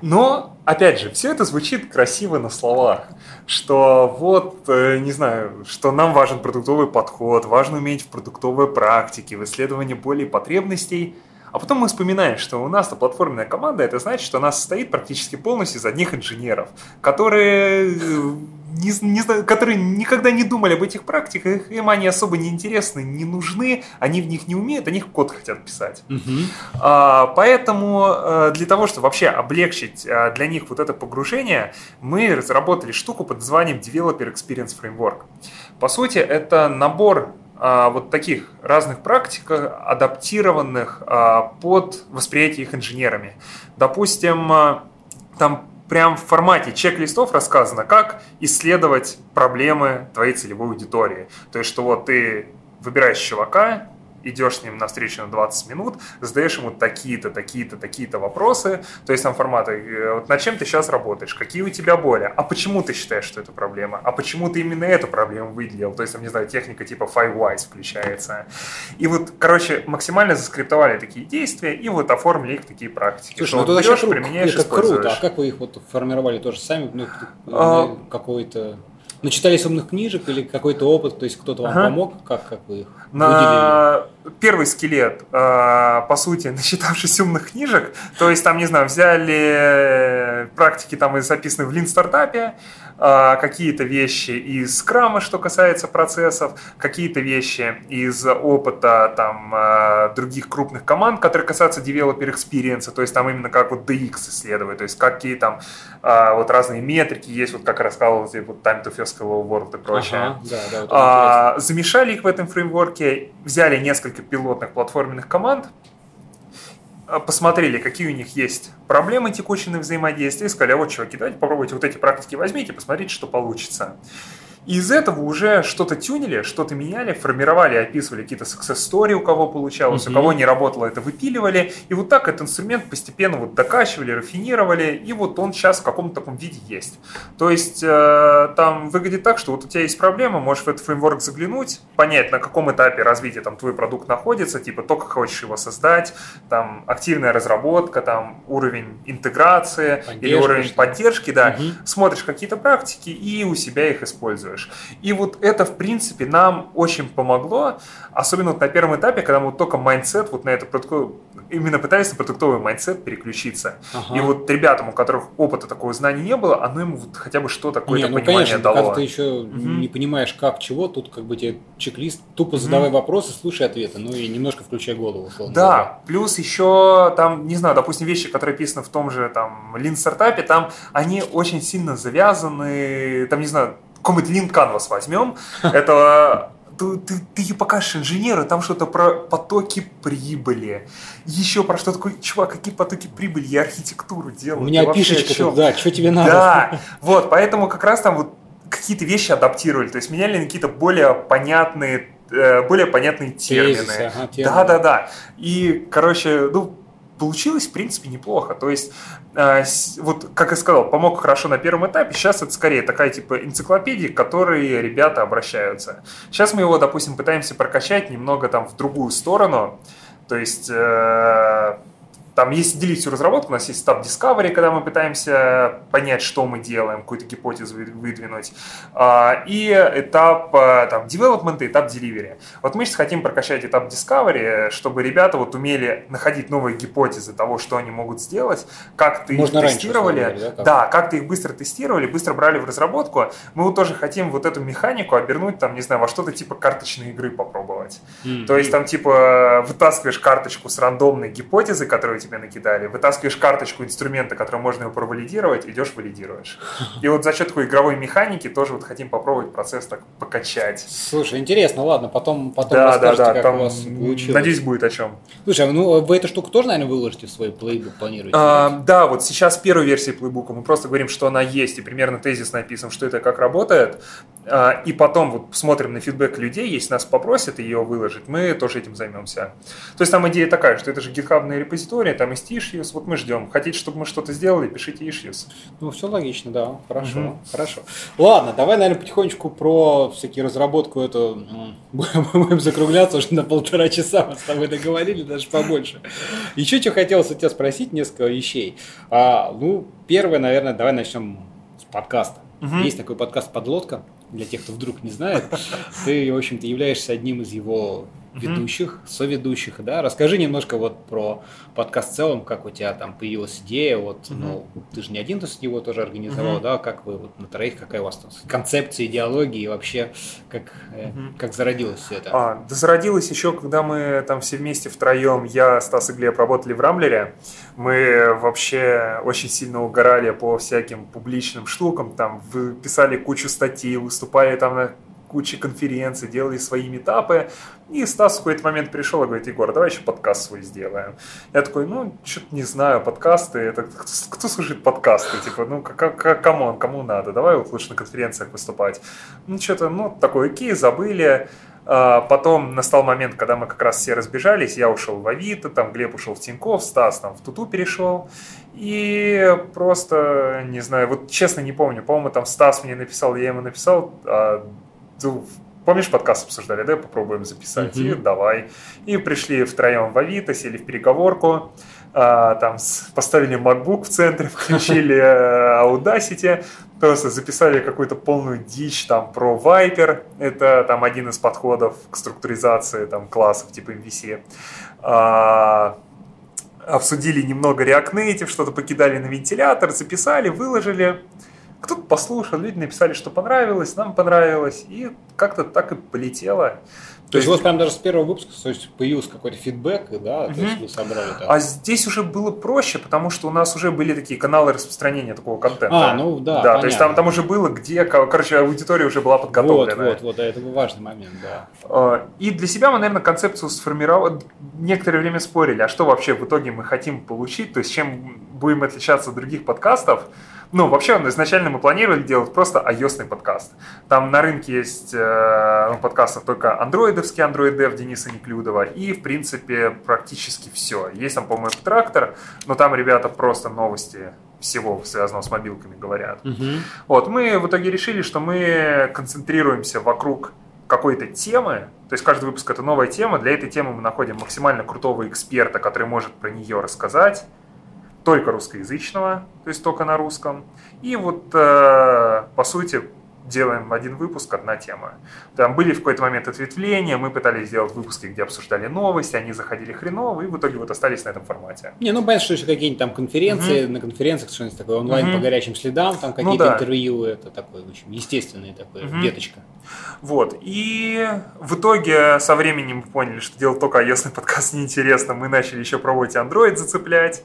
Но, опять же, все это звучит красиво на словах, что вот, э, не знаю, что нам важен продуктовый подход, важно уметь в продуктовой практике, в исследовании болей потребностей, а потом мы вспоминаем, что у нас-то платформенная команда, это значит, что она состоит практически полностью из одних инженеров, которые э, не, не знаю, которые никогда не думали об этих практиках, им они особо не интересны, не нужны, они в них не умеют, они код хотят писать. Угу. А, поэтому а, для того, чтобы вообще облегчить а, для них вот это погружение, мы разработали штуку под названием Developer Experience Framework. По сути, это набор а, вот таких разных практик, адаптированных а, под восприятие их инженерами. Допустим, там прям в формате чек-листов рассказано, как исследовать проблемы твоей целевой аудитории. То есть, что вот ты выбираешь чувака, идешь с ним на встречу на 20 минут, задаешь ему такие-то, такие-то, такие-то вопросы, то есть там форматы, э, вот над чем ты сейчас работаешь, какие у тебя боли, а почему ты считаешь, что это проблема, а почему ты именно эту проблему выделил, то есть там, не знаю, техника типа Five Whys включается. И вот, короче, максимально заскриптовали такие действия и вот оформили их в такие практики. Слушай, ну это вообще круто, это круто, а как вы их вот формировали тоже сами, ну, а... какой-то Начитались умных книжек или какой-то опыт, то есть кто-то вам ага. помог, как, как вы их На выделили? Первый скелет, а, по сути, начитавшись умных книжек, то есть там, не знаю, взяли практики там записаны в Lean стартапе, а, какие-то вещи из скрама, что касается процессов, какие-то вещи из опыта там других крупных команд, которые касаются developer experience, то есть там именно как вот DX исследовать, то есть какие там вот разные метрики есть, вот как рассказывал здесь вот time to first hello world и прочее. Ага, да, да, а, замешали их в этом фреймворке, взяли несколько пилотных платформенных команд, а, посмотрели, какие у них есть проблемы текущие на взаимодействии, и сказали, а вот, чуваки, давайте попробуйте вот эти практики возьмите, посмотрите, что получится. И из этого уже что-то тюнили, что-то меняли, формировали, описывали какие-то success story, у кого получалось, mm-hmm. у кого не работало, это выпиливали. И вот так этот инструмент постепенно вот докачивали, рафинировали, и вот он сейчас в каком-то таком виде есть. То есть э, там выглядит так, что вот у тебя есть проблема, можешь в этот фреймворк заглянуть, понять, на каком этапе развития там твой продукт находится, типа только хочешь его создать, там активная разработка, там уровень интеграции Поддержка, или уровень что? поддержки, да, угу. смотришь какие-то практики и у себя их используешь используешь. И вот это, в принципе, нам очень помогло, особенно вот на первом этапе, когда мы вот только mindset вот на это именно пытались на продуктовый mindset переключиться. Ага. И вот ребятам, у которых опыта такого знания не было, оно им вот хотя бы что такое не, ну, понимание конечно, дало. Когда ты еще угу. не понимаешь, как, чего, тут как бы тебе чек-лист, тупо угу. задавай вопросы, слушай ответы, ну и немножко включай голову. Условно да, говоря. плюс еще там, не знаю, допустим, вещи, которые описаны в том же там Lean стартапе, там они очень сильно завязаны, там, не знаю, какой-нибудь Lean Canvas возьмем, это ты, ты, ты ей покажешь инженеру, там что-то про потоки прибыли, еще про что такое, чувак, какие потоки прибыли, я архитектуру делаю. У меня пишечка тут, да, что тебе надо? Да, вот, поэтому как раз там вот какие-то вещи адаптировали, то есть меняли на какие-то более понятные э, более понятные термины. Тезисы, ага, термины. Да, да, да. И, короче, ну, получилось, в принципе, неплохо. То есть, э, вот, как я сказал, помог хорошо на первом этапе. Сейчас это скорее такая, типа, энциклопедия, к которой ребята обращаются. Сейчас мы его, допустим, пытаемся прокачать немного там в другую сторону. То есть, э, там есть делить всю разработку, у нас есть этап Discovery, когда мы пытаемся понять, что мы делаем, какую-то гипотезу выдвинуть, а, и этап э, там, development и этап delivery. Вот мы сейчас хотим прокачать этап Discovery, чтобы ребята вот умели находить новые гипотезы того, что они могут сделать, как ты Можно их тестировали, раньше, да, как? да, как ты их быстро тестировали, быстро брали в разработку. Мы вот тоже хотим вот эту механику обернуть, там, не знаю, во что-то типа карточной игры попробовать. Mm-hmm. То есть там типа вытаскиваешь карточку с рандомной гипотезы, которую тебе тебе накидали, вытаскиваешь карточку инструмента, который можно его провалидировать, идешь валидируешь. И вот за счет такой игровой механики тоже вот хотим попробовать процесс так покачать. Слушай, интересно, ладно, потом, потом да, да, да, как там, у вас получилось. Надеюсь, будет о чем. Слушай, ну вы эту штуку тоже, наверное, выложите в свой плейбук, планируете? А, да, вот сейчас первая версия плейбука, мы просто говорим, что она есть, и примерно тезис написан, что это как работает, а, и потом вот смотрим на фидбэк людей, если нас попросят ее выложить, мы тоже этим займемся. То есть там идея такая, что это же гитхабная репозитория, там есть issues, вот мы ждем. Хотите, чтобы мы что-то сделали, пишите issues. Ну, все логично, да, хорошо, угу. хорошо. Ладно, давай, наверное, потихонечку про всякие разработку эту будем закругляться уже на полтора часа, мы с тобой договорили, даже побольше. Еще что хотелось у тебя спросить, несколько вещей. А, ну, первое, наверное, давай начнем с подкаста. Угу. Есть такой подкаст «Подлодка», для тех, кто вдруг не знает. Ты, в общем-то, являешься одним из его ведущих, mm-hmm. соведущих, да. Расскажи немножко вот про подкаст в целом, как у тебя там появилась идея, вот, mm-hmm. ну, ты же не один с него тоже организовал, mm-hmm. да, как вы вот на троих, какая у вас там концепция, идеология и вообще как, mm-hmm. как зародилось все это? А, да зародилось еще, когда мы там все вместе втроем, я, Стас и Глеб работали в Рамблере, мы вообще очень сильно угорали по всяким публичным штукам, там, писали кучу статей, выступали там на кучей конференций, делали свои метапы. И Стас в какой-то момент пришел и говорит, Егор, давай еще подкаст свой сделаем. Я такой, ну, что-то не знаю, подкасты, это кто, кто слушает подкасты? Типа, ну, как, кому, кому надо, давай вот лучше на конференциях выступать. Ну, что-то, ну, такой, окей, забыли. А, потом настал момент, когда мы как раз все разбежались, я ушел в Авито, там Глеб ушел в Тинькофф, Стас там в Туту перешел. И просто, не знаю, вот честно не помню, по-моему, там Стас мне написал, я ему написал, а, помнишь, подкаст обсуждали, да, попробуем записать, mm-hmm. и давай. И пришли втроем в Авито, сели в переговорку, а, там поставили MacBook в центре, включили э, Audacity, просто записали какую-то полную дичь там про Viper, это там один из подходов к структуризации там классов типа MVC. А, обсудили немного React Native, что-то покидали на вентилятор, записали, выложили. Кто-то послушал, люди написали, что понравилось, нам понравилось, и как-то так и полетело. То, то есть, вот прям даже с первого выпуска то есть, появился какой-то фидбэк, да, угу. то есть вы собрали так. А здесь уже было проще, потому что у нас уже были такие каналы распространения такого контента. А, ну да. Да, понятно. то есть там, там уже было, где, короче, аудитория уже была подготовлена. Вот, вот, вот, это важный момент, да. А, и для себя мы, наверное, концепцию сформировали, некоторое время спорили, а что вообще в итоге мы хотим получить, то есть чем будем отличаться от других подкастов. Ну, вообще, изначально мы планировали делать просто ios подкаст. Там на рынке есть э, ну, подкастов только андроидовский, Android Dev Дениса Неклюдова, и, в принципе, практически все. Есть там, по-моему, трактор, но там ребята просто новости всего связанного с мобилками говорят. Угу. Вот, мы в итоге решили, что мы концентрируемся вокруг какой-то темы, то есть каждый выпуск это новая тема, для этой темы мы находим максимально крутого эксперта, который может про нее рассказать, только русскоязычного, то есть только на русском. И вот, э, по сути, делаем один выпуск, одна тема. Там были в какой-то момент ответвления, мы пытались сделать выпуски, где обсуждали новости, они заходили хреново, и в итоге вот остались на этом формате. Не, ну понятно, что еще какие-нибудь там конференции, угу. на конференциях что-нибудь такое онлайн угу. по горячим следам, там какие-то ну, да. интервью, это такое, в общем, естественное такое, угу. веточка. Вот, и в итоге со временем мы поняли, что делать только iOS подкаст неинтересно, мы начали еще пробовать Android зацеплять,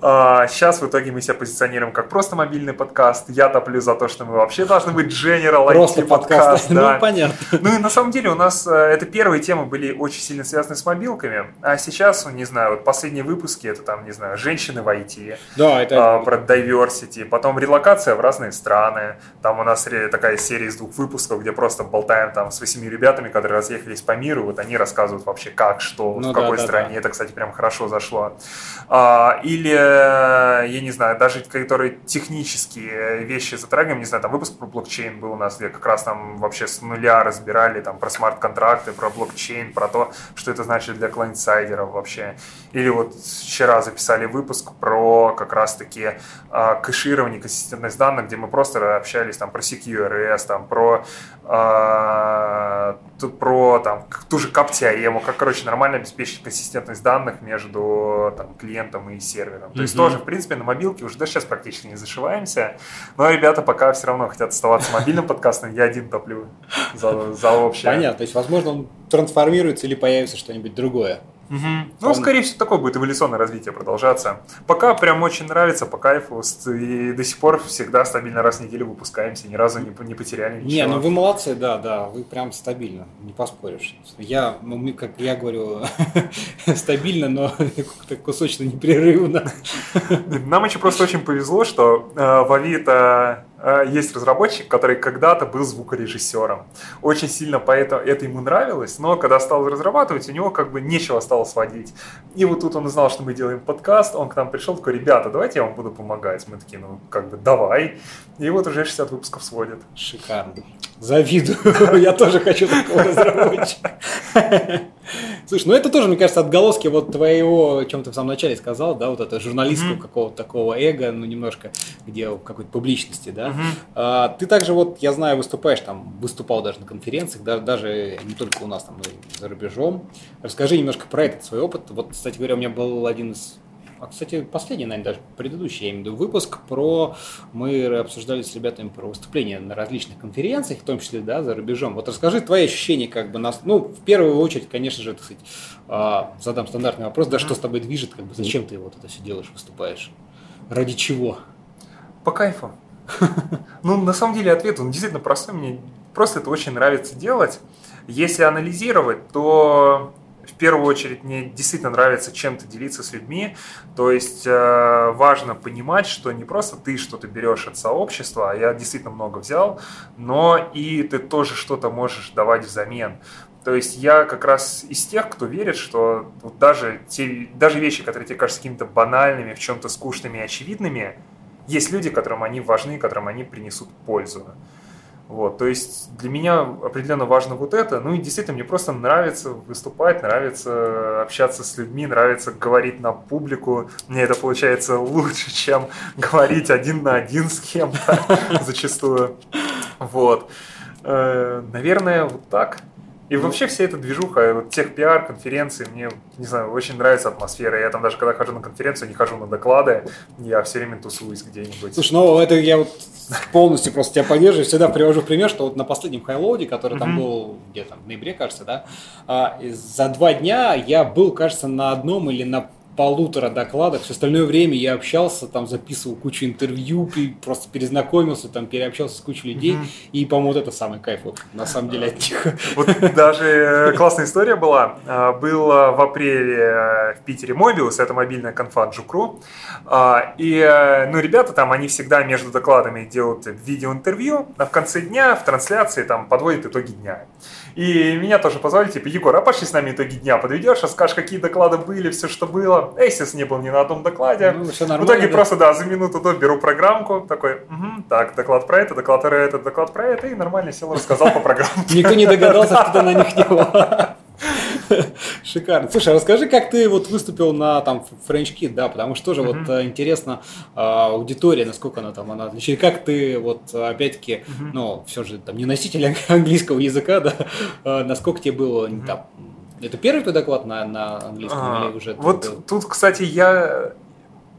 сейчас в итоге мы себя позиционируем как просто мобильный подкаст. Я топлю за то, что мы вообще должны быть general Просто подкаст. Да. Ну, понятно. Ну и на самом деле у нас э, это первые темы были очень сильно связаны с мобилками. А сейчас, ну, не знаю, вот последние выпуски, это там, не знаю, женщины в IT. Да, это... А, про diversity. Потом релокация в разные страны. Там у нас такая серия из двух выпусков, где просто болтаем там с восьми ребятами, которые разъехались по миру. Вот они рассказывают вообще как, что, ну, в какой да, стране. Да. Это, кстати, прям хорошо зашло. А, или я не знаю, даже которые технические вещи затрагиваем, не знаю, там выпуск про блокчейн был у нас, где как раз там вообще с нуля разбирали там про смарт-контракты, про блокчейн, про то, что это значит для клиент-сайдеров вообще. Или вот вчера записали выпуск про как раз-таки э, кэширование, консистентность данных, где мы просто общались там про CQRS, там про э, про там ту же CapTIM, как, короче, нормально обеспечить консистентность данных между там, клиентом и сервером. То есть тоже, в принципе, на мобилке уже даже сейчас практически не зашиваемся, но ребята пока все равно хотят оставаться мобильным подкастом, я один топлю за, за общее. Понятно, то есть, возможно, он трансформируется или появится что-нибудь другое. Угу. Ну, скорее всего, такое будет эволюционное развитие продолжаться. Пока прям очень нравится, по кайфу, и до сих пор всегда стабильно раз в неделю выпускаемся, ни разу не, не потеряли ничего. Не, ну вы молодцы, да, да, вы прям стабильно, не поспоришь. Я, ну, как я говорю, стабильно, но кусочно непрерывно. Нам еще просто очень повезло, что э, в Авито Э, есть разработчик, который когда-то был звукорежиссером. Очень сильно поэтому это ему нравилось, но когда стал разрабатывать, у него как бы нечего стало сводить. И вот тут он узнал, что мы делаем подкаст, он к нам пришел, такой, ребята, давайте я вам буду помогать. Мы такие, ну, как бы, давай. И вот уже 60 выпусков сводит. Шикарно. Завидую. Я тоже хочу такого разработчика. Слушай, ну это тоже, мне кажется, отголоски вот твоего, о чем ты в самом начале сказал, да, вот это журналистского mm-hmm. какого-то такого эго, ну немножко, где какой-то публичности, да. Mm-hmm. А, ты также вот, я знаю, выступаешь там, выступал даже на конференциях, даже, даже не только у нас там, но и за рубежом. Расскажи немножко про этот свой опыт. Вот, кстати говоря, у меня был один из а, кстати, последний, наверное, даже предыдущий, я имею в виду, выпуск про... Мы обсуждали с ребятами про выступления на различных конференциях, в том числе, да, за рубежом. Вот расскажи твои ощущения, как бы, нас... Ну, в первую очередь, конечно же, так сказать, а, задам стандартный вопрос, да, что с тобой движет, как бы, зачем ты вот это все делаешь, выступаешь? Ради чего? По кайфу. Ну, на самом деле, ответ, он действительно простой. Мне просто это очень нравится делать. Если анализировать, то первую очередь мне действительно нравится чем-то делиться с людьми. То есть э, важно понимать, что не просто ты что-то берешь от сообщества, а я действительно много взял, но и ты тоже что-то можешь давать взамен. То есть я как раз из тех, кто верит, что вот даже, те, даже вещи, которые тебе кажутся какими-то банальными, в чем-то скучными и очевидными, есть люди, которым они важны, которым они принесут пользу. Вот, то есть для меня определенно важно вот это. Ну и действительно, мне просто нравится выступать, нравится общаться с людьми, нравится говорить на публику. Мне это получается лучше, чем говорить один на один с кем-то зачастую. Вот. Э, наверное, вот так. И ну, вообще вся эта движуха, вот тех пиар, конференции, мне, не знаю, очень нравится атмосфера. Я там даже, когда хожу на конференцию, не хожу на доклады, я все время тусуюсь где-нибудь. Слушай, ну это я вот полностью просто тебя поддерживаю. Всегда привожу пример, что вот на последнем хайлоуде, который там был где-то в ноябре, кажется, да, а, за два дня я был, кажется, на одном или на полутора докладах. Все остальное время я общался, там записывал кучу интервью, просто перезнакомился, там переобщался с кучей людей. Mm-hmm. И, по-моему, вот это самый кайф, вот, на самом деле, от них. Вот даже э, классная история была. А, был в апреле э, в Питере Мобиус, это мобильная конфа Джукру. А, и, э, ну, ребята там, они всегда между докладами делают видеоинтервью, а в конце дня в трансляции там подводят итоги дня. И меня тоже позвали, типа, Егор, а пошли с нами итоги дня подведешь, расскажешь, какие доклады были, все, что было. Эйсис не был ни на одном докладе. Ну, все в итоге да? просто, да, за минуту до беру программку, такой, угу, так, доклад про это, доклад про это, доклад про это, и нормально сел, рассказал по программке. Никто не догадался, что на них не. Шикарно. Слушай, а расскажи, как ты вот выступил на там French Kid, да, потому что тоже вот э, интересно а, аудитория, насколько она там, она отличает. Как ты вот опять-таки, ну, все же там не носитель английского языка, да, а, насколько тебе было там, это первый твой доклад на, на английском а, или уже? Вот тут, кстати, я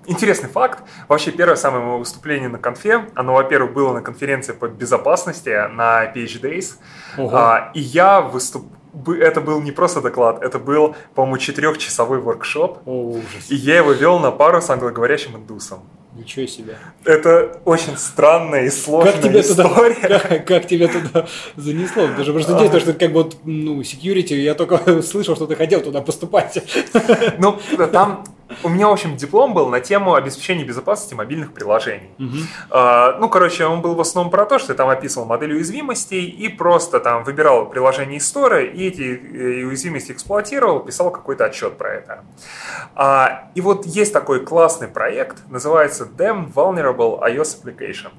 Интересный факт. Вообще, первое самое мое выступление на конфе, оно, во-первых, было на конференции по безопасности на PH Days. А, и я выступ это был не просто доклад, это был, по-моему, четырехчасовой воркшоп. О, ужас. И я его вел на пару с англоговорящим индусом. Ничего себе. Это очень странная и сложная как тебе история. Туда, как, как тебя туда занесло? Даже просто а... то, что как бы ну, security, я только слышал, что ты хотел туда поступать. Ну, там у меня, в общем, диплом был на тему обеспечения безопасности мобильных приложений. Угу. А, ну, короче, он был в основном про то, что я там описывал модель уязвимостей и просто там выбирал приложение из Store и эти э, уязвимости эксплуатировал, писал какой-то отчет про это. А, и вот есть такой классный проект, называется Damn Vulnerable iOS Application.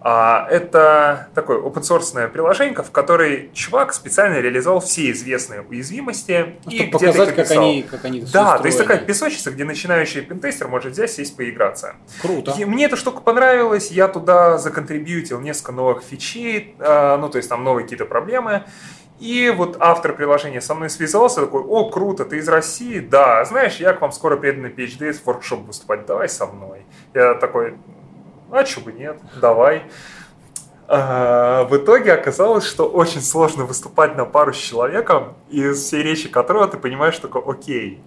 А, это такое open source приложение, в которой чувак специально реализовал все известные уязвимости ну, и где-то показать, как они, как они Да, то есть такая песочница, где начинающий пентестер может взять, сесть, поиграться. Круто. И мне эта штука понравилась, я туда законтрибьютил несколько новых фичей, а, ну, то есть там новые какие-то проблемы. И вот автор приложения со мной связался, такой, о, круто, ты из России? Да, знаешь, я к вам скоро приеду на PhD в воркшоп выступать, давай со мной. Я такой, а чё бы нет, давай. А, в итоге оказалось, что очень сложно выступать на пару с человеком, из всей речи которого ты понимаешь только окей.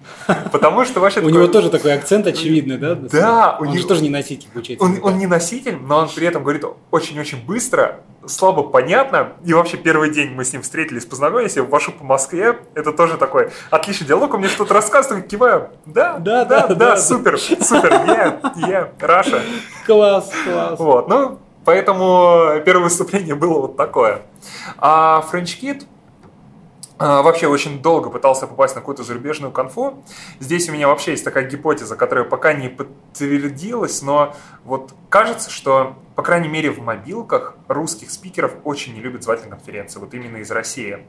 Потому что вообще... У него тоже такой акцент очевидный, да? Да. Он же тоже не носитель, получается. Он не носитель, но он при этом говорит очень-очень быстро, слабо понятно. И вообще первый день мы с ним встретились, познакомились, я вошу по Москве. Это тоже такой отличный диалог. Он мне что-то рассказывает, киваю. Да, да, да, да, супер, супер, yeah, yeah, Раша. Класс, класс. Вот, ну, поэтому первое выступление было вот такое. А French Kid а, вообще очень долго пытался попасть на какую-то зарубежную конфу. Здесь у меня вообще есть такая гипотеза, которая пока не подтвердилась, но вот кажется, что, по крайней мере, в мобилках русских спикеров очень не любят звать на конференции, вот именно из России.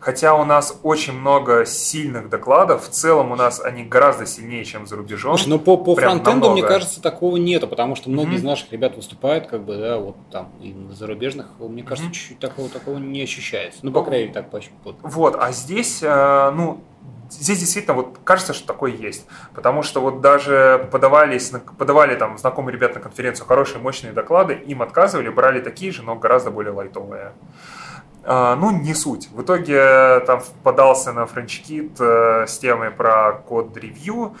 Хотя у нас очень много сильных докладов, в целом у нас они гораздо сильнее, чем за рубежом. Слушай, но по, по фронтенду, мне кажется, такого нету, потому что многие mm-hmm. из наших ребят выступают, как бы, да, вот там, и на зарубежных, мне кажется, mm-hmm. чуть-чуть такого, такого не ощущается. Ну, по крайней мере, так по Вот, а здесь, э, ну, здесь действительно вот кажется, что такое есть. Потому что вот даже подавались, подавали там знакомые ребята на конференцию хорошие, мощные доклады, им отказывали, брали такие же, но гораздо более лайтовые. А, ну, не суть. В итоге там подался на френчкит э, с темой про код ревью.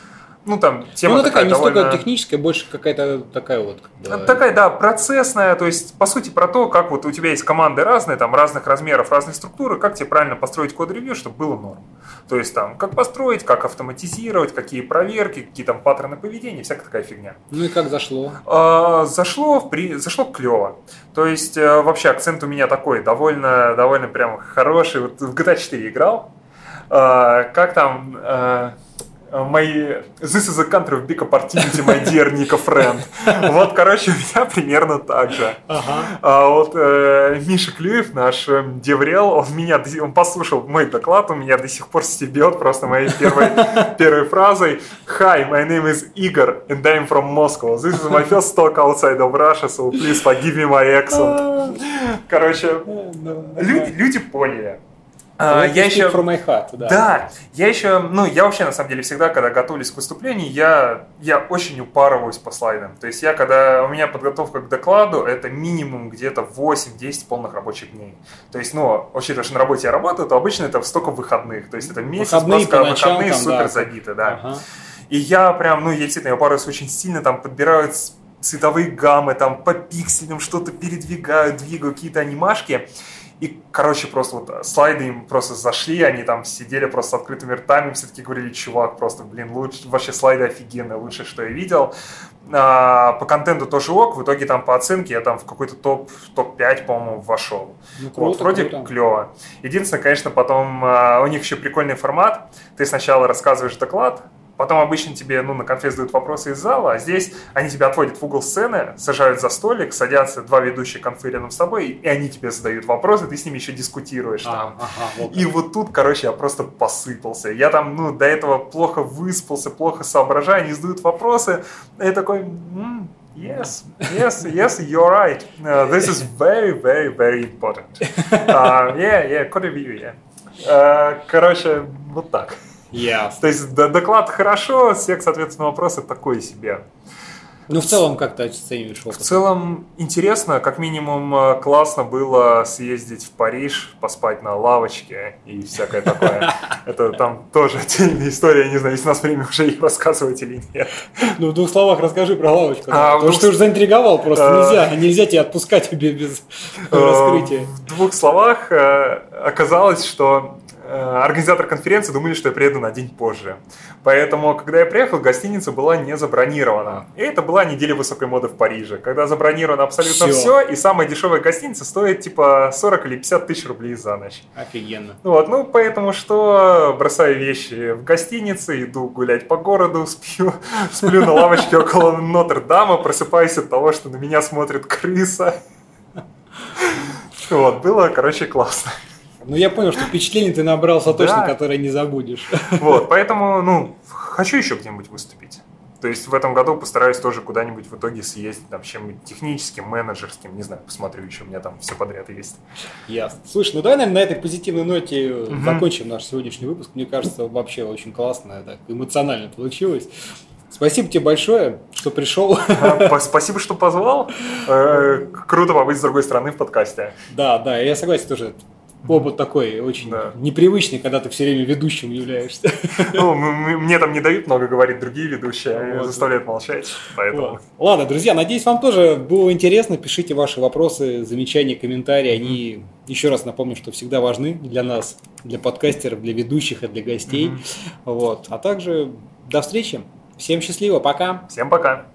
Ну там тема ну, она такая, такая не довольно... столько техническая, больше какая-то такая вот. бы, Такая, да, процессная, то есть, по сути, про то, как вот у тебя есть команды разные, там, разных размеров, разных структур, и как тебе правильно построить код-ревью, чтобы было норм. То есть, там, как построить, как автоматизировать, какие проверки, какие там паттерны поведения, всякая такая фигня. Ну и как зашло? А, зашло, при... зашло клево. То есть, э, вообще, акцент у меня такой, довольно, довольно прям хороший. Вот в GTA 4 играл, А, как там... э, мои This is a country of big opportunity, my dear Nico friend. Вот, короче, у меня примерно так же. А вот э, Миша Клюев, наш э, деврел, он меня, он послушал мой доклад, он меня до сих пор стебет просто моей первой, первой фразой. Hi, my name is Igor, and I'm from Moscow. This is my first talk outside of Russia, so please forgive me my accent. Короче, люди, люди поняли. А, я еще... From my heart, да. Да, я еще, ну, я вообще, на самом деле, всегда, когда готовлюсь к выступлению, я, я очень упарываюсь по слайдам. То есть я, когда у меня подготовка к докладу, это минимум где-то 8-10 полных рабочих дней. То есть, ну, учитывая, что на работе я работаю, то обычно это столько выходных. То есть это месяц, Выходные просто ночам выходные там, супер да. забиты, да. Ага. И я прям, ну, я действительно, я упарываюсь очень сильно, там, подбираю ц- цветовые гаммы, там, по пикселям что-то передвигаю, двигаю, какие-то анимашки. И, короче, просто вот слайды им просто зашли, они там сидели просто с открытыми ртами, все-таки говорили, чувак, просто, блин, лучше, вообще слайды офигенные, лучшее, что я видел. А, по контенту тоже ок, в итоге там по оценке я там в какой-то топ, топ-5, по-моему, вошел. Ну, вот, круто, вроде круто. клево. Единственное, конечно, потом а, у них еще прикольный формат. Ты сначала рассказываешь доклад, потом обычно тебе ну, на конфе задают вопросы из зала, а здесь они тебя отводят в угол сцены, сажают за столик, садятся два ведущих конфы рядом с тобой, и они тебе задают вопросы, ты с ними еще дискутируешь А, там. ага, вот И вот тут, короче, я просто посыпался. Я там, ну, до этого плохо выспался, плохо соображаю, они задают вопросы. И я такой, «М, yes, yes, yes, you're right. Uh, this is very, very, very important. Uh, yeah, yeah, code review, yeah. Uh, короче, вот так. Ясно. То есть доклад хорошо, секс, соответственно, вопросы такой себе. Ну, в целом, как ты оцениваешь опыт? В целом интересно, как минимум э, классно было съездить в Париж, поспать на лавочке и всякое такое. Это там тоже отдельная история, не знаю, если у нас время уже ее рассказывать или нет. Ну, в двух словах расскажи про лавочку. А, Потому что ты уже заинтриговал, просто А. нельзя. Нельзя тебя отпускать без, Э, раскрытия. В двух словах э, оказалось, что организатор конференции думали, что я приеду на день позже. Поэтому, когда я приехал, гостиница была не забронирована. И это была неделя высокой моды в Париже, когда забронировано абсолютно Всё. все, и самая дешевая гостиница стоит типа 40 или 50 тысяч рублей за ночь. Офигенно. Вот, ну, поэтому что, бросаю вещи в гостинице, иду гулять по городу, сплю, сплю на лавочке около Нотр-Дама, просыпаюсь от того, что на меня смотрит крыса. Вот, было, короче, классно. Ну, я понял, что впечатление ты набрался Да. точно, которое не забудешь. Вот, поэтому, ну, хочу еще где-нибудь выступить. То есть в этом году постараюсь тоже куда-нибудь в итоге съездить, там, чем-нибудь техническим, менеджерским, не знаю, посмотрю еще, у меня там все подряд есть. Ясно. Слушай, ну давай, наверное, на этой позитивной ноте Мгм. закончим наш сегодняшний выпуск. Мне кажется, вообще очень классно, так эмоционально получилось. Спасибо тебе большое, что пришел. А, Спасибо, что позвал. Э, Круто побыть с другой стороны в подкасте. Да, да, я согласен тоже. Опыт такой очень Да. непривычный, когда ты все время ведущим являешься. Ну, мне там не дают много говорить другие ведущие, Вот. заставляют молчать, поэтому... Вот. Ладно, друзья, надеюсь, вам тоже было интересно. Пишите ваши вопросы, замечания, комментарии. Они, еще раз напомню, что всегда важны для нас, для подкастеров, для ведущих и для гостей. Мгм. Вот. А также до встречи. Всем счастливо, пока. Всем пока!